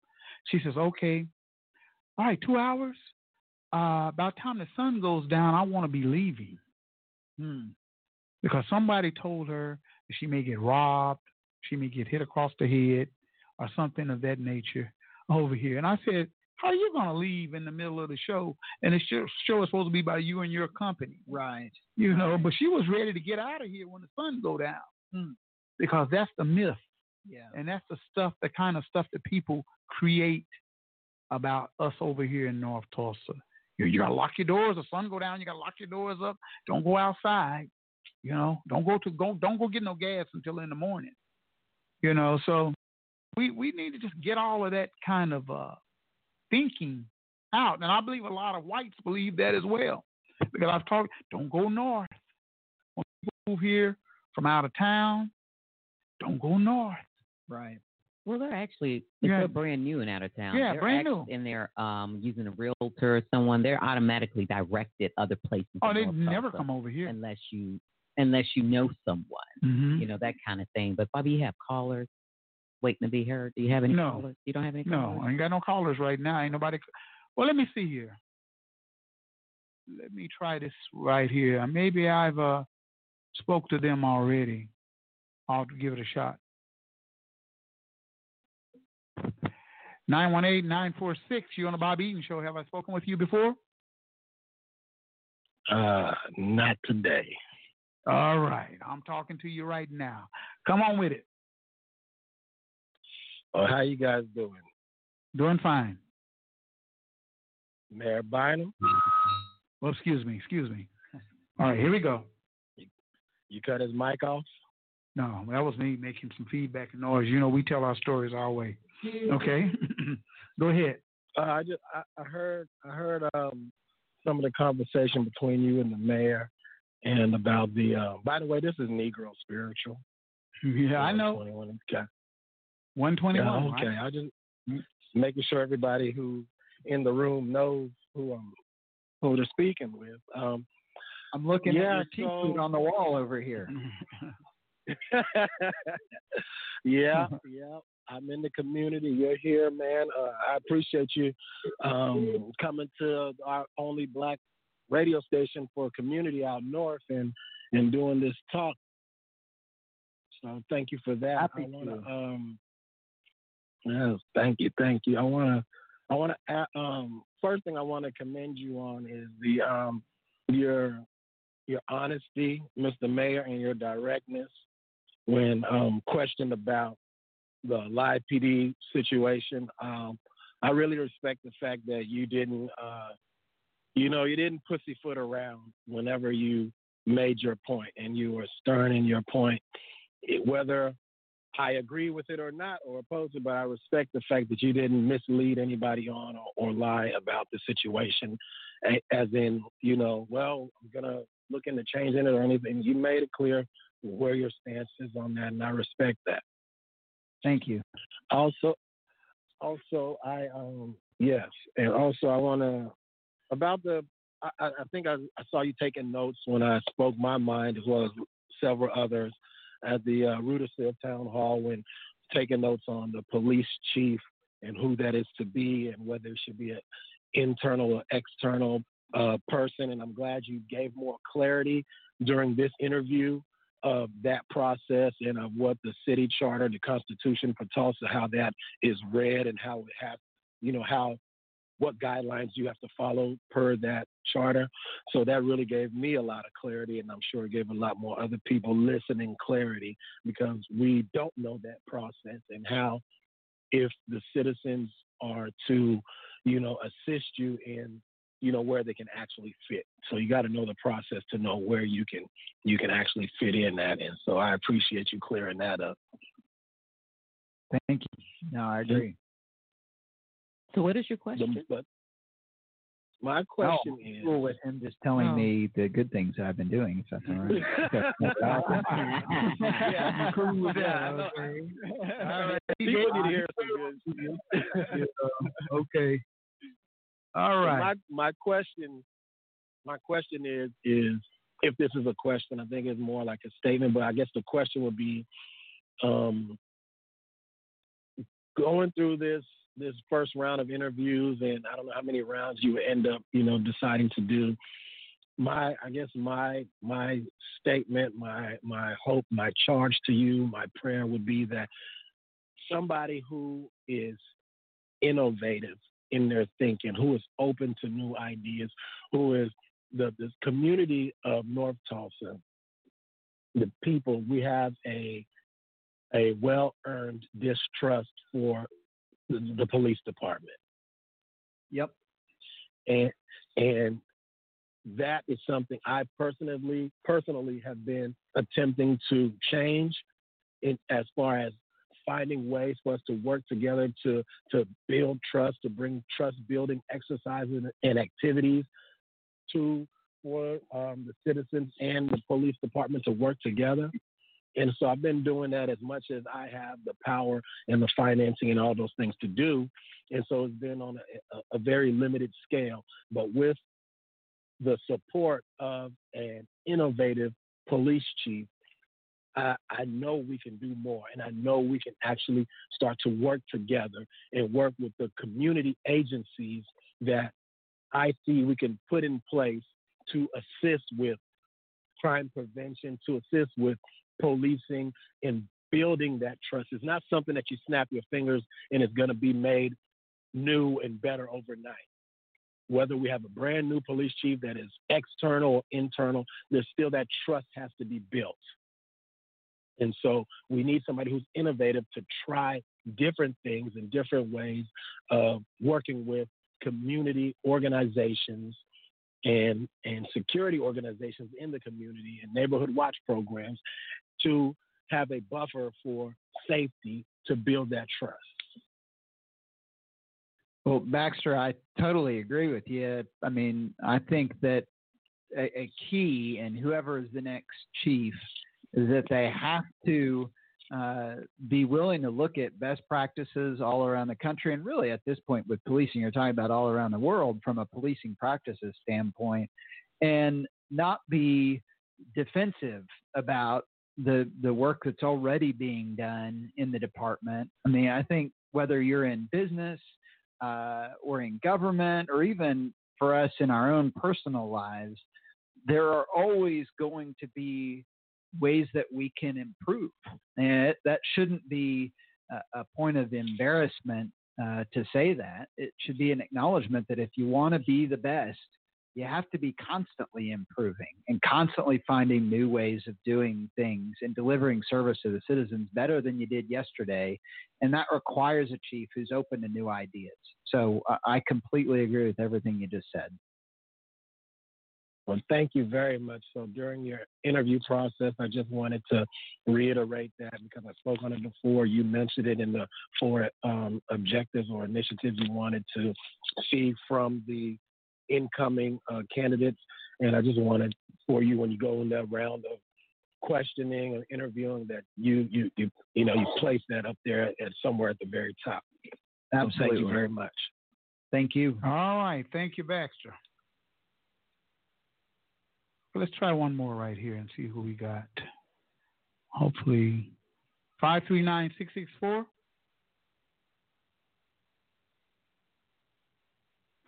Speaker 6: She says, Okay. All right, two hours. Uh, about time the sun goes down, I want to be leaving
Speaker 7: Hmm.
Speaker 6: because somebody told her she may get robbed, she may get hit across the head, or something of that nature over here. And I said, How are you going to leave in the middle of the show? And the show, show is supposed to be by you and your company.
Speaker 7: Right.
Speaker 6: You know, but she was ready to get out of here when the sun go down
Speaker 7: Hmm.
Speaker 6: because that's the myth.
Speaker 7: Yeah.
Speaker 6: And that's the stuff, the kind of stuff that people create about us over here in North Tulsa. You, you gotta lock your doors. The sun go down. You gotta lock your doors up. Don't go outside. You know, don't go to go. Don't go get no gas until in the morning. You know, so we we need to just get all of that kind of uh, thinking out. And I believe a lot of whites believe that as well. Because I've talked. Don't go north. When people move here from out of town, don't go north.
Speaker 7: Right.
Speaker 1: Well, they're actually if
Speaker 6: Yeah.
Speaker 1: they're brand new and out of town.
Speaker 6: Yeah,
Speaker 1: they're
Speaker 6: brand new.
Speaker 1: And they're um using a realtor or someone. They're automatically directed other places.
Speaker 6: Oh, they never come over here.
Speaker 1: unless you unless you know someone.
Speaker 6: Mhm.
Speaker 1: You know that kind of thing. But Bobby, you have callers waiting to be heard. Do you have any
Speaker 6: No.
Speaker 1: callers? You don't have any callers? No.
Speaker 6: I ain't got no callers right now. Ain't nobody. Well, let me see here. Let me try this right here. Maybe I've uh spoke to them already. I'll give it a shot. Nine one eight nine four six. You on the Bob Eaton Show? Have I spoken with you before?
Speaker 11: Uh, not today.
Speaker 6: All right, I'm talking to you right now. Come on with it.
Speaker 11: Oh, how you guys doing?
Speaker 6: Doing fine.
Speaker 11: Mayor Bynum,
Speaker 6: Well, excuse me, excuse me. All right, here we go.
Speaker 11: you cut his mic off?
Speaker 6: No, that was me making some feedback and noise. You know, we tell our stories our way. Okay, go ahead.
Speaker 11: Uh, I just I, I heard I heard um some of the conversation between you and the mayor and about the uh, by the way, this is Negro spiritual.
Speaker 6: Yeah, I know.
Speaker 11: 121. Okay.
Speaker 6: One twenty
Speaker 11: Yeah,
Speaker 6: one.
Speaker 11: okay. I just making sure everybody who in the room knows who I'm who they're speaking with. Um,
Speaker 7: I'm looking
Speaker 11: Yeah,
Speaker 7: at your
Speaker 11: so-
Speaker 7: on the wall over here.
Speaker 11: yeah, yeah. I'm in the community. You're here, man. Uh, I appreciate you um, coming to our only black radio station for community out north and and doing this talk. So thank you for that.
Speaker 7: Happy
Speaker 11: I wanna,
Speaker 7: to.
Speaker 11: um, yes, thank you, thank you. I want to, I want to. Um, first thing I want to commend you on is the um, your your honesty, Mr. Mayor, and your directness when um, questioned about the live PD situation. Um, I really respect the fact that you didn't, uh, you know, you didn't pussyfoot around whenever you made your point, and you were stern in your point. It- whether I agree with it or not, or oppose it, but I respect the fact that you didn't mislead anybody on or, or lie about the situation, as in, you know, well, I'm gonna look into changing it or anything. You made it clear where your stance is on that, and I respect that.
Speaker 7: Thank you.
Speaker 11: Also, also I um yes, and also I want to about the. I, I I think I, I saw you taking notes when I spoke my mind as well as several others at the uh, Town Hall when taking notes on the police chief and who that is to be and whether it should be an internal or external uh, person. And I'm glad you gave more clarity during this interview of that process and of what the city charter, the Constitution for Tulsa, how that is read and how it has, you know, how what guidelines do you have to follow per that charter. So that really gave me a lot of clarity, and I'm sure it gave a lot more other people listening clarity because we don't know that process and how, if the citizens are to, you know, assist you in you know where they can actually fit so you got to know the process to know where you can you can actually fit in that and so i appreciate you clearing that up
Speaker 7: Thank you. No, I agree.
Speaker 1: So, what is your question?
Speaker 11: but my question
Speaker 7: oh,
Speaker 11: is
Speaker 7: cool with him just telling
Speaker 1: Oh.
Speaker 7: me the good things that I've been doing. If that's all right. That's- that's awesome.
Speaker 11: yeah,
Speaker 6: I'm cool with that,
Speaker 11: Yeah, I know.
Speaker 6: okay.
Speaker 11: All right.
Speaker 6: People
Speaker 11: People need to hear some good.
Speaker 6: okay. All
Speaker 11: So. My my question, my question is is if this is a question, I think it's more like a statement, but I guess the question would be, um, going through this this first round of interviews, and I don't know how many rounds you end up, you know, deciding to do. My, I guess my my statement, my my hope, my charge to you, my prayer would be that somebody who is innovative in their thinking, who is open to new ideas, who is the, the community of North Tulsa, the people, we have a a well earned distrust for the, the police department.
Speaker 7: Yep.
Speaker 11: And and that is something I personally personally have been attempting to change in as far as finding ways for us to work together to to build trust, to bring trust building exercises and activities to for um, the citizens and the police department to work together. And so I've been doing that as much as I have the power and the financing and all those things to do. And so it's been on a, a, very limited scale, but with the support of an innovative police chief, I, I know we can do more, and I know we can actually start to work together and work with the community agencies that I see we can put in place to assist with crime prevention, to assist with policing and building that trust. is not something that you snap your fingers and it's going to be made new and better overnight. Whether we have a brand new police chief that is external or internal, there's still that trust has to be built. And so we need somebody who's innovative to try different things and different ways of working with community organizations and and security organizations in the community and neighborhood watch programs to have a buffer for safety to build that trust.
Speaker 7: Well, Baxter, I totally agree with you. I mean, I think that a, a key, and whoever is the next chief, is that they have to uh, be willing to look at best practices all around the country, and really at this point with policing, you're talking about all around the world from a policing practices standpoint, and not be defensive about the the work that's already being done in the department. I mean, I think whether you're in business uh, or in government, or even for us in our own personal lives, there are always going to be ways that we can improve. And it, that shouldn't be a, a point of embarrassment uh, to say that. It should be an acknowledgement that if you want to be the best, you have to be constantly improving and constantly finding new ways of doing things and delivering service to the citizens better than you did yesterday. And that requires a chief who's open to new ideas. So uh, I completely agree with everything you just said.
Speaker 11: Well, thank you very much. So during your interview process, I just wanted to reiterate that because I spoke on it before. You mentioned it in the four um, objectives or initiatives you wanted to see from the incoming uh, candidates. And I just wanted for you, when you go in that round of questioning and interviewing that you you you you know you place that up there at somewhere at the very top. So thank you very much.
Speaker 7: Thank you.
Speaker 6: All right. Thank you, Baxter. Well, let's try one more right here and see who we got. Hopefully,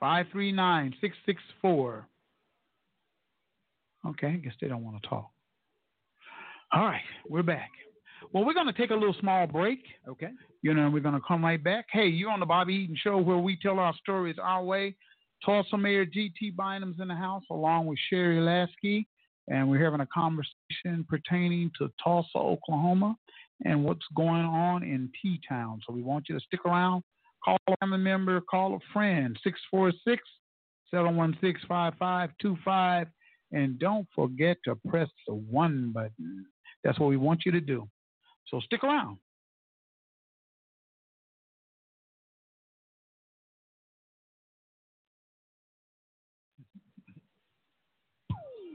Speaker 6: 539664. 539664. Okay, I guess they don't want to talk. All right, we're back. Well, we're going to take a little small break.
Speaker 7: Okay.
Speaker 6: You know, we're going to come right back. Hey, you're on the Bobby Eaton Show where we tell our stories our way. Tulsa Mayor G.T. Bynum's in the house along with Sherry Lasky, and we're having a conversation pertaining to Tulsa, Oklahoma, and what's going on in T Town. So we want you to stick around. Call a family member, call a friend, 646 716 5525. And don't forget to press the one button. That's what we want you to do. So stick around.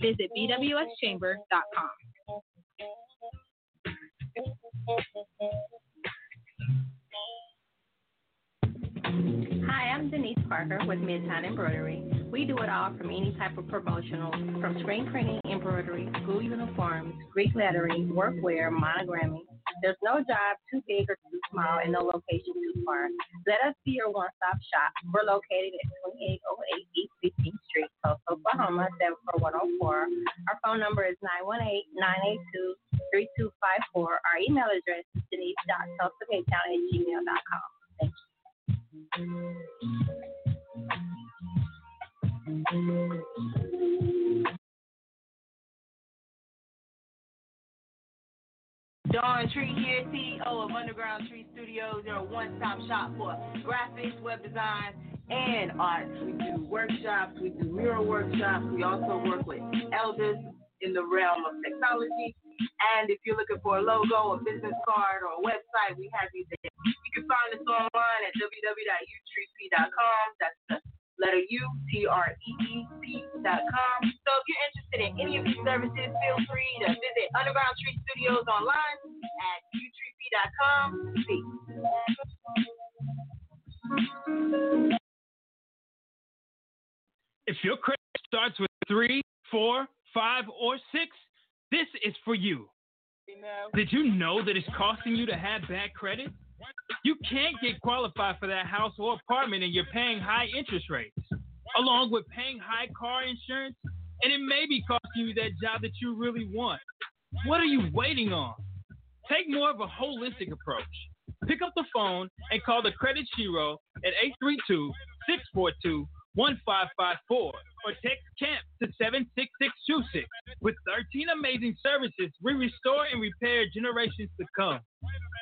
Speaker 12: visit bwschamber.com.
Speaker 13: Hi, I'm Denise Parker with Midtown Embroidery. We do it all from any type of promotional, from screen printing, embroidery, school uniforms, Greek lettering, workwear, monogramming. There's no job too big or too small and no location too far. Let us be your one-stop shop. We're located at 2808 East 15th Street, Tulsa, Oklahoma, 74104. Our phone number is 918-982-3254. Our email address is denise.tulsapaytown at gmail.com. Thank you.
Speaker 14: Dawn Tree here, CEO of Underground Tree Studios. They're a one-stop shop for graphics, web design, and art. We do workshops, we do mural workshops. We also work with elders in the realm of technology. And if you're looking for a logo, a business card, or a website, we have you there. You can find us online at www.utreep.com. That's the letter U, T R E E P dot com. So if you're interested in any of these services, feel free to visit Underground Tree Studios online at utreep.com. Peace.
Speaker 15: If your credit starts with three, four, five, or six, this is for you. Did you know that it's costing you to have bad credit? You can't get qualified for that house or apartment and you're paying high interest rates, along with paying high car insurance, and it may be costing you that job that you really want. What are you waiting on? Take more of a holistic approach. Pick up the phone and call the Credit Shiro at 832 642 1554 or text CAMP to 76626. With 13 amazing services, we restore and repair generations to come.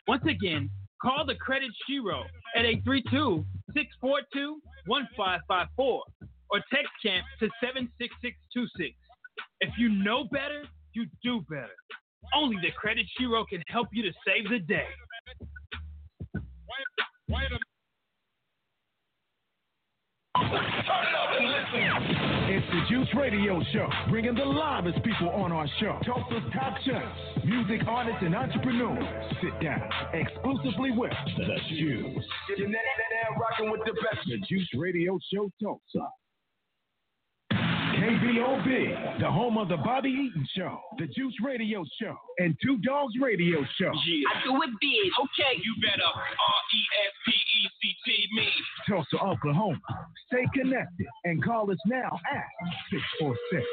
Speaker 15: Once again, call the Credit Shiro at 832 642 1554 or text CAMP to 76626. If you know better, you do better. Only the Credit Shiro can help you to save the day.
Speaker 4: It's the Juice Radio Show, bringing the livest people on our show. Tulsa's top chefs, music artists, and entrepreneurs sit down exclusively with the Juice. You're now rocking with the best. The Juice Radio Show Tulsa. KBOB, the home of the Bobby Eaton Show, the Juice Radio Show, and Two Dogs Radio Show.
Speaker 14: I do it big. Okay.
Speaker 15: You better R E S P E C T me.
Speaker 4: Tulsa, Oklahoma. Stay connected and call us now at 646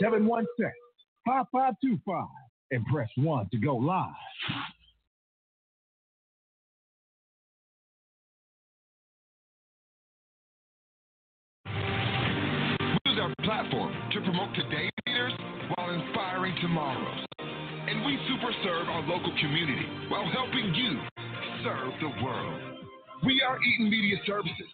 Speaker 4: 716 5525 and press 1 to go live.
Speaker 3: Use our platform to promote today's leaders while inspiring tomorrow's. and we super serve our local community while helping you serve the world. We are Eaton Media Services,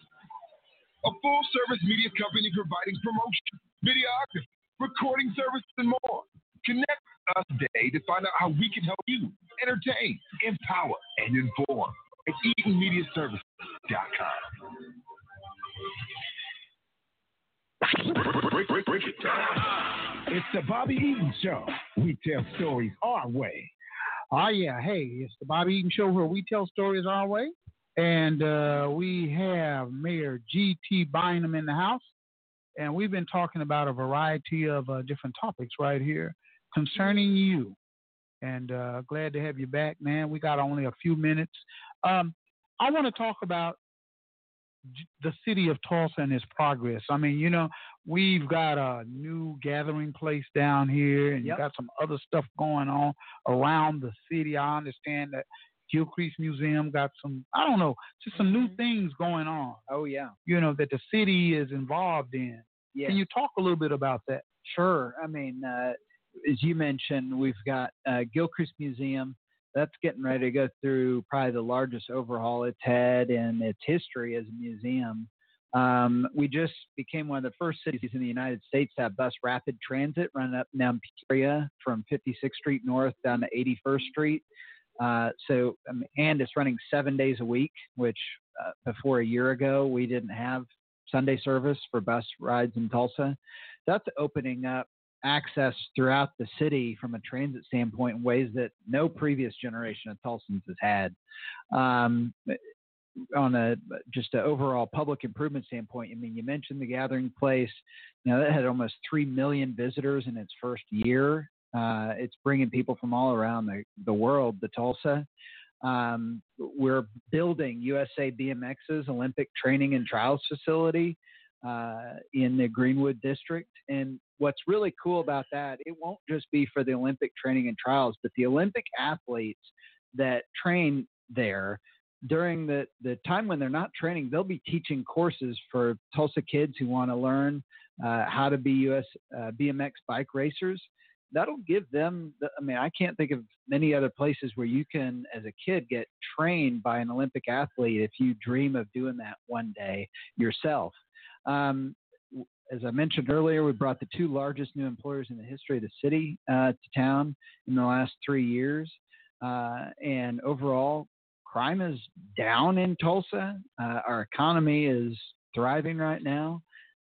Speaker 3: a full service media company providing promotion, videography, recording services, and more. Connect with us today to find out how we can help you entertain, empower, and inform at EatonMediaServices.com.
Speaker 4: Break, break, break it down. It's the Bobby Eaton Show. We tell stories our way.
Speaker 6: Oh yeah, hey, it's the Bobby Eaton Show where we tell stories our way, and uh, we have Mayor G.T. Bynum in the house, and we've been talking about a variety of uh, different topics right here concerning you. And uh, glad to have you back, man. We got only a few minutes. Um, I want to talk about the city of Tulsa and its progress. I mean, you know, we've got a new gathering place down here, and
Speaker 7: Yep.
Speaker 6: you got some other stuff going on around the city. I understand that Gilcrease Museum got some, I don't know, just some new things going on.
Speaker 7: Oh yeah.
Speaker 6: You know that the city is involved in.
Speaker 7: Yes.
Speaker 6: Can you talk a little bit about that?
Speaker 7: Sure. I mean, uh, as you mentioned, we've got uh, Gilcrease Museum. That's getting ready to go through probably the largest overhaul it's had in its history as a museum. Um, we just became one of the first cities in the United States to have bus rapid transit running up and Peoria from 56th Street North down to 81st Street. Uh, so, um, and it's running seven days a week, which uh, before a year ago we didn't have Sunday service for bus rides in Tulsa. That's opening up access throughout the city from a transit standpoint in ways that no previous generation of Tulsans has had. Um, on a just an overall public improvement standpoint, I mean, you mentioned the gathering place. You know, that had almost three million visitors in its first year. Uh, it's bringing people from all around the, the world to Tulsa. Um, we're building USA BMX's Olympic Training and Trials Facility uh, in the Greenwood District. And what's really cool about that, it won't just be for the Olympic training and trials, but the Olympic athletes that train there during the, the time when they're not training, they'll be teaching courses for Tulsa kids who want to learn uh, how to be US uh, BMX bike racers. That'll give them, the, I mean, I can't think of many other places where you can, as a kid, get trained by an Olympic athlete if you dream of doing that one day yourself. Um, as I mentioned earlier, we brought the two largest new employers in the history of the city uh, to town in the last three years. Uh, and overall, crime is down in Tulsa. Uh, our economy is thriving right now.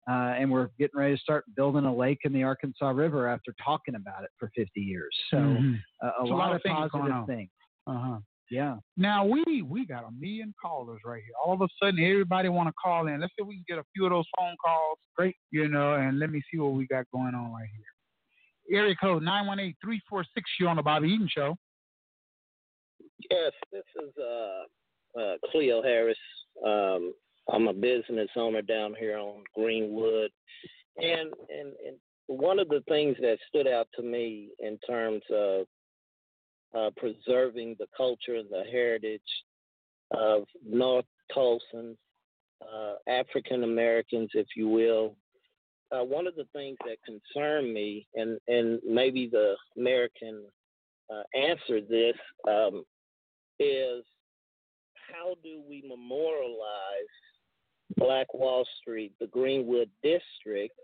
Speaker 7: Uh, and we're getting ready to start building a lake in the Arkansas River after talking about it for 50 years. So
Speaker 6: Mhm.
Speaker 7: uh, a,
Speaker 6: So
Speaker 7: lot, of
Speaker 6: things
Speaker 7: positive things.
Speaker 6: Uh huh.
Speaker 7: Yeah.
Speaker 6: Now we we got a million callers right here. All of a sudden, everybody want to call in. Let's see if we can get a few of those phone calls. Great, you know, and let me see what we got going on right here. Area code nine one eight three four six. You on the Bobby Eaton Show?
Speaker 16: Yes, this is uh, uh, Cleo Harris. Um, I'm a business owner down here on Greenwood, and and and one of the things that stood out to me in terms of uh, preserving the culture and the heritage of North Tulsans, uh, African Americans, if you will. Uh, one of the things that concern me, and and maybe the American uh, answer this, um, is how do we memorialize Black Wall Street, the Greenwood District,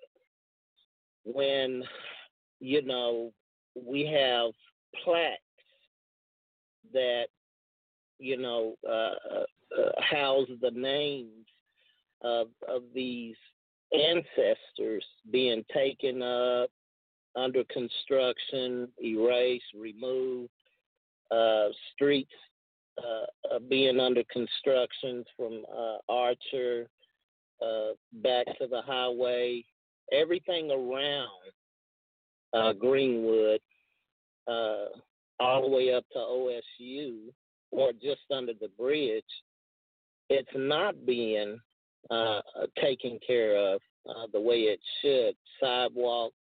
Speaker 16: when, you know, we have plaques that, you know, uh, uh, house the names of, of these ancestors being taken up, under construction, erased, removed, uh, streets uh, uh, being under construction from uh, Archer uh, back to the highway, everything around uh, Greenwood, uh, all the way up to OSU or just under the bridge, it's not being uh, taken care of uh, the way it should. Sidewalks.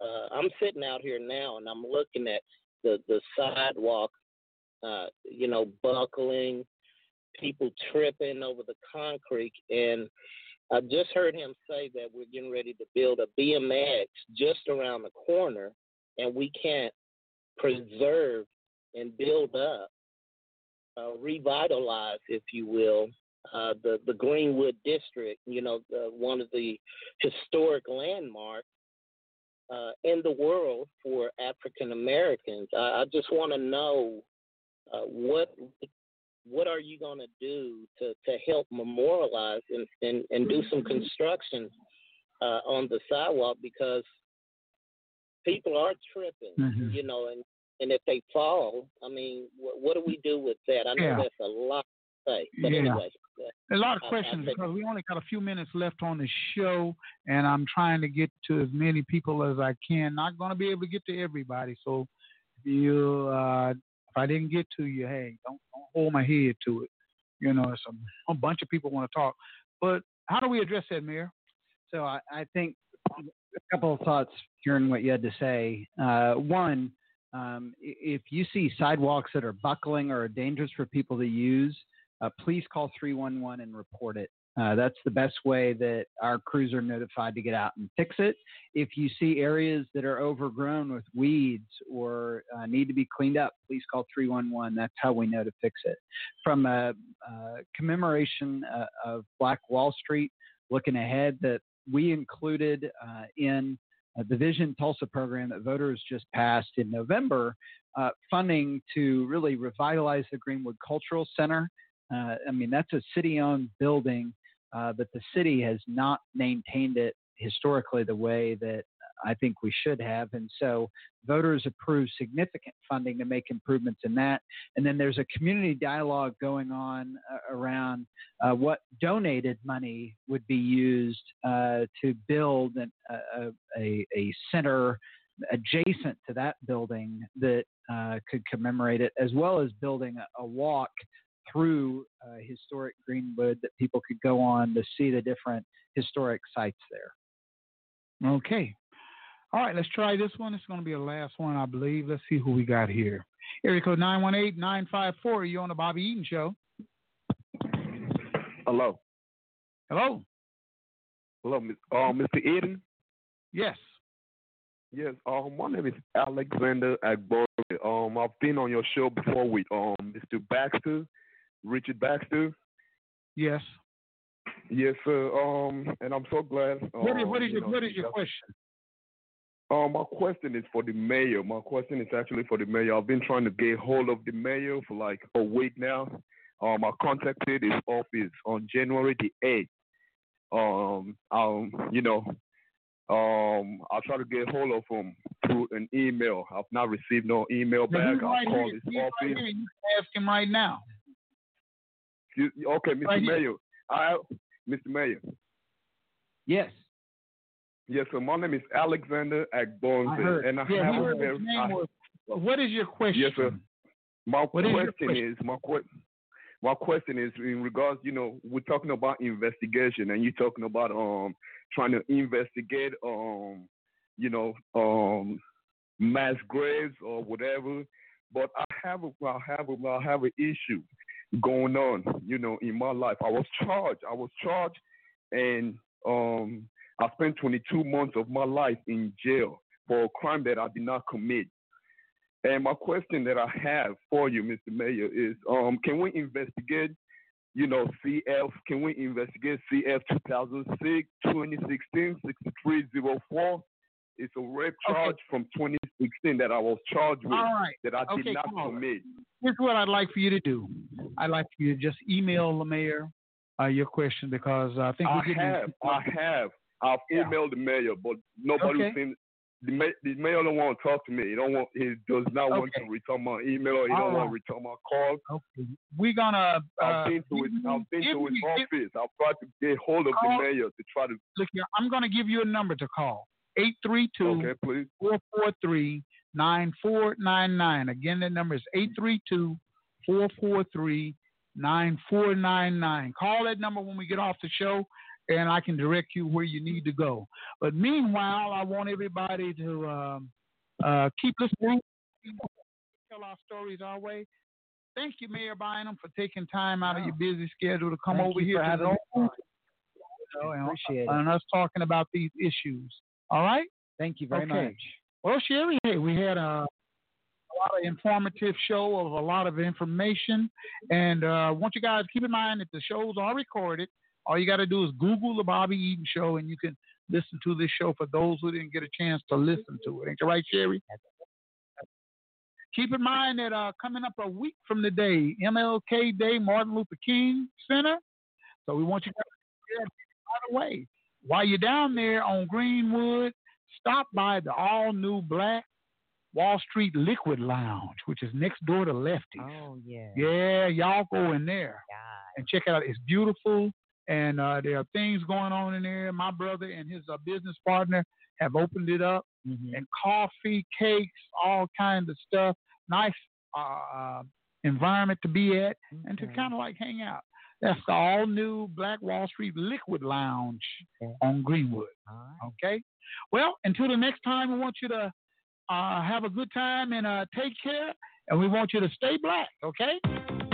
Speaker 16: Uh, I'm sitting out here now and I'm looking at the the sidewalk uh, you know, buckling, people tripping over the concrete. And I just heard him say that we're getting ready to build a BMX just around the corner, and we can't preserve and build up, uh, revitalize, if you will, uh, the the Greenwood district. You know, the, one of the historic landmarks uh, in the world for African Americans. I, I just want to know uh, what what are you going to do to to help memorialize and and, and do some construction uh, on the sidewalk because people are tripping,
Speaker 6: Mhm.
Speaker 16: you know, and and if they fall, I mean, what, what do we do with that? I know
Speaker 6: Yeah.
Speaker 16: that's a lot to say, but
Speaker 6: Yeah.
Speaker 16: anyway.
Speaker 6: A lot of
Speaker 16: I- I
Speaker 6: questions
Speaker 16: think-
Speaker 6: because we only got a few minutes left on the show, and I'm trying to get to as many people as I can. Not going to be able to get to everybody, so if you uh, if I didn't get to you, hey, don't, don't hold my head to it. You know, it's a, a bunch of people want to talk, but how do we address that, Mayor?
Speaker 7: So I, I think a couple of thoughts hearing what you had to say. Uh, one, um, if you see sidewalks that are buckling or are dangerous for people to use, uh, please call 311 and report it. Uh, that's the best way that our crews are notified to get out and fix it. If you see areas that are overgrown with weeds or uh, need to be cleaned up, please call 311. That's how we know to fix it. From a, uh commemoration uh, of Black Wall Street, looking ahead, that we included uh, in uh, the Vision Tulsa program that voters just passed in November, uh, funding to really revitalize the Greenwood Cultural Center. I mean, that's a city owned building, but the city has not maintained it historically the way that I think we should have. And so voters approved significant funding to make improvements in that. And then there's a community dialogue going on uh, around uh, what donated money would be used uh, to build an, a, a, a center adjacent to that building that uh, could commemorate it, as well as building a, a walk through uh, historic Greenwood that people could go on to see the different historic sites there.
Speaker 6: Okay. All right, let's try this one. It's going to be the last one, I believe. Let's see who we got here. Area code 918-954. You on the Bobby Eaton Show.
Speaker 17: Hello.
Speaker 6: Hello.
Speaker 17: Hello, uh, Mr. Eden.
Speaker 6: Yes.
Speaker 17: Yes. Um, my name is Alexander Agbori. Um, I've been on your show before with um Mr. Baxter, Richard Baxter.
Speaker 6: Yes.
Speaker 17: Yes, sir. Um, and I'm so glad.
Speaker 6: What is,
Speaker 17: um,
Speaker 6: what is
Speaker 17: you
Speaker 6: your
Speaker 17: know,
Speaker 6: What is your question?
Speaker 17: Um, my question is for the mayor. My question is actually for the mayor. I've been trying to get hold of the mayor for like a week now. Um, I contacted his office on January the eighth. Um, um, you know, um, I tried to get hold of him through an email. I've not received no email back.
Speaker 6: right
Speaker 17: I've called
Speaker 6: here.
Speaker 17: his
Speaker 6: He's right
Speaker 17: office.
Speaker 6: here. You can ask him right now.
Speaker 17: You- Okay, Mr.
Speaker 6: Right.
Speaker 17: Mayor. I, Mr. Mayor.
Speaker 7: Yes.
Speaker 17: Yes, sir. My name is Alexander Agbonze, and I
Speaker 6: yeah,
Speaker 17: have a very,
Speaker 6: his name
Speaker 17: I-
Speaker 6: was. What is your question?
Speaker 17: Yes, sir. My
Speaker 6: What is
Speaker 17: question
Speaker 6: question?
Speaker 17: is my que- my question is in regards, you know, we're talking about investigation, and you're talking about um trying to investigate um you know um mass graves or whatever. But I have a I have a I have an issue going on, you know, in my life. I was charged. I was charged, and um I spent 22 months of my life in jail for a crime that I did not commit. And my question that I have for you, Mr. Mayor, is um, can we investigate, you know, CF, can we investigate CF 2006, 2016, 6304? It's a rape charge from 2016 that I was charged with
Speaker 6: right.
Speaker 17: that I did
Speaker 6: Okay,
Speaker 17: not commit.
Speaker 6: Here's what I'd like for you to do. I'd like for you to just email the mayor uh, your question because I think
Speaker 17: I have, I have. I've emailed the mayor, but nobody
Speaker 6: Okay.
Speaker 17: seems. The, ma- the mayor don't want to talk to me. He don't want. He does not want to return my email. He
Speaker 6: All
Speaker 17: don't want to return my calls.
Speaker 6: Okay. We're gonna. Uh,
Speaker 17: I've been to his. I've been to his
Speaker 6: me-
Speaker 17: office. I've tried to get hold of
Speaker 6: Call-
Speaker 17: the mayor to try to.
Speaker 6: Look here, I'm going to give you a number to call. 832
Speaker 17: Okay, please.
Speaker 6: 443 9499. Again, that number is 832 443 9499. Call that number when we get off the show, and I can direct you where you need to go. But meanwhile, I want everybody to um, uh, keep listening, tell our stories our way. Thank you, Mayor Bynum, for taking time out of your busy schedule to come
Speaker 7: Thank
Speaker 6: over here to
Speaker 7: having
Speaker 6: the
Speaker 7: me on.
Speaker 6: you know, and,
Speaker 7: Appreciate it.
Speaker 6: and us talking about these issues. All right?
Speaker 7: Thank you very
Speaker 6: Okay.
Speaker 7: much.
Speaker 6: Well, Sherry, hey, we had a, a lot of informative show of a lot of information. And uh, want you guys keep in mind that the shows are recorded. All you got to do is Google the Bobby Eaton Show, and you can listen to this show for those who didn't get a chance to listen to it. Ain't you right, Sherry? Keep in mind that uh, coming up a week from today, MLK Day, Martin Luther King Center. So we want you guys to get right away. While you're down there on Greenwood, stop by the all new Black Wall Street Liquid Lounge, which is next door to Lefty's.
Speaker 1: Oh yeah.
Speaker 6: Yeah, y'all go in there and check it out. It's beautiful, and uh, there are things going on in there. My brother and his uh, business partner have opened it up,
Speaker 1: Mm-hmm.
Speaker 6: and coffee, cakes, all kinds of stuff. Nice uh, environment to be at, and to kind of like hang out. That's the all new Black Wall Street Liquid Lounge on Greenwood. Okay. Well, until the next time, we want you to uh, have a good time and uh, take care, and we want you to stay black. Okay.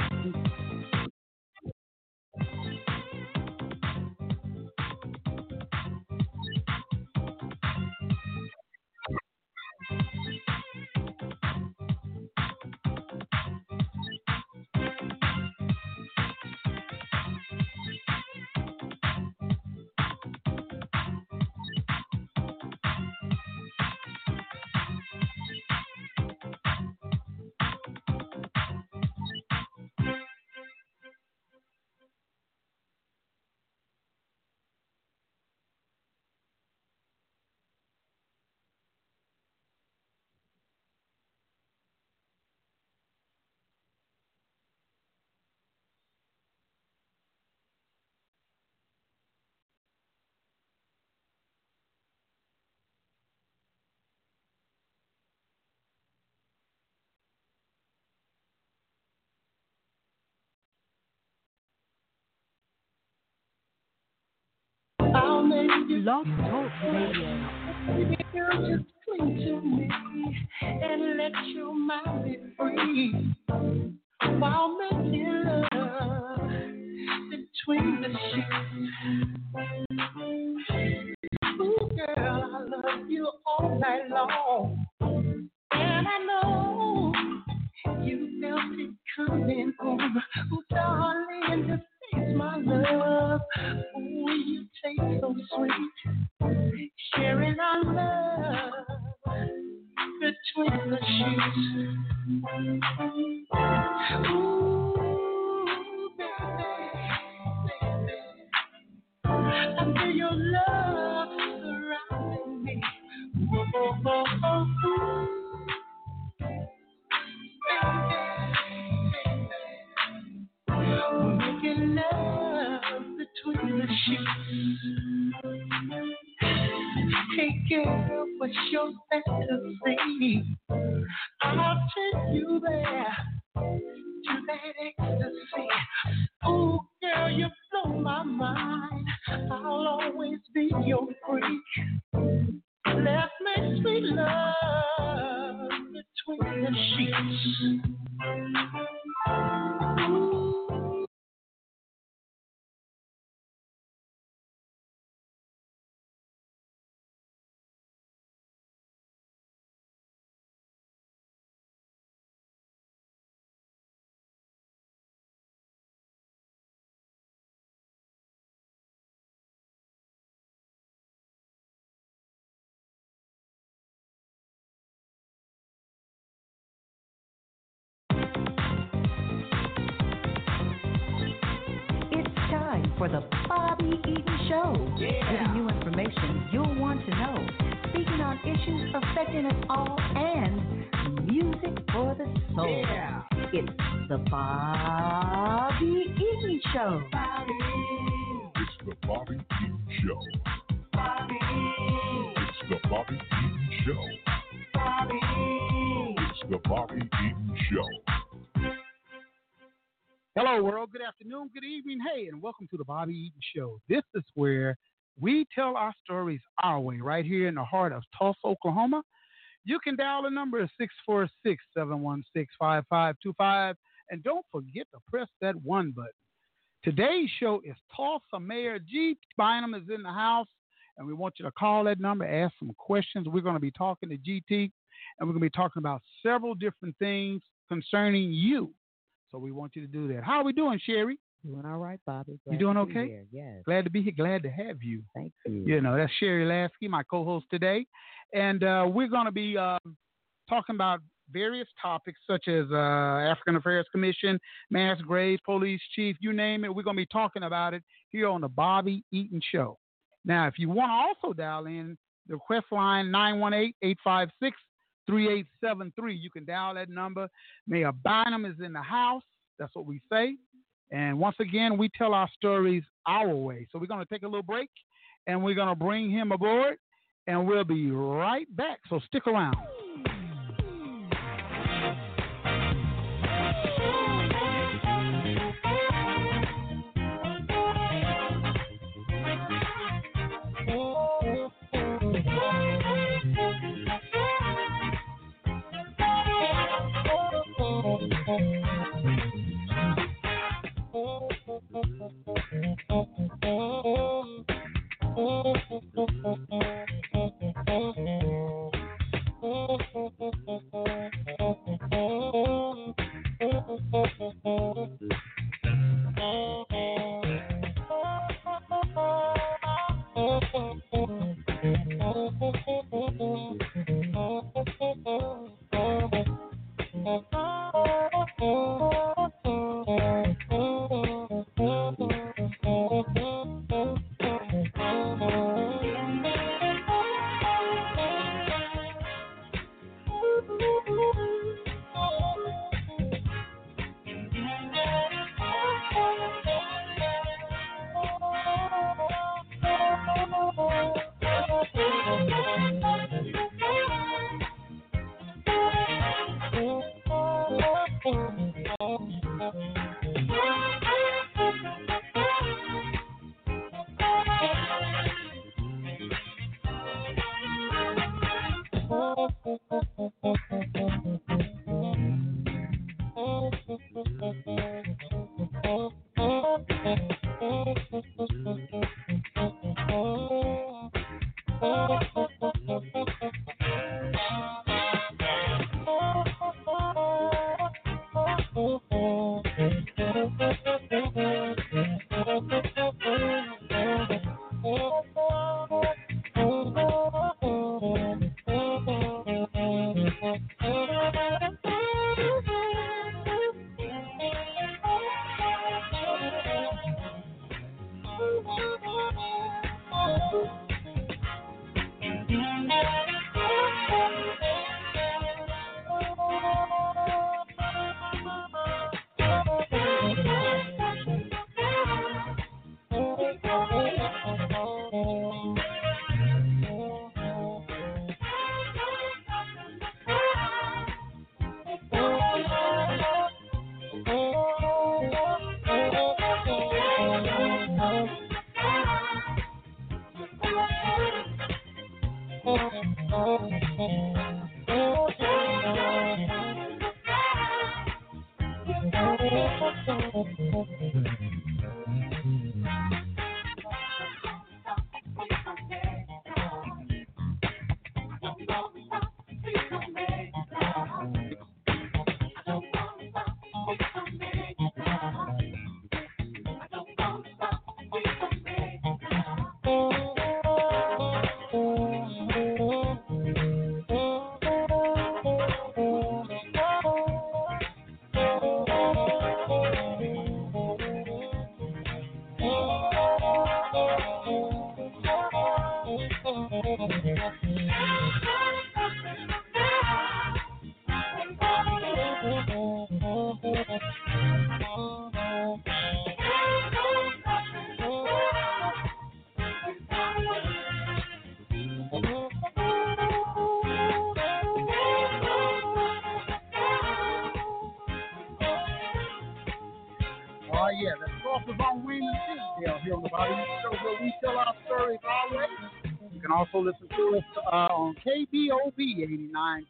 Speaker 5: Love Talk Radio.
Speaker 2: Girl, just cling to me and let your mind be free while making love between the sheets. Ooh, girl, I love you all night long, and I know you felt it coming. Ooh, between the sheets. Ooh, baby, baby, I feel your love surrounding me. Oh, oh, oh, oh, ooh. We're making love between the sheets. What's your fantasy?
Speaker 5: Bobby Eaton Show. It's the Bobby Eaton Show.
Speaker 18: Bobby. It's the Bobby Eaton Show.
Speaker 6: Hello, world. Good afternoon, good evening. Hey, and welcome to the Bobby Eaton Show. This is where we tell our stories our way, right here in the heart of Tulsa, Oklahoma. You can dial the number 646 716 5525. And don't forget to press that one button. Today's show is Tulsa Mayor G. Bynum is in the house, and we want you to call that number, ask some questions. We're going to be talking to GT. and we're going to be talking about several different things concerning you. So we want you to do that. How are we doing, Sherry?
Speaker 1: Doing all right, Bobby.
Speaker 6: you doing
Speaker 1: Glad to be
Speaker 6: okay?
Speaker 1: here, Yes.
Speaker 6: Glad to be here. Glad to have you.
Speaker 1: Thank you.
Speaker 6: You know, that's Sherry Lasky, my co-host today, and uh, we're going to be um, talking about various topics such as uh, African Affairs Commission, mass graves, police chief, you name it. We're going to be talking about it here on the Bobby Eaton Show. Now, if you want to also dial in, the request line 918-856-3873. You can dial that number. Mayor Bynum is in the house. That's what we say. And once again, we tell our stories our way. So we're going to take a little break and we're going to bring him aboard and we'll be right back. So stick around.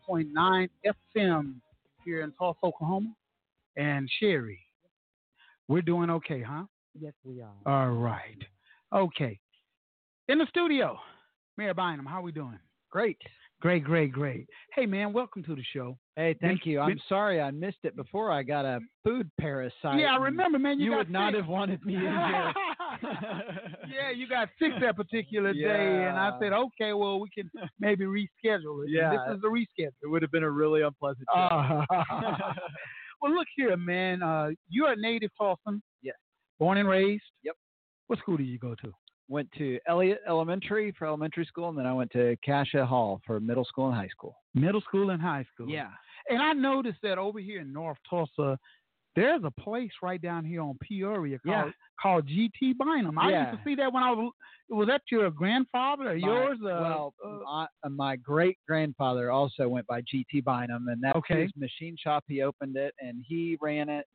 Speaker 6: 99.9 FM here in Tulsa, Oklahoma. And Sherry, we're doing okay, huh?
Speaker 1: Yes, we are.
Speaker 6: All right. Okay. In the studio, Mayor Bynum, how we doing?
Speaker 7: Great.
Speaker 6: Great, great, great. Hey, man, welcome to the show.
Speaker 7: Hey, thank you. I'm sorry I missed it before. I got a food parasite.
Speaker 6: Yeah, I remember, man. You, you
Speaker 7: would
Speaker 6: sick.
Speaker 7: not have wanted me in here.
Speaker 6: yeah, you got sick that particular day, and I said, okay, well, we can maybe reschedule it. And
Speaker 7: Yeah.
Speaker 6: this is the reschedule.
Speaker 7: It would have been a really unpleasant.
Speaker 6: Uh, well, look here, man. Uh, you're a native Tulsan.
Speaker 7: Yes.
Speaker 6: Born and raised.
Speaker 7: Yep.
Speaker 6: What school did you go to?
Speaker 7: Went to Eliot Elementary for elementary school, and then I went to Cascia Hall for middle school and high school.
Speaker 6: Middle school and high school.
Speaker 7: Yeah.
Speaker 6: And I noticed that over here in North Tulsa, there's a place right down here on Peoria called
Speaker 7: Yeah.
Speaker 6: called GT Bynum. I
Speaker 7: Yeah.
Speaker 6: used to see that when I was. Was that your grandfather or
Speaker 7: My-
Speaker 6: yours? Uh,
Speaker 7: well,
Speaker 6: uh,
Speaker 7: my, uh, my great grandfather also went by GT Bynum, and that's
Speaker 6: Okay.
Speaker 7: his machine shop. He opened it, and he ran it.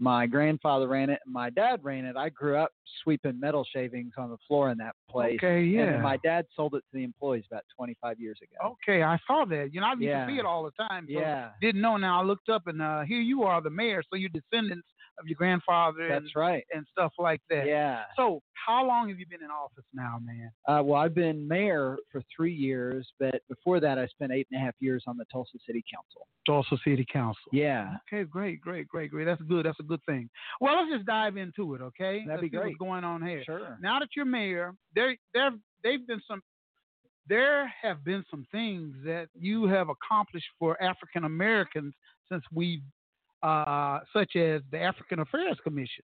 Speaker 7: My grandfather ran it, and my dad ran it. I grew up sweeping metal shavings on the floor in that place.
Speaker 6: Okay, yeah.
Speaker 7: then my dad sold it to the employees about 25 years ago.
Speaker 6: Okay, I saw that. You know, I used
Speaker 7: Yeah.
Speaker 6: to see it all the time. So
Speaker 7: Yeah.
Speaker 6: Didn't know. Now I looked up, and uh, here you are, the mayor. So you're descendants of your grandfather. and,
Speaker 7: That's right.
Speaker 6: And stuff like that.
Speaker 7: Yeah.
Speaker 6: So how long have you been in office now, man?
Speaker 7: Uh, well, I've been mayor for three years, but before that, I spent eight and a half years on the Tulsa City Council.
Speaker 6: Tulsa City Council.
Speaker 7: Yeah.
Speaker 6: Okay, great, great, great, great. That's good. That's a good thing. Well, let's just dive into it, okay?
Speaker 7: That'd
Speaker 6: Let's
Speaker 7: be
Speaker 6: see what's going on here.
Speaker 7: Sure.
Speaker 6: Now that you're mayor, there, there, they've been some. There have been some things that you have accomplished for African Americans since we, uh, such as the African Affairs Commission.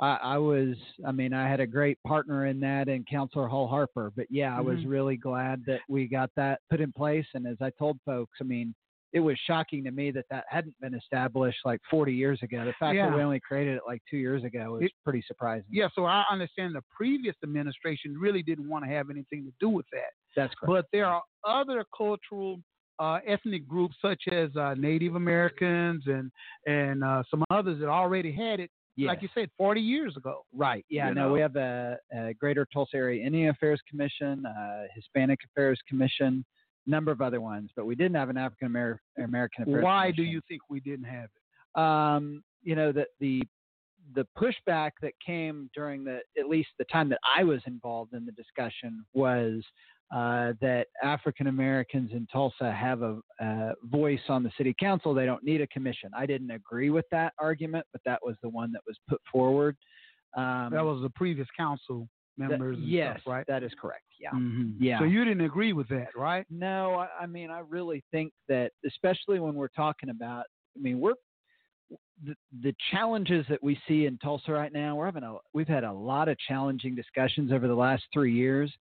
Speaker 7: I, I was, I mean, I had a great partner in that and Councilor Hall-Harper. But yeah, I was
Speaker 6: Mhm.
Speaker 7: really glad that we got that put in place. And as I told folks, I mean, it was shocking to me that that hadn't been established like 40 years ago. The fact
Speaker 6: Yeah.
Speaker 7: that we only created it like two years ago was
Speaker 6: It-
Speaker 7: pretty surprising.
Speaker 6: Yeah, so I understand the previous administration really didn't want to have anything to do with that.
Speaker 7: That's correct.
Speaker 6: But there are other cultural uh, ethnic groups such as uh, Native Americans and and uh, some others that already had it, like you said, 40 years ago.
Speaker 7: Right. Yeah.
Speaker 6: You
Speaker 7: no,
Speaker 6: know?
Speaker 7: we have a, a Greater Tulsa Area Indian Affairs Commission, uh, Hispanic Affairs Commission, number of other ones, but we didn't have an African Amer- American Affairs.
Speaker 6: Why do you think we didn't have it?
Speaker 7: um, you know that the the pushback that came during the at least the time that I was involved in the discussion was uh, that African Americans in Tulsa have a, a voice on the city council. They don't need a commission. I didn't agree with that argument, but that was the one that was put forward. Um,
Speaker 6: that was the previous council members.
Speaker 7: yes,
Speaker 6: stuff, right?
Speaker 7: that is correct. Yeah.
Speaker 6: Mhm.
Speaker 7: Yeah.
Speaker 6: So you didn't agree with that, right?
Speaker 7: No, I, I mean, I really think that, especially when we're talking about, I mean, we're the, the challenges that we see in Tulsa right now. We're having a, we've had a lot of challenging discussions over the last three years,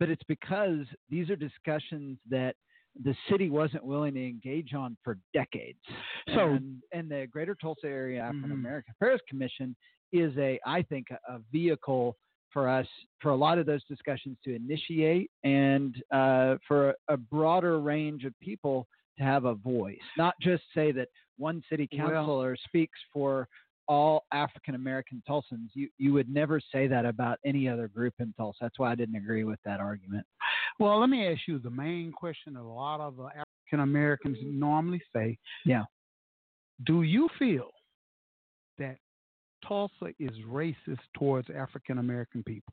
Speaker 7: but it's because these are discussions that the city wasn't willing to engage on for decades.
Speaker 6: So-
Speaker 7: and, and the Greater Tulsa Area African
Speaker 6: Mhm.
Speaker 7: American Affairs Commission is a, I think, a, a vehicle for us for a lot of those discussions to initiate and uh, for a, a broader range of people to have a voice, not just say that one city
Speaker 6: Well-
Speaker 7: councilor speaks for all African American Tulsans. You you would never say that about any other group in Tulsa. That's why I didn't agree with that argument.
Speaker 6: Well, let me ask you the main question that a lot of African Americans normally say.
Speaker 7: Yeah.
Speaker 6: Do you feel that Tulsa is racist towards African American people?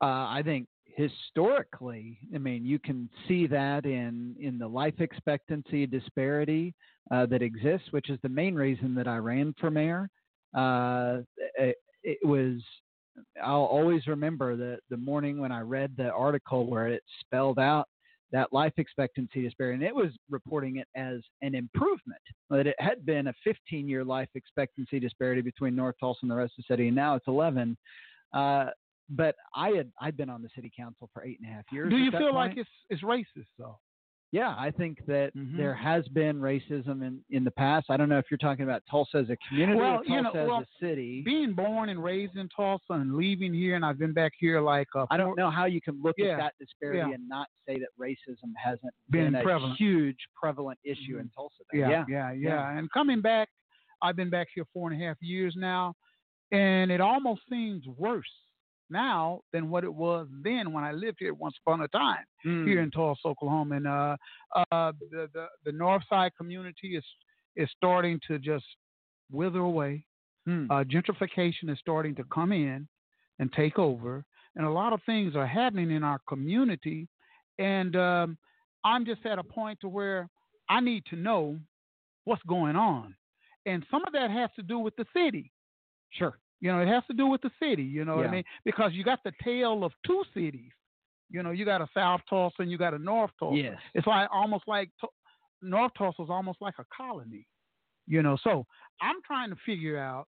Speaker 7: Uh, I think historically, I mean, you can see that in in the life expectancy disparity uh, that exists, which is the main reason that I ran for mayor. Uh, it, it was. I'll always remember the the morning when I read the article where it spelled out that life expectancy disparity, and it was reporting it as an improvement. That it had been a 15 year life expectancy disparity between North Tulsa and the rest of the city, and now it's 11. Uh, but I had I'd been on the city council for eight and a half years.
Speaker 6: Do you feel like it's it's racist though?
Speaker 7: Yeah, I think that
Speaker 6: Mhm.
Speaker 7: there has been racism in in the past. I don't know if you're talking about Tulsa as a community
Speaker 6: Well,
Speaker 7: or Tulsa
Speaker 6: you know,
Speaker 7: as
Speaker 6: well,
Speaker 7: a city.
Speaker 6: Being born and raised in Tulsa and leaving here, and I've been back here like uh,
Speaker 7: I don't know how you can look
Speaker 6: Yeah,
Speaker 7: at that disparity
Speaker 6: yeah.
Speaker 7: and not say that racism hasn't
Speaker 6: Been
Speaker 7: been, a
Speaker 6: prevalent.
Speaker 7: huge prevalent issue in Tulsa.
Speaker 6: Yeah,
Speaker 7: yeah,
Speaker 6: yeah, yeah, And coming back, I've been back here four and a half years now, and it almost seems worse now than what it was then when I lived here once upon a time
Speaker 7: Mm.
Speaker 6: here in Tulsa, Oklahoma. And uh, uh, the, the the North Side community is is starting to just wither away.
Speaker 7: Hmm.
Speaker 6: Uh, gentrification is starting to come in and take over, and a lot of things are happening in our community. And um, I'm just at a point to where I need to know what's going on, and some of that has to do with the city.
Speaker 7: Sure.
Speaker 6: You know, it has to do with the city. You know what I mean? Because you got the tale of two cities. You know, you got a South Tulsa and you got a North Tulsa.
Speaker 7: Yes.
Speaker 6: It's like almost like North Tulsa is almost like a colony. You know, so I'm trying to figure out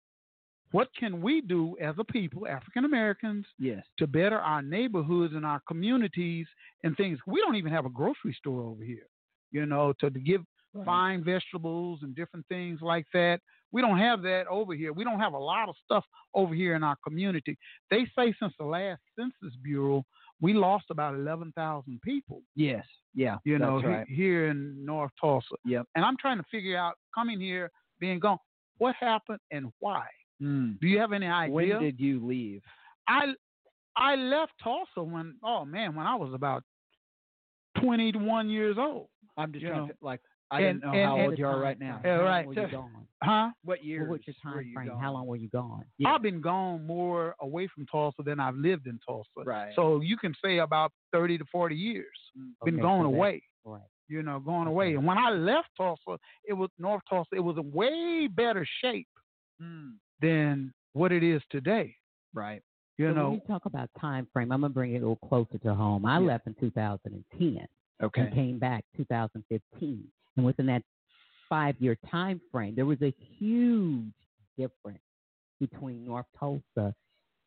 Speaker 6: what can we do as a people, African Americans,
Speaker 7: Yes.
Speaker 6: to better our neighborhoods and our communities and things. We don't even have a grocery store over here. You know, to, to give fine vegetables and different things like that. We don't have that over here. We don't have a lot of stuff over here in our community. They say since the last Census Bureau, we lost about 11,000 people.
Speaker 7: Yes. Yeah.
Speaker 6: You know,
Speaker 7: that's
Speaker 6: he- here in North Tulsa.
Speaker 7: Yep.
Speaker 6: And I'm trying to figure out coming here, being gone, what happened and why.
Speaker 7: Mm.
Speaker 6: Do you have any idea?
Speaker 7: When did you leave?
Speaker 6: I I left Tulsa when oh man when I was about 21 years old.
Speaker 7: I'm just trying to like I
Speaker 6: And-
Speaker 7: didn't know
Speaker 6: and-
Speaker 7: how old you are right now.
Speaker 6: Yeah, right.
Speaker 1: Were you
Speaker 6: So-
Speaker 1: gone?
Speaker 6: Huh?
Speaker 7: What years?
Speaker 1: What was your time frame? How long were you gone?
Speaker 6: I've been gone more away from Tulsa than I've lived in Tulsa.
Speaker 7: Right.
Speaker 6: So you can say about 30 to 40 years. Been
Speaker 1: Okay,
Speaker 6: going
Speaker 1: so
Speaker 6: away.
Speaker 1: Right.
Speaker 6: You know, going away. And when I left Tulsa, it was North Tulsa. It was in way better shape
Speaker 7: Mm.
Speaker 6: than what it is today.
Speaker 7: Right.
Speaker 6: You
Speaker 1: so
Speaker 6: know,
Speaker 1: when you talk about time frame, I'm gonna bring it a little closer to home. I
Speaker 6: Yeah.
Speaker 1: left in 2010
Speaker 7: Okay.
Speaker 1: and came back 2015, and within that five-year time frame, there was a huge difference between North Tulsa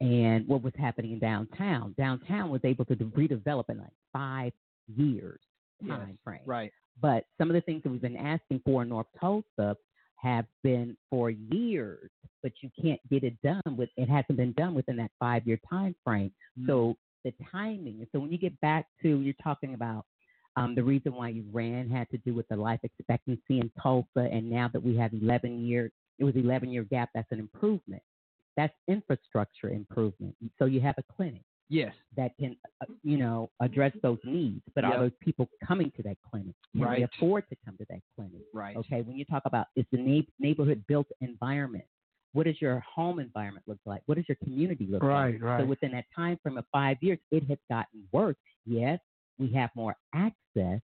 Speaker 1: and what was happening in downtown. Downtown was able to redevelop in like five years
Speaker 7: Yes.
Speaker 1: frame.
Speaker 7: Right.
Speaker 1: But some of the things that we've been asking for in North Tulsa have been for years, but you can't get it done with it hasn't been done within that five year time frame. Mm. So the timing. So when you get back to you're talking about um, the reason why you ran had to do with the life expectancy in Tulsa, and now that we have 11 years, it was 11 year gap. That's an improvement. That's infrastructure improvement. So you have a clinic
Speaker 7: Yes.
Speaker 1: that can, uh, you know, address those needs. But
Speaker 7: Yep.
Speaker 1: are those people coming to that clinic? Can they afford to come to that clinic?
Speaker 7: Right.
Speaker 1: Okay. When you talk about is the neigh- neighborhood built environment, what does your home environment look like? What does your community look
Speaker 6: Right,
Speaker 1: like?
Speaker 6: right.
Speaker 1: So within that time frame of five years, it has gotten worse. Yes, we have more access,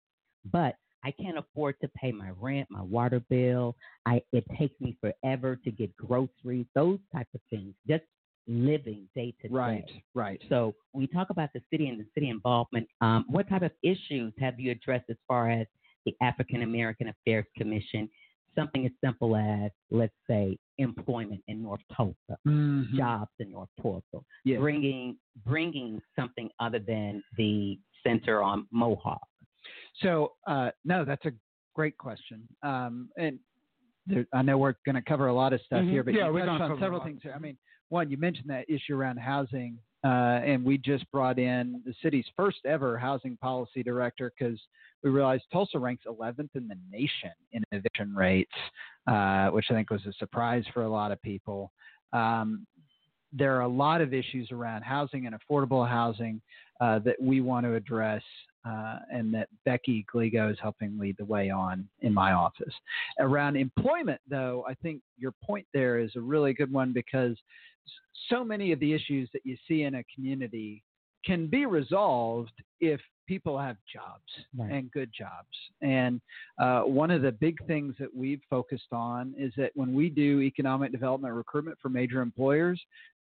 Speaker 1: but I can't afford to pay my rent, my water bill. I it takes me forever to get groceries, those types of things. Just living day to day.
Speaker 7: Right. Right.
Speaker 1: So when we talk about the city and the city involvement, um, what type of issues have you addressed as far as the African American Affairs Commission? Something as simple as, let's say, employment in North Tulsa,
Speaker 7: Mhm.
Speaker 1: jobs in North Tulsa,
Speaker 7: Yes.
Speaker 1: bringing bringing something other than the center on Mohawk.
Speaker 7: So, uh, no, that's a great question. Um, and there, I know we're going to cover a lot of stuff
Speaker 6: Mhm.
Speaker 7: here, but
Speaker 6: Yeah,
Speaker 7: you touched on several things here. I mean, one, you mentioned that issue around housing, uh, and we just brought in the city's first ever housing policy director because we realized Tulsa ranks 11th in the nation in eviction rates, uh, which I think was a surprise for a lot of people. Um, there are a lot of issues around housing and affordable housing uh, that we want to address, uh, and that Becky Gligo is helping lead the way on in my office. Around employment, though, I think your point there is a really good one because so many of the issues that you see in a community can be resolved if people have jobs
Speaker 1: Right.
Speaker 7: and good jobs. And uh, one of the big things that we've focused on is that when we do economic development recruitment for major employers,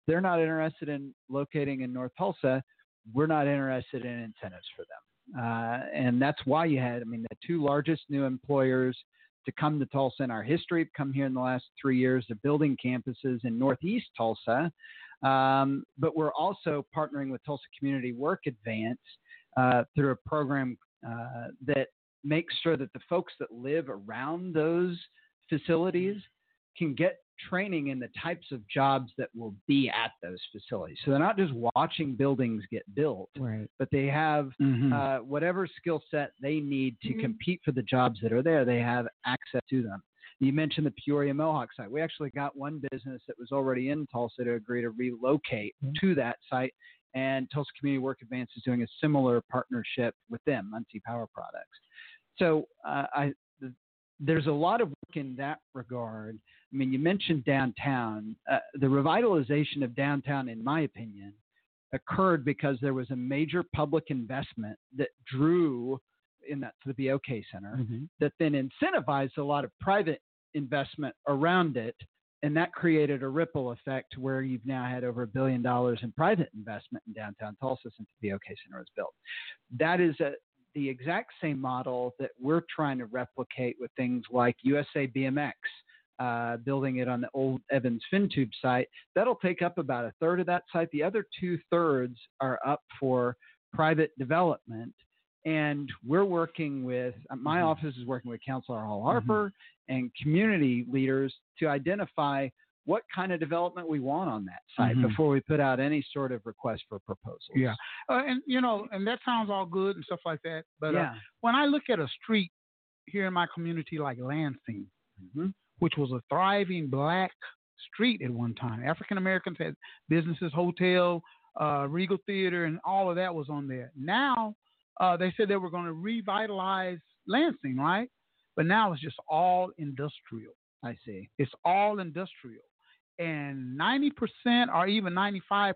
Speaker 7: they're not interested in locating in North Tulsa. We're not interested in incentives for them. Uh, and that's why you had, I mean, the two largest new employers to come to Tulsa in our history have come here in the last three years. They're building campuses in Northeast Tulsa. Um, but we're also partnering with Tulsa Community Work Advance uh, through a program uh, that makes sure that the folks that live around those facilities can get training in the types of jobs that will be at those facilities. So they're not just watching buildings get built,
Speaker 1: Right.
Speaker 7: but they have
Speaker 6: Mhm.
Speaker 7: uh, whatever skill set they need to
Speaker 1: Mm-hmm.
Speaker 7: compete for the jobs that are there. They have access to them. You mentioned the Peoria Mohawk site. We actually got one business that was already in Tulsa to agree to relocate
Speaker 1: Mm-hmm.
Speaker 7: to that site, and Tulsa Community Work Advance is doing a similar partnership with them, Muncie Power Products. So uh, I, th- there's a lot of work in that regard. I mean, you mentioned downtown. Uh, the revitalization of downtown, in my opinion, occurred because there was a major public investment that drew in that to the BOK Center,
Speaker 1: Mhm.
Speaker 7: that then incentivized a lot of private investment around it. And that created a ripple effect where you've now had over a billion dollars in private investment in downtown Tulsa since the BOK Center was built. That is a, the exact same model that we're trying to replicate with things like USA BMX, uh, building it on the old Evans FinTube site. That'll take up about a third of that site. The other two thirds are up for private development. And we're working with, uh, my office is working with Councilor Hall Harper and community leaders to identify what kind of development we want on that site
Speaker 6: Mhm.
Speaker 7: before we put out any sort of request for proposals.
Speaker 6: Yeah, uh, and you know, and that sounds all good and stuff like that. But uh, when I look at a street here in my community like Lansing,
Speaker 7: Mm-hmm.
Speaker 6: Which was a thriving black street at one time, African Americans had businesses, hotel, uh, Regal Theater, and all of that was on there. Now uh, they said they were going to revitalize Lansing, right? But now it's just all industrial.
Speaker 7: I see.
Speaker 6: It's all industrial. And 90% or even 95%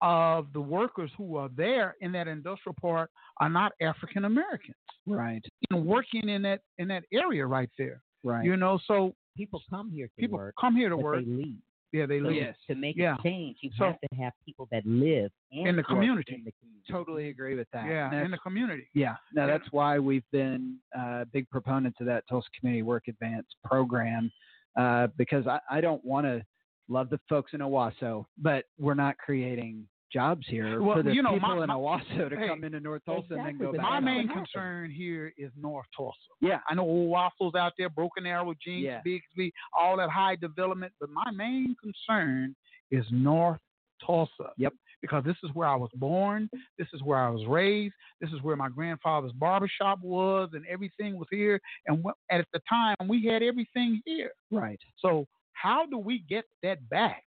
Speaker 6: of the workers who are there in that industrial part are not African Americans.
Speaker 7: Right.
Speaker 6: And working in that in that area right there.
Speaker 7: Right.
Speaker 6: You know, so
Speaker 1: people come here to
Speaker 6: people
Speaker 1: work,
Speaker 6: come here to
Speaker 1: but
Speaker 6: work.
Speaker 1: they leave.
Speaker 6: Yeah, they
Speaker 1: So
Speaker 6: leave.
Speaker 1: To make
Speaker 6: Yeah.
Speaker 1: a change, you
Speaker 6: So-
Speaker 1: have to have people that live and
Speaker 6: In the community.
Speaker 1: In the community.
Speaker 7: Totally agree with that.
Speaker 6: Yeah, in the community.
Speaker 7: Yeah, no,
Speaker 6: Yeah.
Speaker 7: that's why we've been uh, big proponents of that Tulsa Community Work Advance program uh, because I, I don't want to love the folks in Owasso, but we're not creating jobs here
Speaker 6: Well,
Speaker 7: for the
Speaker 6: you know,
Speaker 7: people
Speaker 6: my-
Speaker 7: in Owasso to
Speaker 6: hey,
Speaker 7: come into North Tulsa and then go back.
Speaker 6: My main concern here is North Tulsa.
Speaker 7: Yeah.
Speaker 6: I know Owasso out there, Broken Arrow, Jenks,
Speaker 7: Yeah.
Speaker 6: Bixby, all that high development, but my main concern is North Tulsa.
Speaker 7: Yep.
Speaker 6: Because this is where I was born, this is where I was raised, this is where my grandfather's barbershop was, and everything was here. And at the time, we had everything here.
Speaker 7: Right.
Speaker 6: So how do we get that back?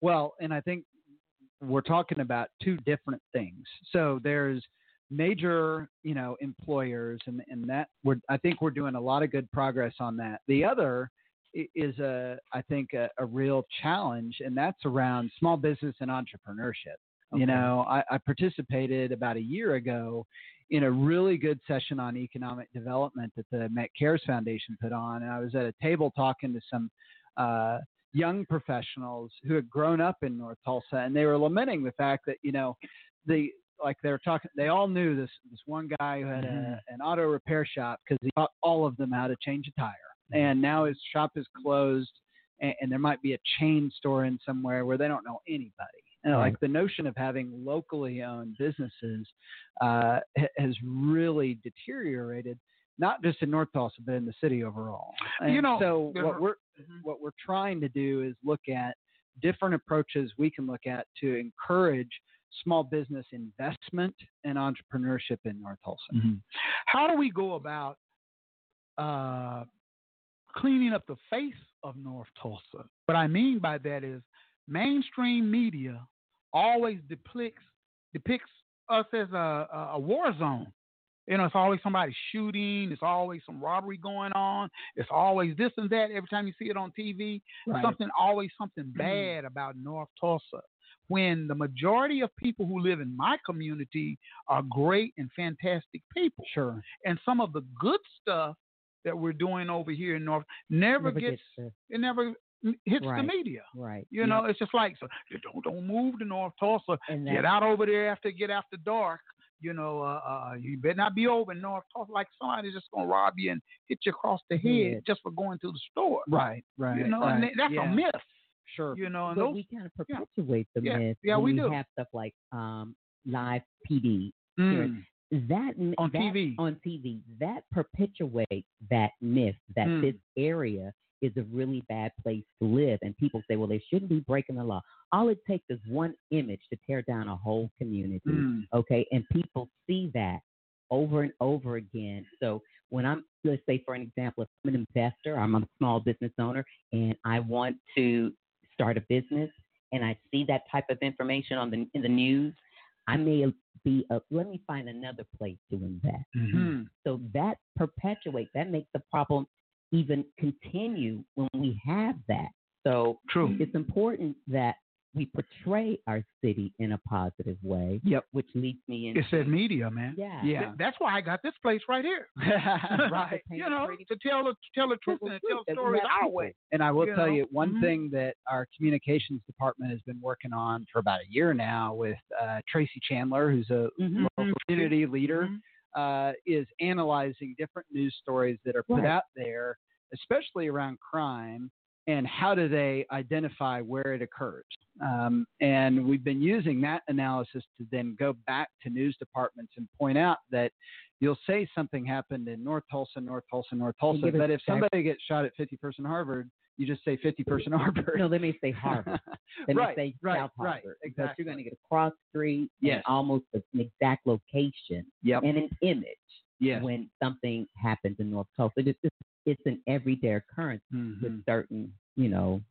Speaker 7: Well, and I think we're talking about two different things. So there's major, you know, employers, and and that we're I think we're doing a lot of good progress on that. The other is a I think a, a real challenge, and that's around small business and entrepreneurship. You know, I, I participated about a year ago in a really good session on economic development that the Met Cares Foundation put on, and I was at a table talking to some uh, young professionals who had grown up in North Tulsa, and they were lamenting the fact that you know the like they were talking. They all knew this this one guy who had a, mm-hmm. an auto repair shop because he taught all of them how to change a tire, mm-hmm. and now his shop is closed, and, and there might be a chain store in somewhere where they don't know anybody. And
Speaker 1: Right.
Speaker 7: like the notion of having locally owned businesses uh, has really deteriorated, not just in North Tulsa but in the city overall. And
Speaker 6: You know,
Speaker 7: so what
Speaker 6: are-
Speaker 7: we're what we're trying to do is look at different approaches we can look at to encourage small business investment and entrepreneurship in North Tulsa.
Speaker 6: How do we go about uh, cleaning up the face of North Tulsa? What I mean by that is mainstream media always depicts depicts us as a, a war zone. You know, it's always somebody shooting. It's always some robbery going on. It's always this and that. Every time you see it on TV,
Speaker 7: Right.
Speaker 6: something always something mm. bad about North Tulsa. When the majority of people who live in my community are great and fantastic people.
Speaker 7: Sure.
Speaker 6: And some of the good stuff that we're doing over here in North never,
Speaker 1: Never
Speaker 6: gets,
Speaker 1: gets
Speaker 6: it never hits the media.
Speaker 1: Right.
Speaker 6: You know, it's just like so don't don't move to North Tulsa.
Speaker 1: And
Speaker 6: Get out over there after get after dark. You know, uh, uh, you better not be over in North Tulsa like somebody's just gonna rob you and hit you across the head
Speaker 1: Head.
Speaker 6: just for going to the store.
Speaker 7: Right, right.
Speaker 6: You know,
Speaker 7: right.
Speaker 6: and that's
Speaker 7: yeah.
Speaker 6: a myth.
Speaker 7: Sure.
Speaker 6: You know, and those
Speaker 1: we kind of
Speaker 6: yeah.
Speaker 1: perpetuate the
Speaker 6: Yeah.
Speaker 1: myth.
Speaker 6: Yeah, we
Speaker 1: we
Speaker 6: do.
Speaker 1: have stuff like um, live PD.
Speaker 6: Mm.
Speaker 1: That
Speaker 6: On
Speaker 1: that-
Speaker 6: TV.
Speaker 1: on TV that perpetuates that myth that
Speaker 6: Mm.
Speaker 1: this area is a really bad place to live, and people say, well, they shouldn't be breaking the law. All it takes is one image to tear down a whole community.
Speaker 6: Mm.
Speaker 1: Okay, and people see that over and over again. So when I'm, let's say for an example, if I'm an investor, I'm a small business owner, and I want to start a business, and I see that type of information on the in the news, I may be, a, let me find another place to invest.
Speaker 6: Mm-hmm.
Speaker 1: So that perpetuates, that makes the problem even continue when we have that. So
Speaker 6: True.
Speaker 1: it's important that we portray our city in a positive way.
Speaker 7: Yep.
Speaker 1: Which leads me into
Speaker 6: It said media, man.
Speaker 1: Yeah.
Speaker 6: Th- That's why I got this place right here.
Speaker 7: right.
Speaker 6: You know, to tell the tell the truth and to tell stories our way.
Speaker 7: And I will
Speaker 6: You
Speaker 7: tell
Speaker 6: know?
Speaker 7: you one
Speaker 6: Mhm.
Speaker 7: thing that our communications department has been working on for about a year now with uh, Tracy Chandler, who's a
Speaker 6: Mm-hmm.
Speaker 7: local community leader, uh, is analyzing different news stories that are put
Speaker 1: Right.
Speaker 7: out there, especially around crime, and how do they identify where it occurs. Um, and we've been using that analysis to then go back to news departments and point out that you'll say something happened in North Tulsa, North Tulsa, North Tulsa, but if somebody gets shot at 51st and Harvard, you just say 51st and Harvard.
Speaker 1: No, they may say Harvard. Let
Speaker 7: right,
Speaker 1: me say
Speaker 7: right,
Speaker 1: South
Speaker 7: right,
Speaker 1: Harvard. Because
Speaker 7: exactly.
Speaker 1: you're going to get a cross street
Speaker 7: Yes.
Speaker 1: and almost an exact location
Speaker 7: Yep.
Speaker 1: and an image
Speaker 7: Yes.
Speaker 1: when something happens in North Tulsa. It's, just, it's an everyday occurrence
Speaker 7: Mhm.
Speaker 1: with certain, you know,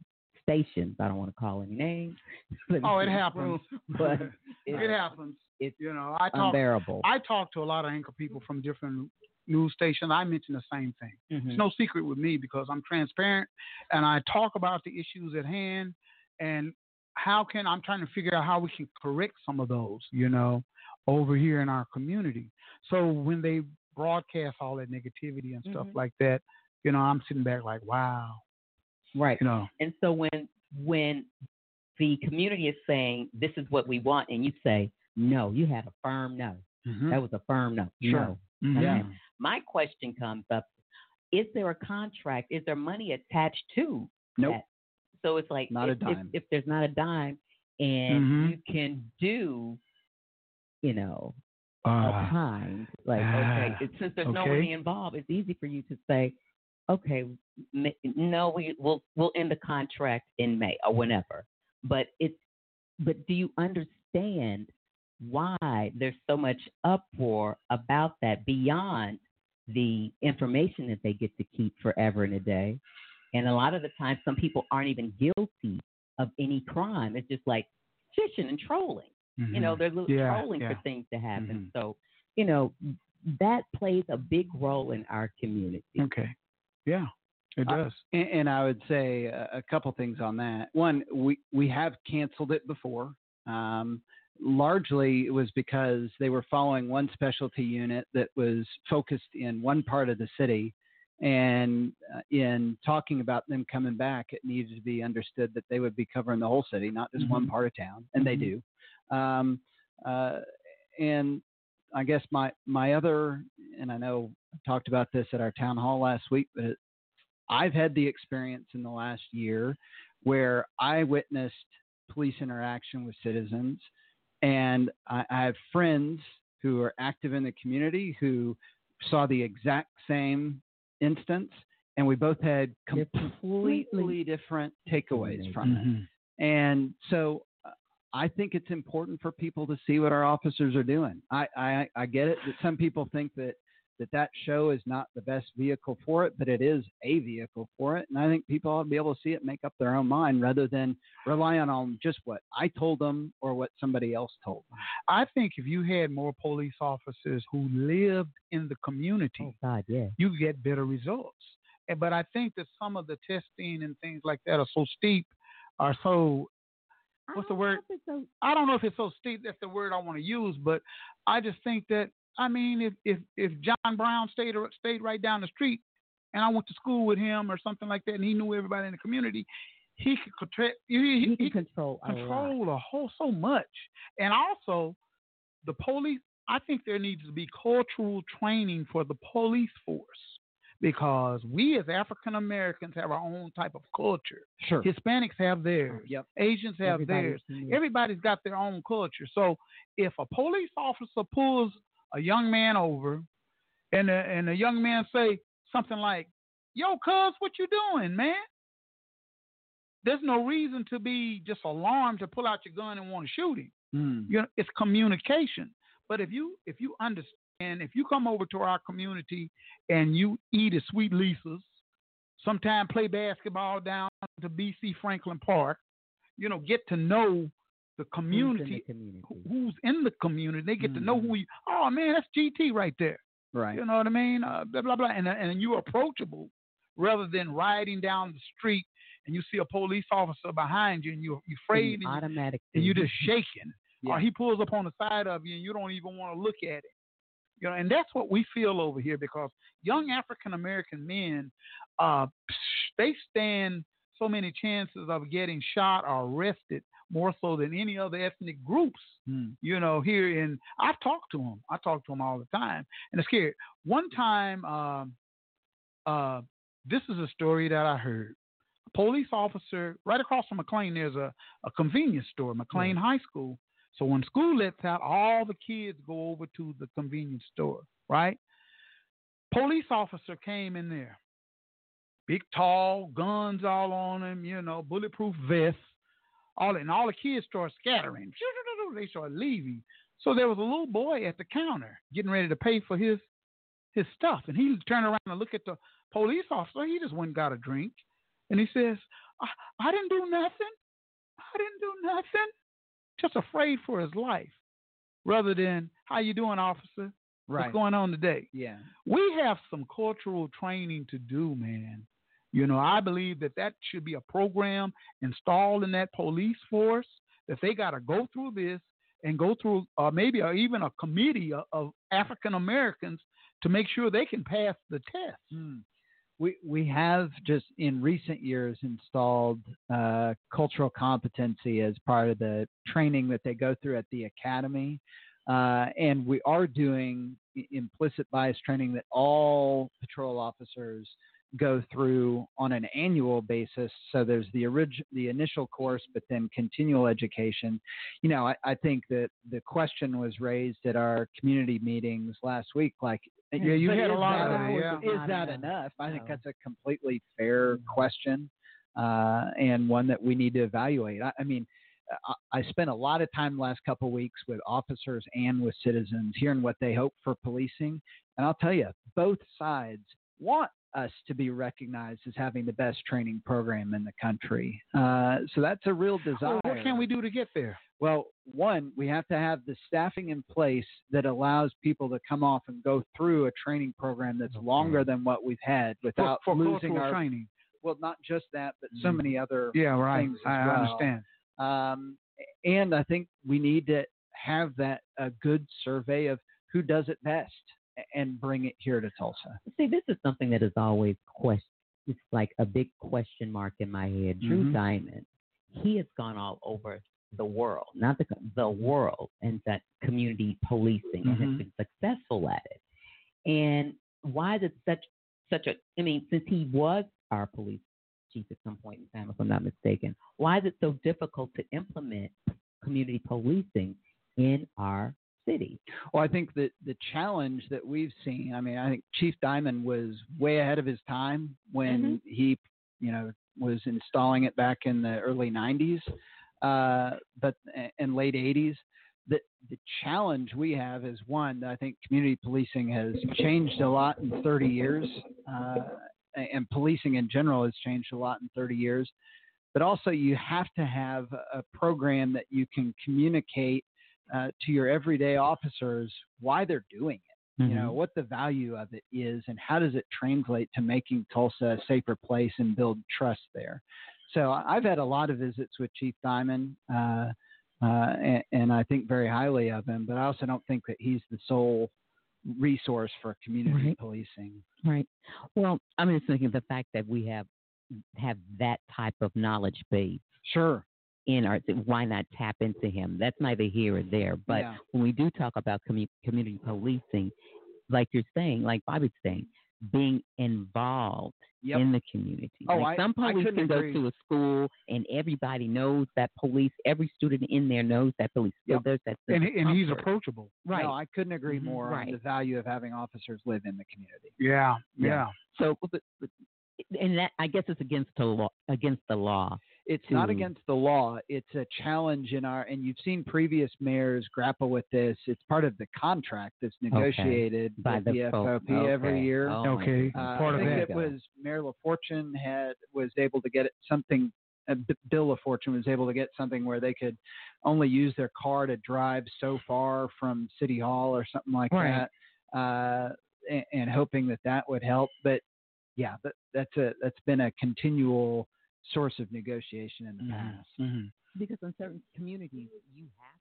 Speaker 1: stations. I don't want to call any names. Let
Speaker 6: Oh, it happens.
Speaker 1: room, But
Speaker 6: it happens.
Speaker 1: It's
Speaker 6: you know, I talk,
Speaker 1: unbearable.
Speaker 6: I talk to a lot of anchor people from different news stations. I mention the same thing.
Speaker 1: Mhm.
Speaker 6: It's no secret with me because I'm transparent and I talk about the issues at hand and how can I'm trying to figure out how we can correct some of those, you know, over here in our community. So when they broadcast all that negativity and stuff
Speaker 1: Mhm.
Speaker 6: like that, you know, I'm sitting back like, wow.
Speaker 1: Right.
Speaker 6: You know.
Speaker 1: And so when when the community is saying this is what we want, and you say no, you had a firm no.
Speaker 6: Mhm.
Speaker 1: That was a firm no.
Speaker 6: Sure.
Speaker 1: No.
Speaker 6: Mhm. Yeah.
Speaker 1: My question comes up: Is there a contract? Is there money attached to?
Speaker 7: Nope.
Speaker 1: that? So it's like
Speaker 7: Not
Speaker 1: if, if-
Speaker 7: dime.
Speaker 1: If, there's not a dime, and
Speaker 6: Mhm.
Speaker 1: you can do, you know,
Speaker 6: Ah.
Speaker 1: a kind like okay,
Speaker 6: Ah.
Speaker 1: it, since there's no money involved, it's easy for you to say, okay, no, we we'll we'll end the contract in May or whenever. But it's but do you understand why there's so much uproar about that beyond the information that they get to keep forever and a day? And a lot of the time, some people aren't even guilty of any crime. It's just like fishing and trolling. You know,
Speaker 6: Mhm.
Speaker 1: they're little
Speaker 6: Yeah,
Speaker 1: trolling
Speaker 6: yeah.
Speaker 1: for things to happen.
Speaker 6: Mhm.
Speaker 1: So, you know, that plays a big role in our community.
Speaker 6: Okay. Yeah, it
Speaker 7: Uh,
Speaker 6: does.
Speaker 7: and, and I would say a, a couple things on that. One, we we have canceled it before. Um, largely, it was because they were following one specialty unit that was focused in one part of the city. And uh, in talking about them coming back, it needed to be understood that they would be covering the whole city, not just one
Speaker 6: Mhm.
Speaker 7: part of town, and they
Speaker 6: Mhm.
Speaker 7: do. Um, uh, and I guess my my other, and I know I talked about this at our town hall last week, but I've had the experience in the last year where I witnessed police interaction with citizens, and I, I have friends who are active in the community who saw the exact same instance, and we both had
Speaker 1: They're
Speaker 7: completely different takeaways from it.
Speaker 6: Mhm.
Speaker 7: And so uh, I think it's important for people to see what our officers are doing. I, I, I get it that some people think that, that that show is not the best vehicle for it, but it is a vehicle for it. And I think people ought to be able to see it, and make up their own mind rather than relying on just what I told them or what somebody else told them.
Speaker 6: I think if you had more police officers who lived in the community,
Speaker 1: Oh God, yeah.
Speaker 6: you get better results. But I think that some of the testing and things like that are so steep, are so what's the word? I don't know if it's so steep. That's the word I want to use, but I just think that I mean, if if if John Brown stayed or- stayed right down the street, and I went to school with him or something like that, and he knew everybody in the community, he could control. He, he, he
Speaker 1: control a lot.
Speaker 6: control a whole so much, and also the police. I think there needs to be cultural training for the police force because we as African Americans have our own type of culture.
Speaker 7: Sure.
Speaker 6: Hispanics have theirs.
Speaker 7: Yep.
Speaker 6: Asians have
Speaker 1: Everybody's
Speaker 6: theirs. Everybody's got their own culture. So if a police officer pulls a young man over, and the, and the young man say something like, "Yo, cuz, what you doing, man?" There's no reason to be just alarmed to pull out your gun and want to shoot him.
Speaker 7: Mm.
Speaker 6: You know, it's communication. But if you if you understand, if you come over to our community and you eat at Sweet Lisa's, sometime play basketball down to BC Franklin Park, you know, get to know the
Speaker 1: Who's
Speaker 6: community,
Speaker 1: in the community?
Speaker 6: who's in the community. They get to know who you. Oh man, that's GT right there.
Speaker 7: Right.
Speaker 6: You know what I mean? Uh, blah blah blah, and and you're approachable rather than riding down the street and you see a police officer behind you, and you're, you're afraid, and, you- and you're just shaking,
Speaker 1: Yeah.
Speaker 6: or he pulls up on the side of you, and you don't even want to look at it. You know, and that's what we feel over here because young African American men, uh, they stand so many chances of getting shot or arrested more so than any other ethnic groups.
Speaker 7: Hmm.
Speaker 6: You know, here in I've talked to them. I talk to them all the time, and it's scary. One time, um, uh, this is a story that I heard. A police officer right across from McLain. There's a, a convenience store, McLain High School. So when school lets out, all the kids go over to the convenience store, right? Police officer came in there, big, tall, guns all on him, you know, bulletproof vest, all and all the kids start scattering. They start leaving. So there was a little boy at the counter getting ready to pay for his his stuff, and he turned around and looked at the police officer. He just went and got a drink, and he says, "I, I didn't do nothing. I didn't do nothing." Just afraid for his life, rather than "How you doing, officer?
Speaker 7: Right.
Speaker 6: What's going on today?"
Speaker 7: Yeah.
Speaker 6: we have some cultural training to do, man. You know, I believe that that should be a program installed in that police force that they got to go through this and go through uh, maybe or even a committee of, of African Americans to make sure they can pass the test.
Speaker 7: Hmm. We we have just in recent years installed uh, cultural competency as part of the training that they go through at the academy, uh, and we are doing implicit bias training that all patrol officers go through on an annual basis. So there's the original, the initial course, but then continual education. You know, I, I think that the question was raised at our community meetings last week, like.
Speaker 6: Yeah, you had a
Speaker 7: is
Speaker 6: lot of yeah.
Speaker 7: Is that
Speaker 6: enough.
Speaker 7: enough? I think that's a completely fair question, uh, and one that we need to evaluate. I, I mean, I, I spent a lot of time the last couple of weeks with officers and with citizens, hearing what they hope for policing, and I'll tell you, both sides want us to be recognized as having the best training program in the country. Uh, so that's a real desire.
Speaker 6: Well, what can we do to get there?
Speaker 7: Well, one, we have to have the staffing in place that allows people to come off and go through a training program that's longer than what we've had without
Speaker 6: for
Speaker 7: losing
Speaker 6: cultural
Speaker 7: our
Speaker 6: training.
Speaker 7: Well, not just that, but so many other
Speaker 6: Yeah, right.
Speaker 7: things
Speaker 6: I
Speaker 7: well.
Speaker 6: understand.
Speaker 7: Um, and I think we need to have that a good survey of who does it best and bring it here to Tulsa.
Speaker 1: See, this is something that is always question. It's like a big question mark in my head. Drew
Speaker 7: Mhm.
Speaker 1: Diamond, he has gone all over the world, not the the world, and that community policing, and
Speaker 7: Mhm.
Speaker 1: has been successful at it. And why is it such such a? I mean, since he was our police chief at some point in time, if I'm not mistaken, why is it so difficult to implement community policing in our city?
Speaker 7: Well, I think that the challenge that we've seen, I mean, I think Chief Diamond was way ahead of his time when he, you know, was installing it back in the early 90s, uh, but and late 80s. The the challenge we have is one that I think community policing has changed a lot in 30 years, uh, and policing in general has changed a lot in 30 years. But also, you have to have a program that you can communicate uh, to your everyday officers why they're doing it. You know what the value of it is, and how does it translate to making Tulsa a safer place and build trust there. So I've had a lot of visits with Chief Diamond, uh, uh, and, and I think very highly of him. But I also don't think that he's the sole resource for community
Speaker 1: Right.
Speaker 7: policing.
Speaker 1: Right. Well, I'm just thinking of the fact that we have have that type of knowledge base.
Speaker 7: Sure.
Speaker 1: In our, why not tap into him? That's neither here or there. But
Speaker 7: Yeah.
Speaker 1: when we do talk about commu- community policing, like you're saying, like Bobby's saying, being involved
Speaker 7: Yep.
Speaker 1: in the community.
Speaker 7: Oh,
Speaker 1: like
Speaker 7: I-
Speaker 1: some
Speaker 7: I
Speaker 1: police
Speaker 7: couldn't
Speaker 1: can go to a school and everybody knows that police. Every student in there knows that police. So there's that.
Speaker 6: And and he's approachable.
Speaker 1: Right.
Speaker 7: No, I couldn't agree
Speaker 1: Mhm.
Speaker 7: more on the value of having officers live in the community.
Speaker 6: Yeah, yeah.
Speaker 1: So, but, but, and that I guess it's against the law. Against the law.
Speaker 7: It's not against the law. It's a challenge in our, and you've seen previous mayors grapple with this. It's part of the contract that's negotiated
Speaker 1: By
Speaker 7: with
Speaker 1: the
Speaker 7: the
Speaker 1: folk.
Speaker 7: FOP every year.
Speaker 1: Oh
Speaker 6: Okay.
Speaker 7: Uh,
Speaker 6: Part
Speaker 7: I
Speaker 6: of
Speaker 7: think
Speaker 6: that.
Speaker 7: it was Mayor LaFortune had was able to get something. Uh, B- Bill LaFortune was able to get something where they could only use their car to drive so far from City Hall or something like
Speaker 1: Right.
Speaker 7: that, uh, and, and hoping that that would help. But yeah, that, that's a that's been a continual source of negotiation in the
Speaker 6: mm-hmm.
Speaker 7: past. Mm-hmm.
Speaker 2: Because in certain communities, you have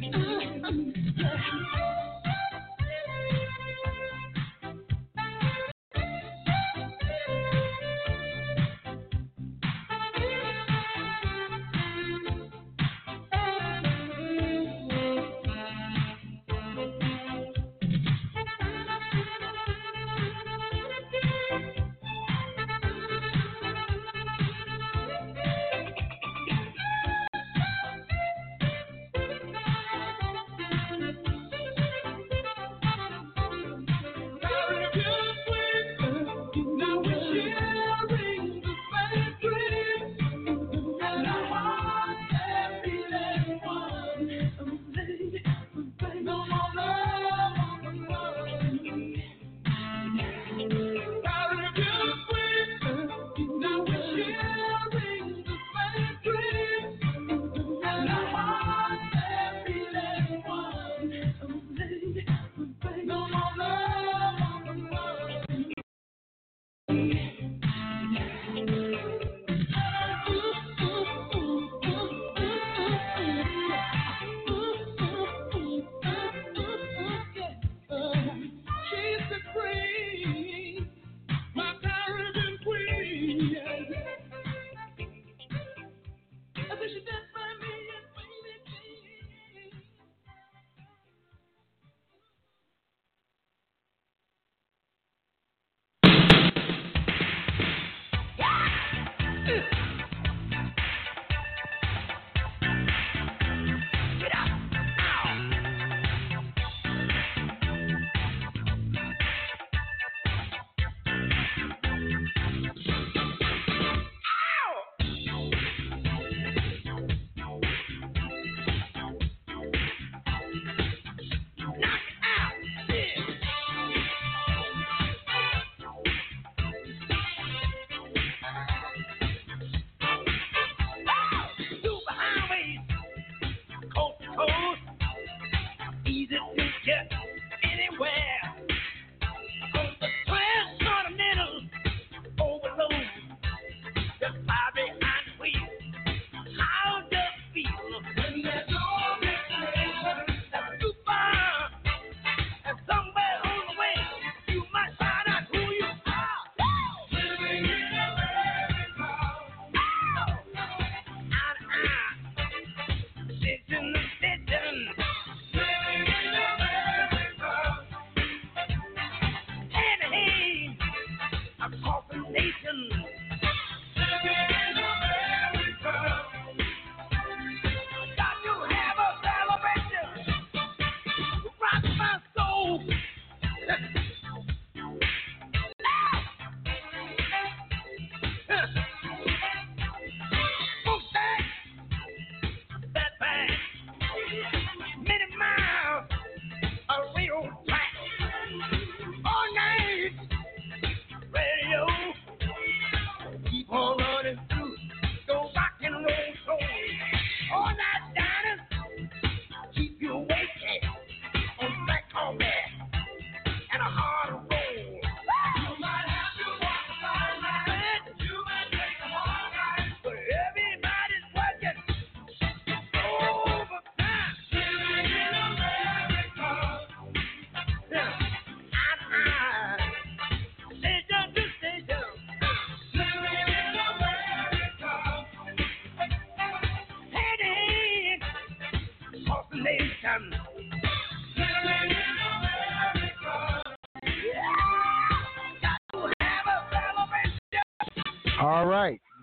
Speaker 6: Mm-hmm.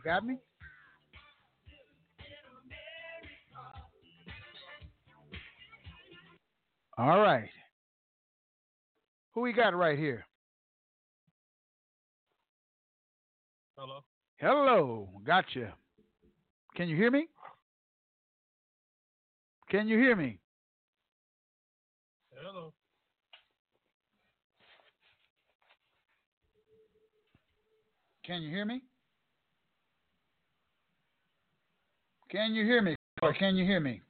Speaker 6: Got me. All right. Who we got right here?
Speaker 15: Hello.
Speaker 6: Hello, gotcha. Can you hear me? Can you hear me?
Speaker 15: Hello.
Speaker 6: Can you hear me? Can you hear me? Can you hear me?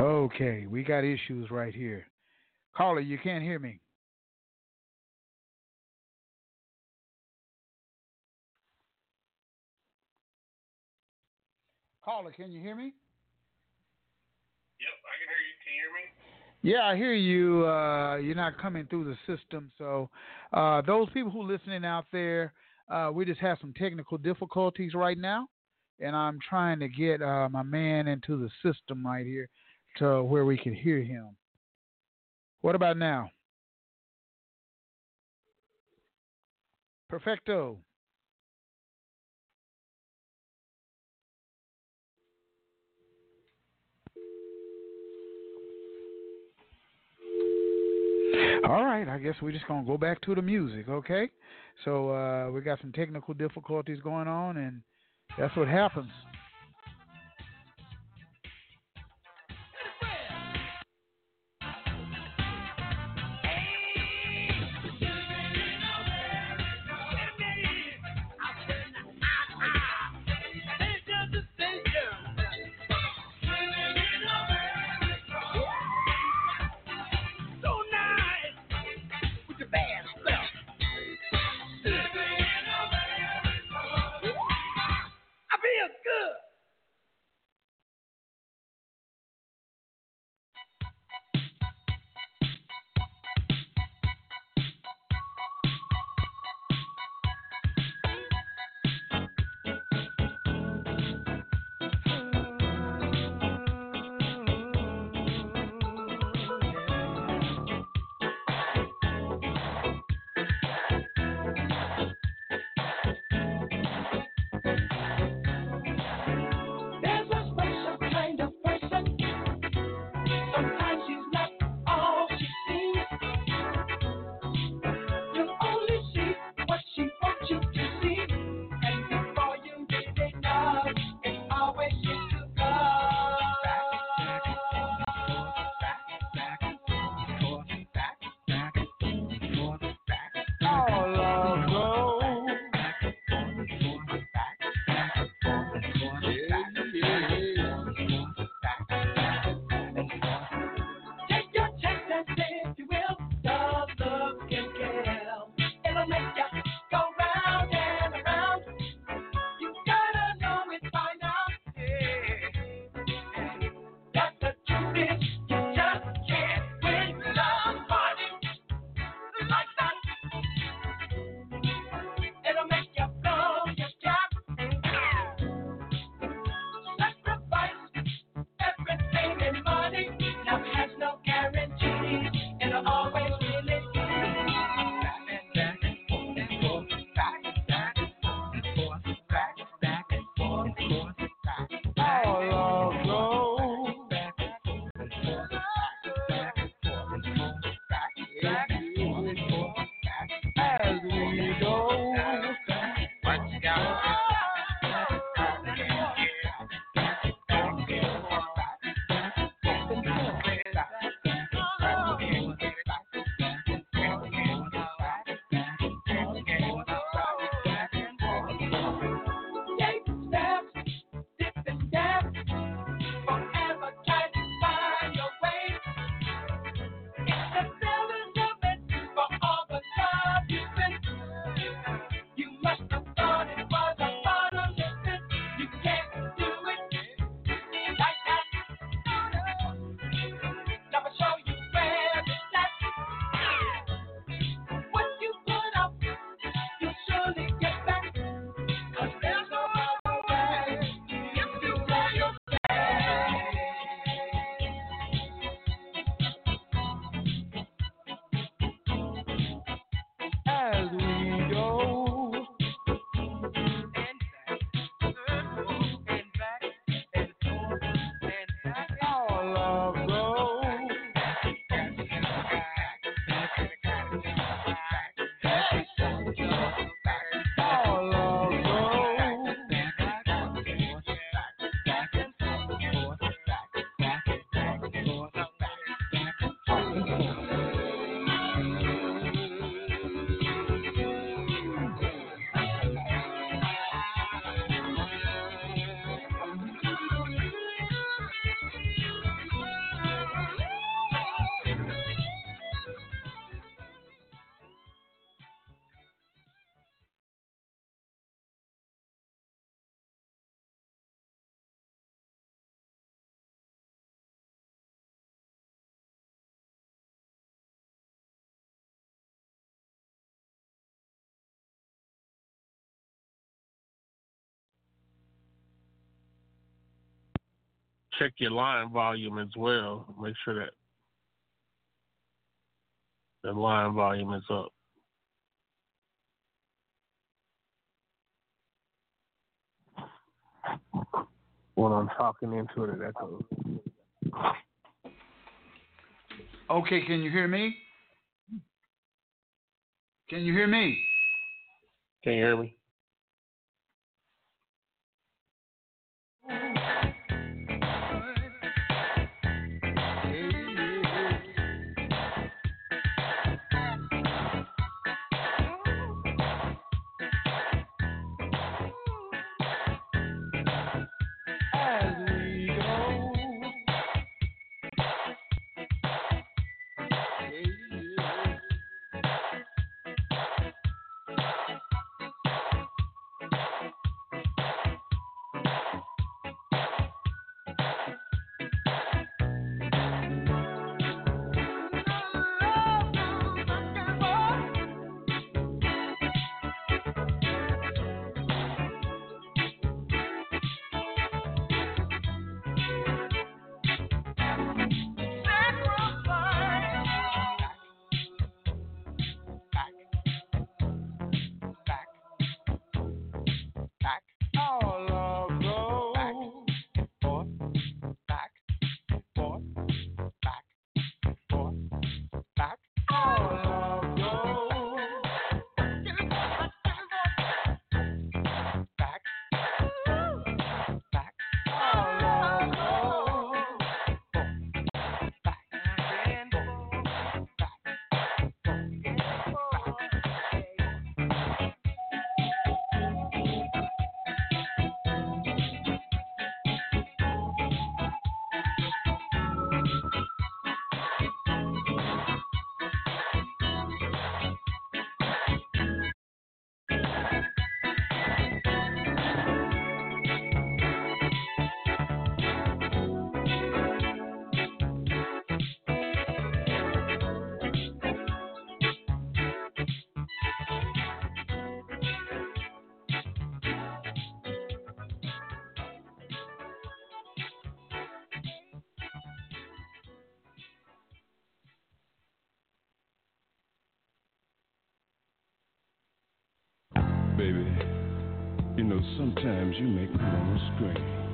Speaker 6: Okay, we got issues right here. Caller, you can't hear me. Caller, can you hear me?
Speaker 19: Yep, I can hear you. Can you hear me?
Speaker 6: Yeah, I hear you. Uh, you're not coming through the system. So, uh, those people who are listening out there, uh, we just have some technical difficulties right now, and I'm trying to get uh, my man into the system right here to where we can hear him. What about now? Perfecto. All right, I guess we're just gonna go back to the music, okay? So uh, we got some technical difficulties going on, and that's what happens.
Speaker 11: check your line volume as well. Make sure that the line volume is up. When I'm talking into it, it echoes.
Speaker 6: Okay, can you hear me? Can you hear me?
Speaker 11: Can you hear me?
Speaker 2: baby, you know, sometimes you make me want to scream.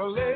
Speaker 18: never let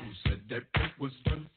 Speaker 2: Who said that it was done?